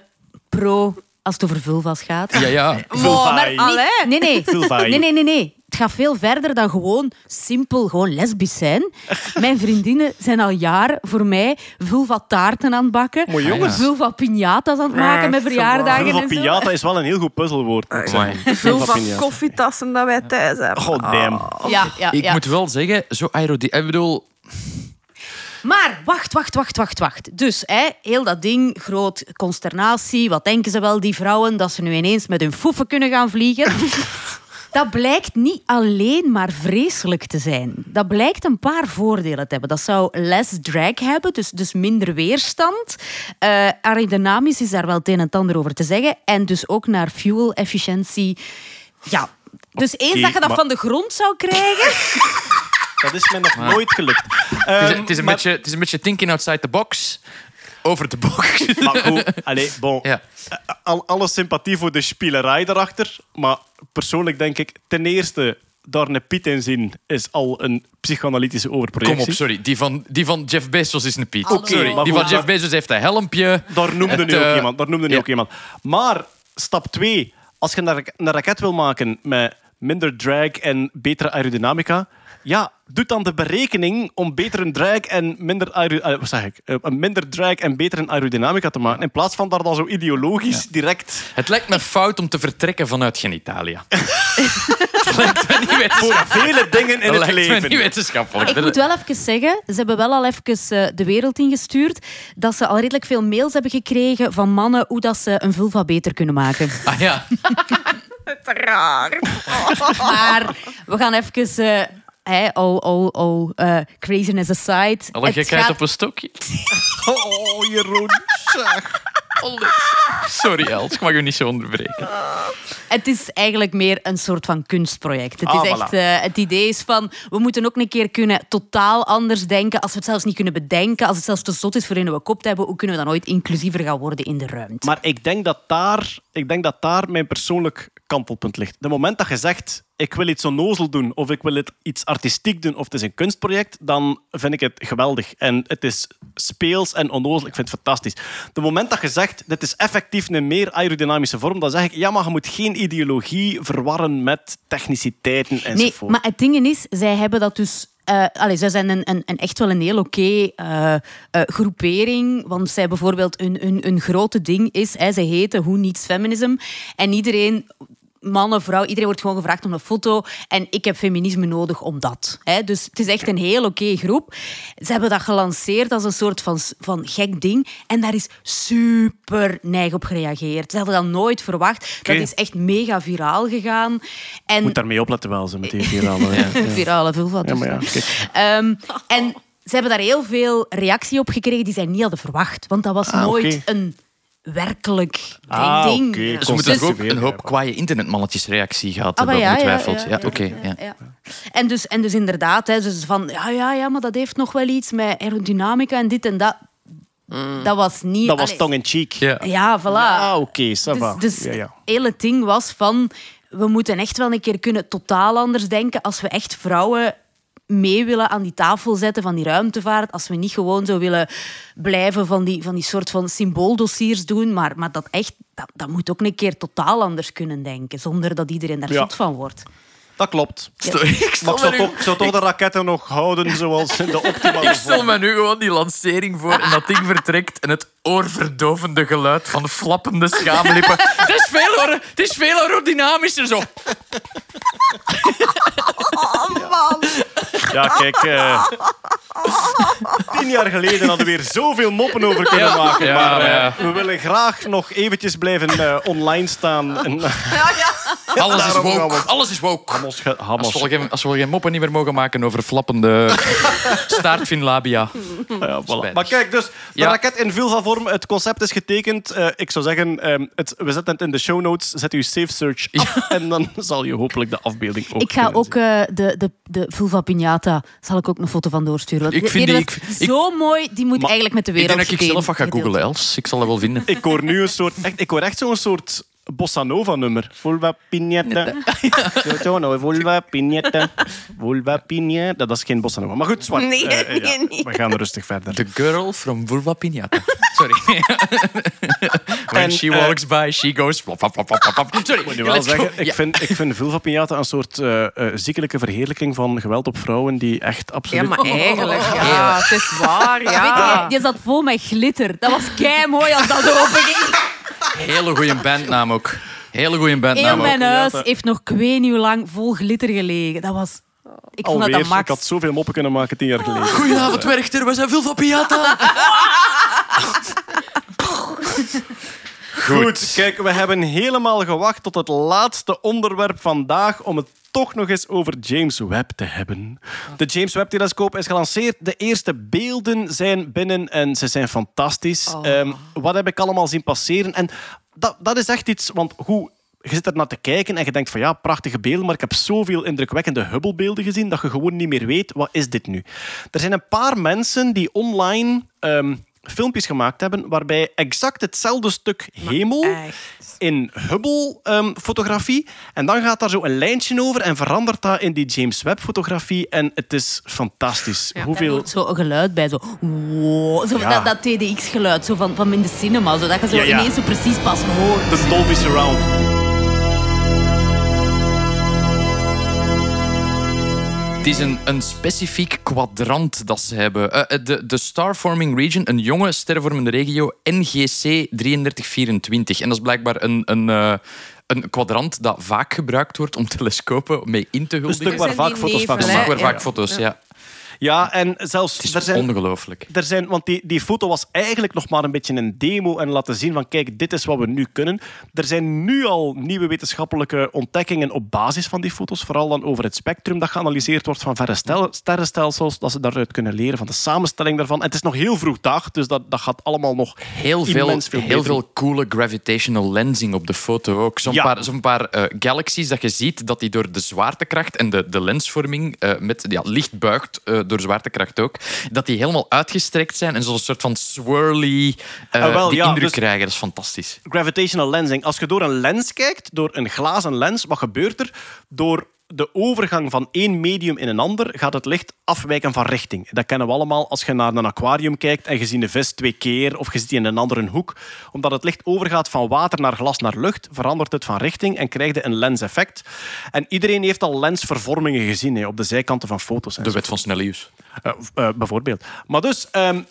[SPEAKER 3] pro als het over vulva's gaat.
[SPEAKER 2] Ja, ja.
[SPEAKER 3] Maar niet- nee, nee.
[SPEAKER 1] Vulvaai.
[SPEAKER 3] nee, nee, nee, nee. Het gaat veel verder dan gewoon simpel gewoon lesbisch zijn. Mijn vriendinnen zijn al jaren voor mij vulva-taarten aan het bakken.
[SPEAKER 1] Maar jongens.
[SPEAKER 3] Vulva-piñatas aan het maken met verjaardagen
[SPEAKER 1] Vulva
[SPEAKER 3] en zo.
[SPEAKER 1] piñata is wel een heel goed puzzelwoord. moet ik zeggen.
[SPEAKER 2] Amai.
[SPEAKER 6] Veel van
[SPEAKER 1] piñata.
[SPEAKER 6] koffietassen dat wij thuis hebben.
[SPEAKER 1] God damn.
[SPEAKER 3] Ja, ja,
[SPEAKER 2] Ik moet wel zeggen, zo aerody... Ik bedoel...
[SPEAKER 3] Maar wacht, wacht, wacht, wacht, wacht. Dus hè, heel dat ding, groot consternatie. Wat denken ze wel, die vrouwen, dat ze nu ineens met hun foefen kunnen gaan vliegen? Dat blijkt niet alleen maar vreselijk te zijn. Dat blijkt een paar voordelen te hebben. Dat zou less drag hebben, dus, dus minder weerstand. Eh aerodynamisch is daar wel het een en het ander over te zeggen. En dus ook naar fuel-efficiëntie. Ja, dus eens dat je dat
[SPEAKER 1] maar-
[SPEAKER 3] van de grond zou krijgen...
[SPEAKER 1] Dat is mij nog nooit gelukt.
[SPEAKER 2] Het is,
[SPEAKER 1] Ehm,
[SPEAKER 2] het, is een
[SPEAKER 1] maar-
[SPEAKER 2] beetje, het is een beetje thinking outside the box. Over de box.
[SPEAKER 1] Maar goed, allee, bon.
[SPEAKER 2] Ja.
[SPEAKER 1] Al, alle sympathie voor de spielerij erachter. Maar persoonlijk denk ik, ten eerste, daar een Piet in zien is al een psychoanalytische overprojectie.
[SPEAKER 2] Kom op, sorry. Die van, die van Jeff Bezos is een Piet.
[SPEAKER 3] Oké,
[SPEAKER 2] sorry. Die van Jeff Bezos heeft een helmpje.
[SPEAKER 1] Daar noemde
[SPEAKER 2] Het,
[SPEAKER 1] nu ook
[SPEAKER 2] eh,
[SPEAKER 1] iemand. Daar noemde nu ook iemand. Maar stap 2. Als je een raket wil maken met minder drag en betere aerodynamica, ja, doe dan de berekening om betere drag en minder, aero- eh, wat zeg ik, Eh, een minder drag en betere aerodynamica te maken. In plaats van daar dan zo ideologisch direct
[SPEAKER 2] Het lijkt me fout om te vertrekken vanuit genitalia. Het lijkt me niet wetenschappelijk.
[SPEAKER 1] vele dingen in het
[SPEAKER 2] lijkt me
[SPEAKER 1] leven.
[SPEAKER 2] niet wetenschappelijk.
[SPEAKER 3] Ik moet wel even zeggen, ze hebben wel al even eh, de wereld ingestuurd dat ze al redelijk veel mails hebben gekregen van mannen hoe dat ze een vulva beter kunnen maken.
[SPEAKER 2] Ah ja.
[SPEAKER 7] Raar.
[SPEAKER 3] Maar we gaan even... eh, hè, all all, all eh, craziness aside.
[SPEAKER 2] Alle gekheid
[SPEAKER 3] gaat-
[SPEAKER 2] op een stokje.
[SPEAKER 1] Oh, Jeroen.
[SPEAKER 2] Sorry, Els. Ik mag u niet zo onderbreken.
[SPEAKER 3] Het is eigenlijk meer een soort van kunstproject. Het,
[SPEAKER 1] Ah,
[SPEAKER 3] is
[SPEAKER 1] voilà.
[SPEAKER 3] echt, eh, het idee is van, we moeten ook een keer kunnen totaal anders denken. Als we het zelfs niet kunnen bedenken, als het zelfs te zot is voor in we kop te hebben, hoe kunnen we dan ooit inclusiever gaan worden in de ruimte?
[SPEAKER 1] Maar ik denk dat daar, ik denk dat daar mijn persoonlijk kantelpunt ligt. De moment dat je zegt, ik wil iets onnozel doen, of ik wil iets artistiek doen, of het is een kunstproject, dan vind ik het geweldig. En het is speels en onnozel. Ik vind het fantastisch. De moment dat je zegt, dit is effectief een meer aerodynamische vorm, dan zeg ik, ja, maar je moet geen ideologie verwarren met techniciteiten
[SPEAKER 3] Nee,
[SPEAKER 1] enzovoort.
[SPEAKER 3] maar het ding is, zij hebben dat dus. eh allee, zij zijn een, een, een echt wel een heel oké eh, eh, groepering. Want zij bijvoorbeeld, hun, hun, hun grote ding is, hè, ze heten Who Needs Feminism. En iedereen, mannen, vrouw, iedereen wordt gewoon gevraagd om een foto. En ik heb feminisme nodig om dat. Hè. Dus het is echt een heel oké groep. Ze hebben dat gelanceerd als een soort van, van gek ding. En daar is super neig op gereageerd. Ze hadden dat nooit verwacht. Dat is echt mega viraal gegaan. En
[SPEAKER 1] moet daarmee opletten wel, ze met die virale... ja.
[SPEAKER 3] virale vulva.
[SPEAKER 1] Ja, maar ja,
[SPEAKER 3] dus. Ehm, en ze hebben daar heel veel reactie op gekregen die zij niet hadden verwacht. Want dat was
[SPEAKER 1] Ah,
[SPEAKER 3] nooit een werkelijk
[SPEAKER 1] Ah,
[SPEAKER 3] ding.
[SPEAKER 1] oké.
[SPEAKER 3] Ja.
[SPEAKER 2] Ze moeten
[SPEAKER 1] Dus-
[SPEAKER 2] toch ook een hoop kwaaie internetmannetjes reactie gehad
[SPEAKER 3] Ah,
[SPEAKER 2] hebben,
[SPEAKER 3] ja, ja,
[SPEAKER 2] ongetwijfeld. Ja,
[SPEAKER 3] ja,
[SPEAKER 2] oké.
[SPEAKER 3] ja,
[SPEAKER 2] ja.
[SPEAKER 3] ja. En, dus, en dus inderdaad, hè, dus van ja, ja, ja, maar dat heeft nog wel iets met aerodynamica en dit en dat. Dat was niet.
[SPEAKER 1] Dat was
[SPEAKER 3] allee,
[SPEAKER 1] tong in cheek.
[SPEAKER 2] Ja.
[SPEAKER 3] Ja, voilà.
[SPEAKER 1] Ah, oké, ça va.
[SPEAKER 3] Dus, dus
[SPEAKER 1] ja, ja.
[SPEAKER 3] het hele ding was van... We moeten echt wel een keer kunnen totaal anders denken als we echt vrouwen mee willen aan die tafel zetten van die ruimtevaart. Als we niet gewoon zo willen blijven van die, van die soort van symbooldossiers doen. Maar, maar dat echt... Dat, dat moet ook een keer totaal anders kunnen denken. Zonder dat iedereen daar
[SPEAKER 1] Ja.
[SPEAKER 3] zot van wordt.
[SPEAKER 1] Dat klopt.
[SPEAKER 2] Ik
[SPEAKER 1] Maar
[SPEAKER 2] stel,
[SPEAKER 1] ik zou toch, ik zou toch de raketten nog houden zoals in de optimale
[SPEAKER 2] ik stel me nu gewoon die lancering voor en dat ding vertrekt en het oorverdovende geluid van flappende schaamlippen. het, is veel, het is veel aerodynamischer zo.
[SPEAKER 1] Ja, kijk. eh, tien jaar geleden hadden we weer zoveel moppen over kunnen
[SPEAKER 2] Ja.
[SPEAKER 1] maken.
[SPEAKER 2] Ja,
[SPEAKER 1] maar eh,
[SPEAKER 2] ja.
[SPEAKER 1] we willen graag nog eventjes blijven eh, online staan. En,
[SPEAKER 2] Alles is
[SPEAKER 1] Daarom gaan
[SPEAKER 2] woke.
[SPEAKER 1] we-
[SPEAKER 2] Alles is woke.
[SPEAKER 1] Hamos, ge-
[SPEAKER 2] Als we, al geen, als we al geen moppen niet meer mogen maken over flappende staartfinlabia.
[SPEAKER 1] Ja, voilà.
[SPEAKER 2] Spijtig.
[SPEAKER 1] Maar kijk, dus de
[SPEAKER 2] Ja.
[SPEAKER 1] raket in vulva-vorm. Het concept is getekend. Eh, ik zou zeggen, ehm, het, we zetten het in de show notes. Zet uw safe search af en dan zal je hopelijk de afbeelding ook
[SPEAKER 3] ik ga
[SPEAKER 1] kunnen
[SPEAKER 3] ook eh, de, de, de vulva piñata, zal ik ook een foto van doorsturen. Want
[SPEAKER 2] Ik vind
[SPEAKER 3] die
[SPEAKER 2] ik-
[SPEAKER 3] zo mooi, die moet
[SPEAKER 1] Maar
[SPEAKER 3] eigenlijk met de
[SPEAKER 2] Ik
[SPEAKER 3] wereld
[SPEAKER 2] denk dat ik zelf wat ga googlen, Els. Ik zal dat wel vinden.
[SPEAKER 1] Ik hoor nu een soort, echt, ik hoor echt zo'n soort bossa nova nummer. Vulva nou, vulva piñata. Vulva piñata. Dat is geen bossa nova. Maar goed, zwart.
[SPEAKER 7] Nee,
[SPEAKER 1] ja,
[SPEAKER 7] nee, nee.
[SPEAKER 1] We gaan rustig verder.
[SPEAKER 2] The girl from Vulva Piñata. Sorry. When
[SPEAKER 1] En,
[SPEAKER 2] she
[SPEAKER 1] eh,
[SPEAKER 2] walks by, she goes... Flop, flop, flop, flop, flop. Sorry,
[SPEAKER 1] Ik moet nu wel
[SPEAKER 2] go.
[SPEAKER 1] zeggen, ik
[SPEAKER 2] Ja.
[SPEAKER 1] vind, ik vind vulva piñata een soort eh, eh, ziekelijke verheerlijking van geweld op vrouwen die echt
[SPEAKER 6] Ja,
[SPEAKER 1] absoluut...
[SPEAKER 6] maar eigenlijk, ja, het is waar,
[SPEAKER 3] Weet
[SPEAKER 6] ja.
[SPEAKER 3] je, die zat vol met glitter. Dat was kei mooi als dat ging.
[SPEAKER 2] Hele goede bandnaam ook. Hele goede
[SPEAKER 3] Heel
[SPEAKER 2] bandnaam ook.
[SPEAKER 3] mijn huis heeft nog ik weet niet hoe lang vol glitter gelegen. Dat was Ik vond dat
[SPEAKER 1] Alweer,
[SPEAKER 3] dat Max...
[SPEAKER 1] ik had zoveel moppen kunnen maken tien jaar geleden.
[SPEAKER 2] Goedenavond, Werchter. We zijn veel van Piata.
[SPEAKER 1] Goed, kijk, we hebben helemaal gewacht tot het laatste onderwerp vandaag om het toch nog eens over James Webb te hebben. De James Webb-telescoop is gelanceerd. De eerste beelden zijn binnen en ze zijn fantastisch. Ehm, wat heb ik allemaal zien passeren? En dat, dat is echt iets, want hoe... Je zit er naar te kijken en je denkt van ja, prachtige beelden, maar ik heb zoveel indrukwekkende Hubble-beelden gezien dat je gewoon niet meer weet, wat is dit nu? Er zijn een paar mensen die online ehm, filmpjes gemaakt hebben waarbij exact hetzelfde stuk hemel in Hubble-fotografie. en dan gaat daar zo een lijntje over en verandert dat in die James Webb-fotografie. En het is fantastisch.
[SPEAKER 3] Daar
[SPEAKER 1] Hoeveel...
[SPEAKER 3] zo een geluid bij, zo... Wow, zo
[SPEAKER 1] Ja.
[SPEAKER 3] dat, dat TDX-geluid zo van, van in de cinema, zodat je zo
[SPEAKER 1] Ja, ja.
[SPEAKER 3] ineens zo precies pas hoort.
[SPEAKER 1] De Dolby Surround.
[SPEAKER 2] Het is een, een specifiek kwadrant dat ze hebben. Eh, eh, de, de Star Forming Region, een jonge sterrenvormende regio, NGC 3324. En dat is blijkbaar een, een, eh, een kwadrant dat vaak gebruikt wordt om telescopen mee in te
[SPEAKER 1] Een
[SPEAKER 2] huldigen.
[SPEAKER 1] stuk waar vaak foto's van gemaakt
[SPEAKER 2] waar vaak foto's, ja.
[SPEAKER 1] Ja, en zelfs...
[SPEAKER 2] Het is
[SPEAKER 1] er zijn,
[SPEAKER 2] ongelooflijk.
[SPEAKER 1] er zijn, want die, die foto was eigenlijk nog maar een beetje een demo en laten zien van kijk, dit is wat we nu kunnen. Er zijn nu al nieuwe wetenschappelijke ontdekkingen op basis van die foto's, vooral dan over het spectrum dat geanalyseerd wordt van verre stel- sterrenstelsels, dat ze daaruit kunnen leren van de samenstelling daarvan. En het is nog heel vroeg dag, dus dat, dat gaat allemaal nog
[SPEAKER 2] Heel veel, heel veel coole gravitational lensing op de foto ook. Zo'n
[SPEAKER 1] Ja.
[SPEAKER 2] paar, zo'n paar eh, galaxies dat je ziet dat die door de zwaartekracht en de, de lensvorming eh, met ja, licht buigt eh, door zwaartekracht ook, dat die helemaal uitgestrekt zijn en zo'n soort van swirly eh,
[SPEAKER 1] Ah, wel,
[SPEAKER 2] die
[SPEAKER 1] ja,
[SPEAKER 2] indruk
[SPEAKER 1] dus-
[SPEAKER 2] krijgen. Dat is fantastisch.
[SPEAKER 1] gravitational lensing. Als je door een lens kijkt, door een glazen lens, wat gebeurt er? Door de overgang van één medium in een ander gaat het licht afwijken van richting. Dat kennen we allemaal als je naar een aquarium kijkt en je ziet een vis twee keer of je ziet die in een andere hoek. Omdat het licht overgaat van water naar glas naar lucht, verandert het van richting en krijg je een lenseffect. En iedereen heeft al lensvervormingen gezien hè, op de zijkanten van foto's.
[SPEAKER 2] De wet van Snellius.
[SPEAKER 1] Eh, eh, bijvoorbeeld. Maar dus, ehm,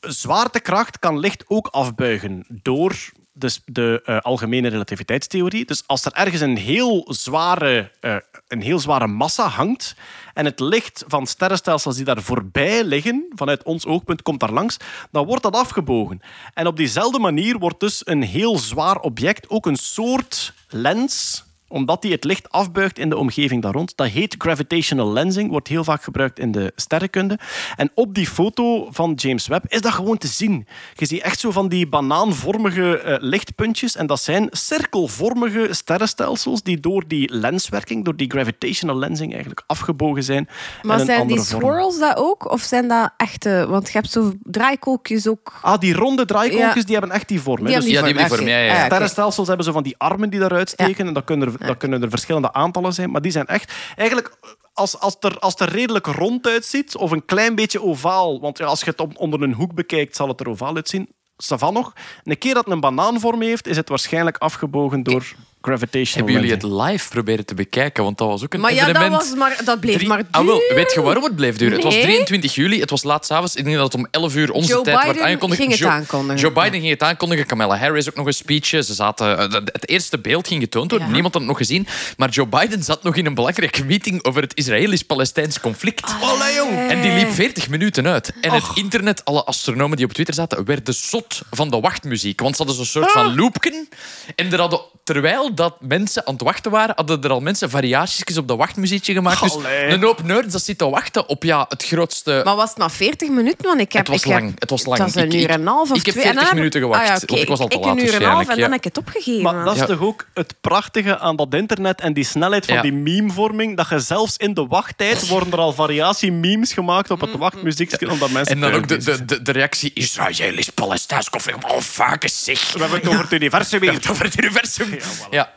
[SPEAKER 1] zwaartekracht kan licht ook afbuigen door dus de eh, algemene relativiteitstheorie. Dus als er ergens een heel, zware, eh, een heel zware massa hangt en het licht van sterrenstelsels die daar voorbij liggen, vanuit ons oogpunt, komt daar langs, dan wordt dat afgebogen. En op diezelfde manier wordt dus een heel zwaar object ook een soort lens omdat die het licht afbuigt in de omgeving daar rond. Dat heet gravitational lensing, wordt heel vaak gebruikt in de sterrenkunde. En op die foto van James Webb is dat gewoon te zien. Je ziet echt zo van die banaanvormige eh, lichtpuntjes. En dat zijn cirkelvormige sterrenstelsels die door die lenswerking, door die gravitational lensing eigenlijk afgebogen zijn.
[SPEAKER 6] Maar
[SPEAKER 1] en een
[SPEAKER 6] zijn die
[SPEAKER 1] vorm.
[SPEAKER 6] swirls dat ook? Of zijn dat echte? Want je hebt zo draaikolkjes ook.
[SPEAKER 1] Ah, die ronde draaikolkjes,
[SPEAKER 6] Ja.
[SPEAKER 1] die hebben echt die vorm. hè.
[SPEAKER 6] Die
[SPEAKER 1] Dus
[SPEAKER 6] hebben
[SPEAKER 2] Ja, die hebben die vorm, ja.
[SPEAKER 1] Sterrenstelsels hebben zo van die armen die daaruit steken. En dat kunnen, er, dat kunnen er verschillende aantallen zijn. Maar die zijn echt... Eigenlijk, als, als, het er, als het er redelijk rond uitziet, of een klein beetje ovaal... Want ja, als je het onder een hoek bekijkt, zal het er ovaal uitzien. Savan nog. Een keer dat het een banaanvorm heeft, is het waarschijnlijk afgebogen door gravitational
[SPEAKER 2] Hebben jullie het live proberen te bekijken? Want dat was ook een
[SPEAKER 6] Maar ja, dat,
[SPEAKER 2] evenement.
[SPEAKER 6] was maar, dat bleef
[SPEAKER 2] Drie-
[SPEAKER 6] maar
[SPEAKER 2] Ah, wel,
[SPEAKER 6] duren.
[SPEAKER 2] weet je waarom het bleef duren? Het was
[SPEAKER 6] Nee.
[SPEAKER 2] 23 juli, het was laat s'avonds. Ik denk dat het om 11 uur onze
[SPEAKER 6] Joe
[SPEAKER 2] tijd werd aangekondigd.
[SPEAKER 6] ging het
[SPEAKER 2] Joe,
[SPEAKER 6] aankondigen.
[SPEAKER 2] Joe Biden ging het aankondigen. Kamala Harris ook nog een speechje. Ze zaten, eh, het eerste beeld ging getoond worden.
[SPEAKER 6] Ja.
[SPEAKER 2] Niemand had het nog gezien. Maar Joe Biden zat nog in een belangrijke meeting over het Israëlisch-Palestijns conflict.
[SPEAKER 1] Allee, jong.
[SPEAKER 2] En die liep 40 minuten uit. En het internet, alle astronomen die op Twitter zaten, werden zot van de wachtmuziek. Want ze hadden zo'n soort van loopken. En er hadden, terwijl dat mensen aan het wachten waren, hadden er al mensen variaties op dat wachtmuziekje gemaakt. Dus een hoop nerds dat zit te wachten op ja, het grootste...
[SPEAKER 6] Maar was het maar 40 minuten? Want ik heb,
[SPEAKER 2] Het was
[SPEAKER 6] ik heb-
[SPEAKER 2] lang, het was lang.
[SPEAKER 6] Het was een
[SPEAKER 2] Ik-
[SPEAKER 6] uur
[SPEAKER 2] ik-
[SPEAKER 6] en een half of
[SPEAKER 2] ik heb
[SPEAKER 6] twee. En
[SPEAKER 2] 40
[SPEAKER 6] dan
[SPEAKER 2] minuten
[SPEAKER 6] ah,
[SPEAKER 2] gewacht,
[SPEAKER 6] ja,
[SPEAKER 2] want ik was al te
[SPEAKER 6] ik
[SPEAKER 2] laat
[SPEAKER 6] een uur en een half en dan heb ik het opgegeven.
[SPEAKER 1] Maar dat is
[SPEAKER 2] Ja.
[SPEAKER 1] toch ook het prachtige aan dat internet en die snelheid van
[SPEAKER 2] Ja.
[SPEAKER 1] die memevorming, dat je zelfs in de wachttijd worden er al variatie-memes gemaakt op het wachtmuziekje, omdat mensen...
[SPEAKER 2] En dan ook de, de, de, de reactie Israëlisch-Palestijns conflict. Oh, fuck is zeg.
[SPEAKER 1] We hebben het over het universum weer.
[SPEAKER 2] over het universum. Ja. Ja.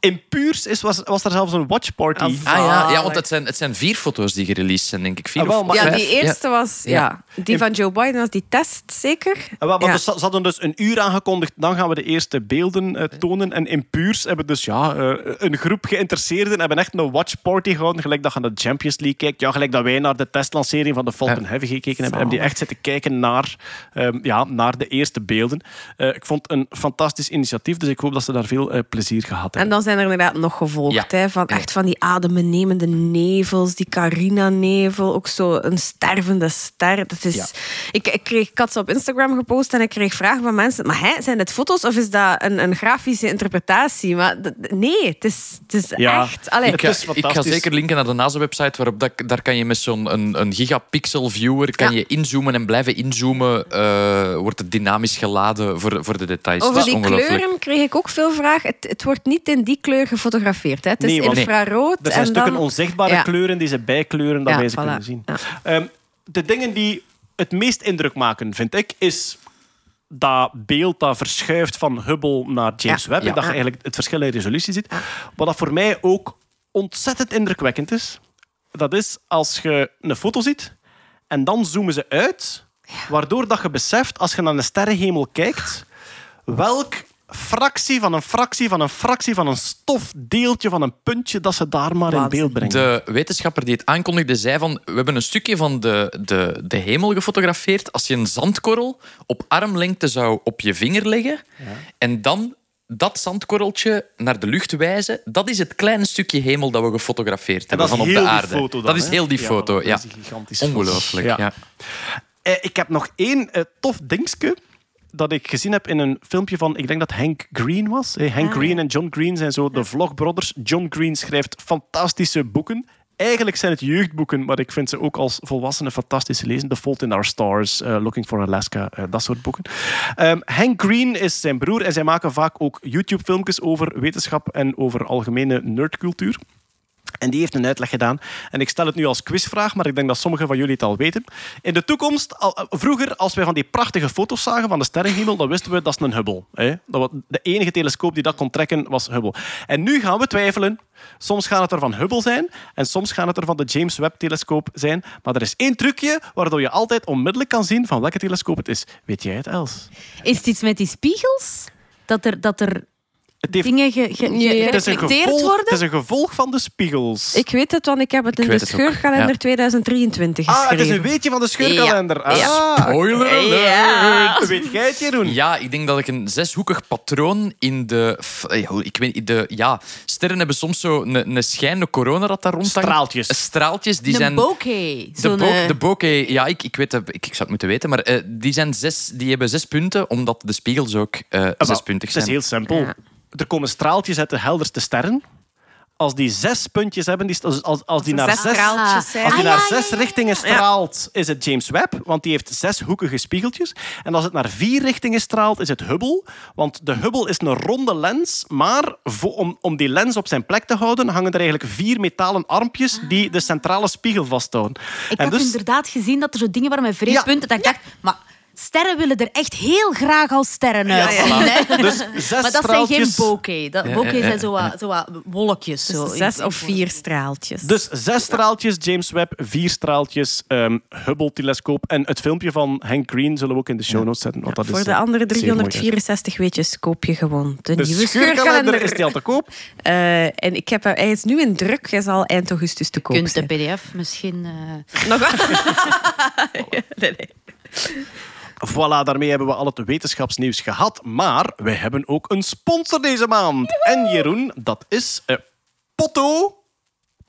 [SPEAKER 1] In Puurs is, was, was er zelfs een watchparty.
[SPEAKER 6] Ah,
[SPEAKER 2] Ah, ja, ja,
[SPEAKER 6] Zalig.
[SPEAKER 2] want het zijn, het zijn vier foto's die gereleased zijn, denk ik. Vier
[SPEAKER 1] Ah, wel,
[SPEAKER 2] of
[SPEAKER 1] maar-
[SPEAKER 6] ja,
[SPEAKER 2] vijf.
[SPEAKER 6] die eerste was... Ja.
[SPEAKER 2] Ja.
[SPEAKER 6] Die van Joe Biden was die test, zeker?
[SPEAKER 1] Wel,
[SPEAKER 6] Ja.
[SPEAKER 1] dus, ze hadden dus een uur aangekondigd, dan gaan we de eerste beelden eh, tonen. En in Puurs hebben dus ja, eh, een groep geïnteresseerden hebben echt een watchparty gehouden, gelijk dat je naar de Champions League kijkt. Ja, gelijk dat wij naar de testlancering van de Falcon Heavy gekeken hebben. Hebben die echt zitten kijken naar, ehm, ja, naar de eerste beelden. Eh, ik vond het een fantastisch initiatief, dus ik hoop dat ze daar veel eh, plezier gehad hebben.
[SPEAKER 6] En dan zijn er inderdaad nog gevolgd.
[SPEAKER 2] Ja.
[SPEAKER 6] Hè, van echt van die adembenemende nevels, die Carina-nevel, ook zo een stervende ster. Dat is,
[SPEAKER 1] Ja.
[SPEAKER 6] ik, ik, kreeg, ik had ze op Instagram gepost en ik kreeg vragen van mensen. Maar hè, zijn het foto's of is dat een, een grafische interpretatie? Maar nee, het is, het is
[SPEAKER 1] Ja.
[SPEAKER 6] echt... Allee,
[SPEAKER 2] Ik ga,
[SPEAKER 1] is
[SPEAKER 2] ik ga zeker linken naar de NASA-website, waarop dat, daar kan je met zo'n een, een gigapixel viewer kan
[SPEAKER 6] Ja.
[SPEAKER 2] je inzoomen en blijven inzoomen. eh, wordt het dynamisch geladen voor, voor de details.
[SPEAKER 6] Over die kleuren kreeg ik ook veel vragen. Het, het wordt niet in die kleur gefotografeerd. Hè. Het is
[SPEAKER 1] Nee, want-
[SPEAKER 6] infrarood.
[SPEAKER 1] Er zijn
[SPEAKER 6] en
[SPEAKER 1] stukken
[SPEAKER 6] dan...
[SPEAKER 1] onzichtbare
[SPEAKER 6] Ja.
[SPEAKER 1] kleuren die ze bijkleuren dat
[SPEAKER 6] Ja,
[SPEAKER 1] wij ze
[SPEAKER 6] voilà.
[SPEAKER 1] kunnen zien.
[SPEAKER 6] Ja.
[SPEAKER 1] Ehm, de dingen die het meest indruk maken, vind ik, is dat beeld dat verschuift van Hubble naar James
[SPEAKER 6] Ja.
[SPEAKER 1] Webb. En dat je eigenlijk het verschil in resolutie ziet. Wat dat voor mij ook ontzettend indrukwekkend is, dat is als je een foto ziet en dan zoomen ze uit, waardoor dat je beseft, als je naar een sterrenhemel kijkt, welk fractie van een fractie van een fractie van een stofdeeltje van een puntje dat ze daar maar in beeld brengen.
[SPEAKER 2] De wetenschapper die het aankondigde zei van we hebben een stukje van de, de, de hemel gefotografeerd. Als je een zandkorrel op armlengte zou op je vinger leggen en dan dat zandkorreltje naar de lucht wijzen, dat is het kleine stukje hemel dat we gefotografeerd
[SPEAKER 1] En
[SPEAKER 2] hebben van op de aarde.
[SPEAKER 1] dan,
[SPEAKER 2] dat is heel die
[SPEAKER 1] Ja,
[SPEAKER 2] foto,
[SPEAKER 1] dat
[SPEAKER 2] ja. Ongelooflijk.
[SPEAKER 1] Ja.
[SPEAKER 2] Ja.
[SPEAKER 1] Eh, ik heb nog één eh, tof dingetje dat ik gezien heb in een filmpje van, ik denk dat Hank Green was. Hank Green en John Green zijn zo de vlogbrothers. John Green schrijft fantastische boeken. Eigenlijk zijn het jeugdboeken, maar ik vind ze ook als volwassenen fantastisch te lezen. The Fault in Our Stars, eh, Looking for Alaska, eh, dat soort boeken. Ehm, Hank Green is zijn broer en zij maken vaak ook YouTube-filmpjes over wetenschap en over algemene nerdcultuur. En die heeft een uitleg gedaan. En ik stel het nu als quizvraag, maar ik denk dat sommigen van jullie het al weten. In de toekomst, eh, vroeger, als wij van die prachtige foto's zagen van de sterrenhemel, dan wisten we dat is een Hubble. Hè? Dat de enige telescoop die dat kon trekken was Hubble. En nu gaan we twijfelen. Soms gaat het er van Hubble zijn en soms gaat het er van de James Webb-telescoop zijn. Maar er is één trucje waardoor je altijd onmiddellijk kan zien van welke telescoop het is. Weet jij het, Els?
[SPEAKER 3] Is het iets met die spiegels? Dat er, dat er
[SPEAKER 1] Het, heeft,
[SPEAKER 3] dingen ge,
[SPEAKER 1] is
[SPEAKER 3] gereflecteerd
[SPEAKER 1] gevolg,
[SPEAKER 3] worden?
[SPEAKER 1] het is een gevolg van de spiegels.
[SPEAKER 6] Ik weet het, want ik heb het
[SPEAKER 2] Ik
[SPEAKER 6] in de scheurkalender
[SPEAKER 2] ja.
[SPEAKER 6] 2023
[SPEAKER 1] ah,
[SPEAKER 6] geschreven.
[SPEAKER 1] het is een weetje van de scheurkalender. Ah,
[SPEAKER 2] Spoiler alert!
[SPEAKER 6] Ja.
[SPEAKER 1] Weet jij het, Jeroen?
[SPEAKER 2] Ja, ik denk dat ik een zeshoekig patroon in de... eh, Ik weet, de ja, sterren hebben soms zo een, een schijn, een corona dat daar rond hangt.
[SPEAKER 1] Straaltjes.
[SPEAKER 2] Straaltjes, die
[SPEAKER 3] een
[SPEAKER 2] zijn...
[SPEAKER 3] bokeh.
[SPEAKER 2] De, bo
[SPEAKER 3] eh,
[SPEAKER 2] de bokeh, ja, ik, ik weet het, ik, ik zou het moeten weten, maar eh, die, zijn zes, die hebben zes punten, omdat de spiegels ook eh
[SPEAKER 1] Ah,
[SPEAKER 2] zespuntig
[SPEAKER 1] Het is
[SPEAKER 2] zijn.
[SPEAKER 1] heel simpel.
[SPEAKER 6] Ja.
[SPEAKER 1] Er komen straaltjes uit de helderste sterren. Als die zes puntjes hebben, die, als, als, als die naar
[SPEAKER 6] zes
[SPEAKER 1] als die
[SPEAKER 3] Ah,
[SPEAKER 1] naar
[SPEAKER 3] ja,
[SPEAKER 1] zes
[SPEAKER 3] ja, ja,
[SPEAKER 1] richtingen straalt, is het James Webb, want die heeft zes hoekige spiegeltjes. En als het naar vier richtingen straalt, is het Hubble, want de Hubble is een ronde lens, maar om, om die lens op zijn plek te houden, hangen er eigenlijk vier metalen armpjes die de centrale spiegel vasthouden.
[SPEAKER 3] Ik
[SPEAKER 1] en
[SPEAKER 3] had
[SPEAKER 1] dus,
[SPEAKER 3] inderdaad gezien dat er zo dingen waren met
[SPEAKER 1] Ja.
[SPEAKER 3] vreespunten. Dat ik dacht, maar sterren willen er echt heel graag als sterren uitzien. hè?
[SPEAKER 1] dus zes
[SPEAKER 3] Maar dat zijn geen bokeh. Dat,
[SPEAKER 2] Ja,
[SPEAKER 3] bokeh
[SPEAKER 2] ja, ja,
[SPEAKER 3] zijn zo wat, zo wat wolkjes. Zo,
[SPEAKER 6] Dus zes
[SPEAKER 3] in
[SPEAKER 6] of vier straaltjes.
[SPEAKER 1] Dus zes straaltjes James Webb, vier straaltjes ehm, Hubble-telescoop. En het filmpje van Hank Green zullen we ook in de show notes zetten. Want dat
[SPEAKER 6] Voor
[SPEAKER 1] is,
[SPEAKER 6] de
[SPEAKER 1] eh,
[SPEAKER 6] andere
[SPEAKER 1] zeer mooi.
[SPEAKER 6] 364 weetjes koop je gewoon de,
[SPEAKER 1] De
[SPEAKER 6] nieuwe
[SPEAKER 1] scheurkalender is die al te koop.
[SPEAKER 6] Eh, en ik heb, hij is nu in druk. Hij zal eind augustus te
[SPEAKER 3] Je
[SPEAKER 6] koop
[SPEAKER 3] kunt de
[SPEAKER 6] zijn.
[SPEAKER 3] pdf misschien... eh,
[SPEAKER 6] Nog nee, nee.
[SPEAKER 1] Voilà, daarmee hebben we al het wetenschapsnieuws gehad. Maar wij hebben ook een sponsor deze maand. En Jeroen, dat is eh, Potto.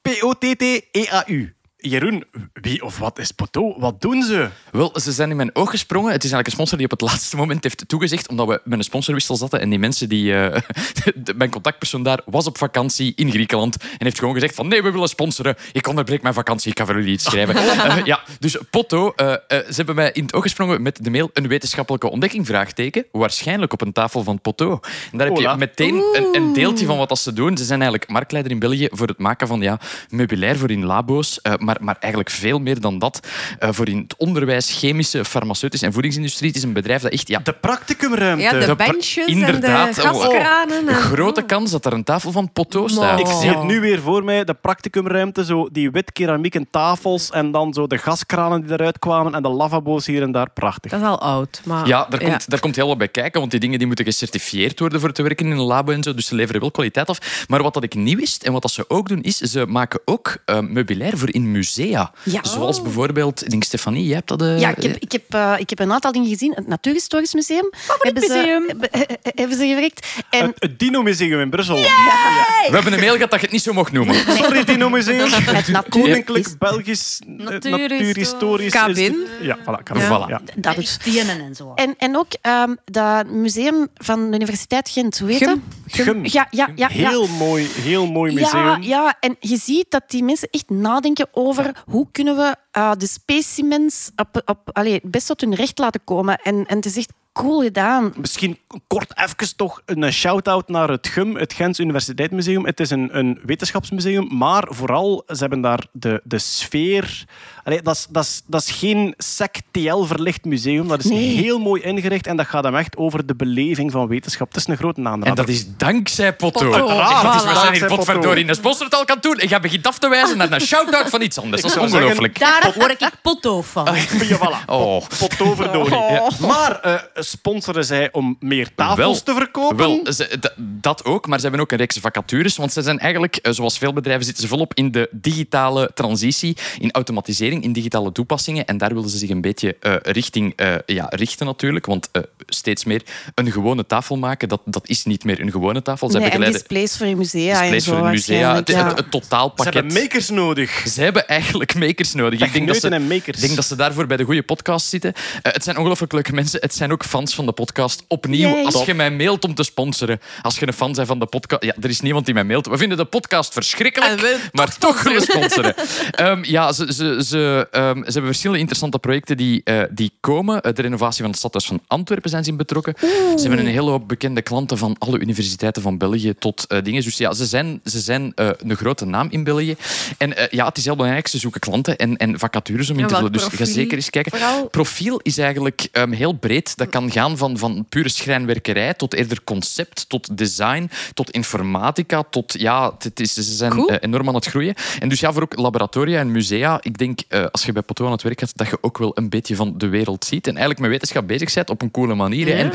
[SPEAKER 1] P-O-T-T-E-A-U. Jeroen, wie of wat is Potto? Wat doen ze?
[SPEAKER 2] Wel, ze zijn in mijn oog gesprongen. Het is eigenlijk een sponsor die op het laatste moment heeft toegezegd, omdat we met een sponsorwissel zaten en die mensen die... eh, de- mijn contactpersoon daar was op vakantie in Griekenland en heeft gewoon gezegd van nee, we willen sponsoren. Ik onderbreek mijn vakantie, ik ga voor jullie iets schrijven. Eh, ja, dus Potto, eh, ze hebben mij in het oog gesprongen met de mail een wetenschappelijke ontdekking, vraagteken, waarschijnlijk op een tafel van Potto. En daar heb je meteen een, een deeltje van wat dat ze doen. Ze zijn eigenlijk marktleider in België voor het maken van ja, meubilair voor in labo's, maar, maar eigenlijk veel meer dan dat. eh, voor in het onderwijs, chemische, farmaceutische en voedingsindustrie. Het is een bedrijf dat echt... Ja,
[SPEAKER 1] De practicumruimte.
[SPEAKER 6] Ja, de
[SPEAKER 2] pra-
[SPEAKER 6] benches en
[SPEAKER 2] inderdaad,
[SPEAKER 6] de
[SPEAKER 2] oh,
[SPEAKER 6] gaskranen.
[SPEAKER 2] een
[SPEAKER 6] en-
[SPEAKER 2] grote kans dat er een tafel van Potto staat.
[SPEAKER 1] Ik zie het nu weer voor mij, de practicumruimte, zo die wit keramieken tafels en dan zo de gaskranen die eruit kwamen en de lavabo's hier en daar. Prachtig.
[SPEAKER 6] Dat is al oud. Maar,
[SPEAKER 2] Ja, daar komt, daar komt heel wat bij kijken, want die dingen die moeten gecertificeerd worden voor te werken in een labo en zo, dus ze leveren wel kwaliteit af. Maar wat dat ik niet wist en wat dat ze ook doen, is ze maken ook eh, meubilair voor in musea.
[SPEAKER 7] Ja.
[SPEAKER 2] Zoals bijvoorbeeld, ik denk Stefanie, jij hebt dat... eh,
[SPEAKER 7] Ja, ik heb, ik, heb, eh, ik heb een aantal dingen gezien. Het Natuurhistorisch Museum. hebben
[SPEAKER 3] museum.
[SPEAKER 7] Ze, hebben, hebben ze gewerkt. En
[SPEAKER 1] Het, het Dino Museum in Brussel.
[SPEAKER 2] We hebben een mail gehad dat je het niet zo mocht noemen.
[SPEAKER 1] Sorry, Dino Museum.
[SPEAKER 7] het
[SPEAKER 1] Koninklijk
[SPEAKER 7] is-
[SPEAKER 1] Belgisch eh,
[SPEAKER 3] Natuurhistorisch.
[SPEAKER 6] Cabin.
[SPEAKER 1] Instituut. Ja, voilà. Cabin.
[SPEAKER 2] Voilà.
[SPEAKER 1] Ja.
[SPEAKER 7] dat is.
[SPEAKER 3] En zo.
[SPEAKER 7] En, en ook ehm, dat museum van de Universiteit Gent, hoe heet dat?
[SPEAKER 1] Gum.
[SPEAKER 7] Ja, ja, ja. ja.
[SPEAKER 1] Heel mooi, heel mooi museum.
[SPEAKER 7] Ja, ja, en je ziet dat die mensen echt nadenken over hoe kunnen we eh, de specimens op, best tot hun recht laten komen. En, en het is echt cool gedaan.
[SPEAKER 1] Misschien kort even toch een shout-out naar het GUM, het Gens Universiteitsmuseum. Het is een, een wetenschapsmuseum, maar vooral, ze hebben daar de, de sfeer... Allee, dat, is, dat, is, dat is geen SEC-TL-verlicht museum. Dat is
[SPEAKER 7] Nee.
[SPEAKER 1] heel mooi ingericht en dat gaat hem echt over de beleving van wetenschap. Het is een grote aanrader.
[SPEAKER 2] En dat is dankzij Potto.
[SPEAKER 7] Potto.
[SPEAKER 2] Echt, het is, we zijn hier
[SPEAKER 1] Potto.
[SPEAKER 2] potverdorie in een sponsortaal kan doen. En jij begint af te wijzen naar een shout-out van iets anders. Dat is ongelooflijk.
[SPEAKER 3] Daar word ik potto van.
[SPEAKER 1] Ja, voilà.
[SPEAKER 2] Oh.
[SPEAKER 1] Pottoverdorie. Ja. Maar eh, sponsoren zij om meer tafels
[SPEAKER 2] Wel,
[SPEAKER 1] te verkopen?
[SPEAKER 2] Wel, ze- dat ook, maar ze hebben ook een reeks vacatures. Want ze zijn eigenlijk, eh, zoals veel bedrijven, zitten ze volop in de digitale transitie, in automatisering, in digitale toepassingen. En daar willen ze zich een beetje eh, richting eh, ja, richten natuurlijk. Want eh, steeds meer een gewone tafel maken, dat, dat is niet meer een gewone tafel. Ze
[SPEAKER 7] Nee, en
[SPEAKER 2] begeleiden
[SPEAKER 7] displays voor je musea en
[SPEAKER 2] displays
[SPEAKER 7] zo
[SPEAKER 2] voor musea, het,
[SPEAKER 7] ja.
[SPEAKER 2] het, het
[SPEAKER 1] Ze
[SPEAKER 2] totaalpakket.
[SPEAKER 1] hebben makers nodig.
[SPEAKER 2] Ze hebben eigenlijk makers nodig. Ik denk dat, ze,
[SPEAKER 1] Techneuten en makers.
[SPEAKER 2] ik denk dat ze daarvoor bij de goede podcast zitten. Eh, het zijn ongelooflijk leuke mensen. Het zijn ook fans van de podcast. Opnieuw,
[SPEAKER 7] Yay.
[SPEAKER 2] als je mij mailt om te sponsoren, als je een fan bent van de podcast... Ja, er is niemand die mij mailt. We vinden de podcast verschrikkelijk,
[SPEAKER 6] En
[SPEAKER 2] maar toch willen sponsoren. Ehm, ja, ze, ze, ze, ehm, ze hebben verschillende interessante projecten die, eh, die komen. Eh, de renovatie van het stadhuis van Antwerpen zijn ze in betrokken. Ze hebben een hele hoop bekende klanten van alle universiteiten van België tot eh, dingen. Dus ja, ze zijn, ze zijn eh, een grote naam in België. En eh, ja, het is heel belangrijk. Ze zoeken klanten en, en vacatures om in te vullen. Dus ga zeker eens kijken.
[SPEAKER 6] Vooral-
[SPEAKER 2] Profiel is eigenlijk ehm, heel breed. Dat kan gaan van, van pure schrijnwerkerij tot eerder concept, tot design, tot informatica, tot... Ja, het is, ze zijn
[SPEAKER 6] Cool.
[SPEAKER 2] eh, enorm aan het groeien. En dus ja, voor ook laboratoria en musea. Ik denk, eh, als je bij Potto aan het werk gaat, dat je ook wel een beetje van de wereld ziet. En eigenlijk met wetenschap bezig bent op een coole manier. En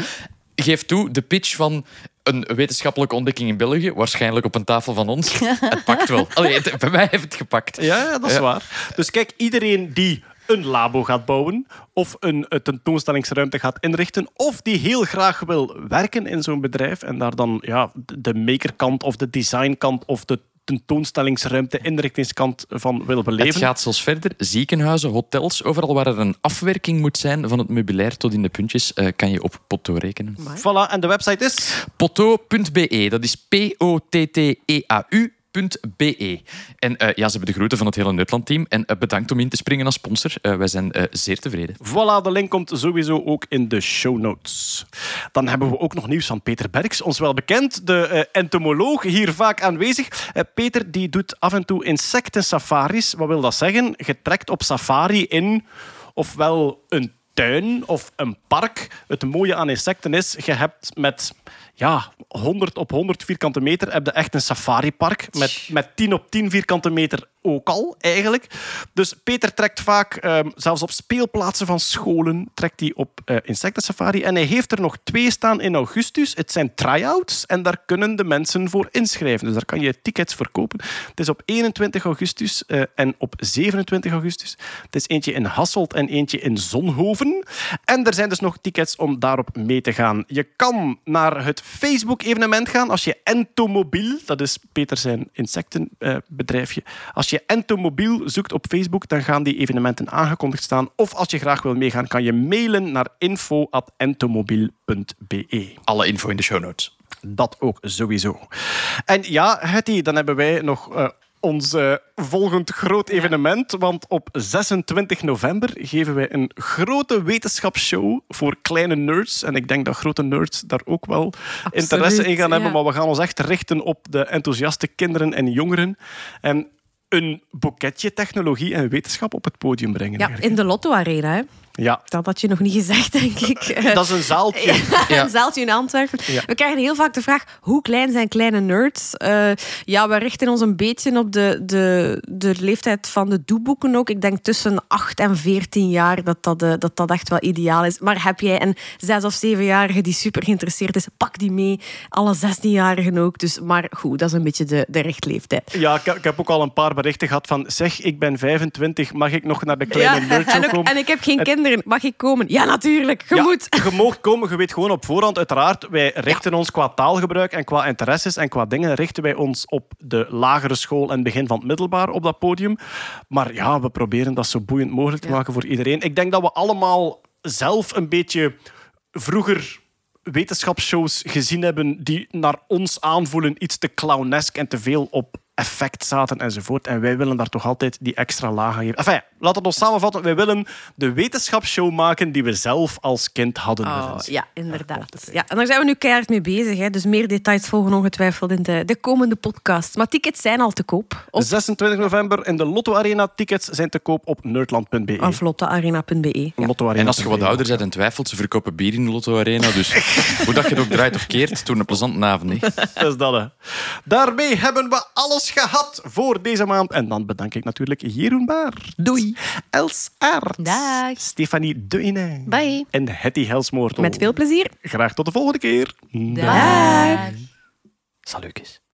[SPEAKER 2] geef toe, de pitch van een wetenschappelijke ontdekking in België, waarschijnlijk op een tafel van ons, het pakt wel. Allee, het- bij mij heeft het gepakt.
[SPEAKER 1] Ja, dat is
[SPEAKER 2] Ja.
[SPEAKER 1] waar. Dus kijk, iedereen die een labo gaat bouwen, of een eh, tentoonstellingsruimte gaat inrichten, of die heel graag wil werken in zo'n bedrijf en daar dan ja, de- de makerkant of de designkant of de tentoonstellingsruimte, inrichtingskant van wil
[SPEAKER 2] Het
[SPEAKER 1] beleven.
[SPEAKER 2] gaat zelfs verder. Ziekenhuizen, hotels, overal waar er een afwerking moet zijn van het meubilair tot in de puntjes, eh, kan je op Potto rekenen.
[SPEAKER 1] Voilà, en de website is...
[SPEAKER 2] Potto.be, dat is P-O-T-T-E-A-U. .be. En eh, ja, ze hebben de groeten van het hele Nederland-team. En eh, bedankt om in te springen als sponsor. Eh, wij zijn zeer tevreden.
[SPEAKER 1] Voilà, de link komt sowieso ook in de show notes. Dan hebben we ook nog nieuws van Peter Berks, ons wel bekend, de entomoloog, hier vaak aanwezig. Peter die doet af en toe insectensafaris. Wat wil dat zeggen? Je trekt op safari in ofwel een tuin of een park. Het mooie aan insecten is, je hebt met ja, 100 op 100 vierkante meter heb je echt een safaripark met, met 10 op 10 vierkante meter ook al, eigenlijk. Dus Peter trekt vaak, ehm, zelfs op speelplaatsen van scholen, trekt hij op eh insectensafari. En hij heeft er nog twee staan in augustus. Het zijn try-outs en daar kunnen de mensen voor inschrijven. Dus daar kan je tickets voor kopen. Het is op 21 augustus eh, en op 27 augustus. Het is eentje in Hasselt en eentje in Zonhoven. En er zijn dus nog tickets om daarop mee te gaan. Je kan naar het Facebook-evenement gaan als je Entomobiel, dat is Peter zijn insectenbedrijfje, als je Entomobiel zoekt op Facebook, dan gaan die evenementen aangekondigd staan. Of als je graag wil meegaan, kan je mailen naar info.entomobiel.be.
[SPEAKER 2] Alle info in de show notes.
[SPEAKER 1] Dat ook sowieso. En ja, Hetty, dan hebben wij nog eh, ons eh, volgend groot evenement. Want op 26 november geven wij een grote wetenschapsshow voor kleine nerds. En ik denk dat grote nerds daar ook wel interesse in gaan hebben.
[SPEAKER 6] ja.
[SPEAKER 1] Maar we gaan ons echt richten op de enthousiaste kinderen en jongeren. En een boeketje technologie en wetenschap op het podium brengen.
[SPEAKER 6] Ja,
[SPEAKER 1] eigenlijk.
[SPEAKER 6] in de Lotto Arena. Hè.
[SPEAKER 1] Ja,
[SPEAKER 6] Dat had je nog niet gezegd, denk ik.
[SPEAKER 1] Dat is een zaaltje.
[SPEAKER 2] Ja.
[SPEAKER 6] Een zaaltje in Antwerpen.
[SPEAKER 1] Ja.
[SPEAKER 6] We krijgen heel vaak de vraag, hoe klein zijn kleine nerds? Eh, ja, we richten ons een beetje op de, de, de leeftijd van de doeboeken ook. Ik denk tussen 8 en 14 jaar dat dat, eh, dat dat echt wel ideaal is. Maar heb jij een 6 of 7-jarige die super geïnteresseerd is, pak die mee. Alle 16-jarigen ook. Dus, maar goed, dat is een beetje de, de richtleeftijd.
[SPEAKER 1] Ja, ik, ik heb ook al een paar berichten gehad van... Zeg, ik ben 25, mag ik nog naar de kleine
[SPEAKER 6] Ja,
[SPEAKER 1] nerdshow
[SPEAKER 6] en, ook-
[SPEAKER 1] komen?
[SPEAKER 6] en ik heb geen kinderen. Mag ik komen? Ja, natuurlijk. Je
[SPEAKER 1] Ja,
[SPEAKER 6] moet.
[SPEAKER 1] Je moogt komen, je weet gewoon op voorhand. Uiteraard, wij richten ons qua taalgebruik en qua interesses en qua dingen richten wij ons op de lagere school en begin van het middelbaar op dat podium. Maar ja, we proberen dat zo boeiend mogelijk te maken voor iedereen. Ik denk dat we allemaal zelf een beetje vroeger wetenschapsshows gezien hebben die naar ons aanvoelen iets te clownesk en te veel op effect zaten enzovoort. En wij willen daar toch altijd die extra laag aan geven. Enfin, laat het ons samenvatten. Wij willen de wetenschapsshow maken die we zelf als kind hadden
[SPEAKER 6] Oh, ja, inderdaad. Ja, en daar zijn we nu keihard mee bezig. Hè. Dus meer details volgen ongetwijfeld in de, de komende podcast. Maar tickets zijn al te koop. Op
[SPEAKER 1] 26 november in de Lotto Arena. Tickets zijn te koop op nerdland.be.
[SPEAKER 6] vlottearena.be. Ja.
[SPEAKER 1] Lotto Arena.
[SPEAKER 2] En als je wat ouder bent en twijfelt, ze verkopen bier in de Lotto Arena. Dus hoe dat je het ook draait of keert, toen een plezante avond. Hè.
[SPEAKER 1] Dat is dat, hè. Daarmee hebben we alles gehad voor deze maand. En dan bedank ik natuurlijk Jeroen Baar.
[SPEAKER 2] Doei.
[SPEAKER 1] Els Aert.
[SPEAKER 3] Dag.
[SPEAKER 1] Stefanie Deune.
[SPEAKER 7] Bye.
[SPEAKER 1] En Hetty Helsmoortel.
[SPEAKER 6] Met veel plezier.
[SPEAKER 1] Graag tot de volgende keer.
[SPEAKER 3] Dag.
[SPEAKER 2] Salukes.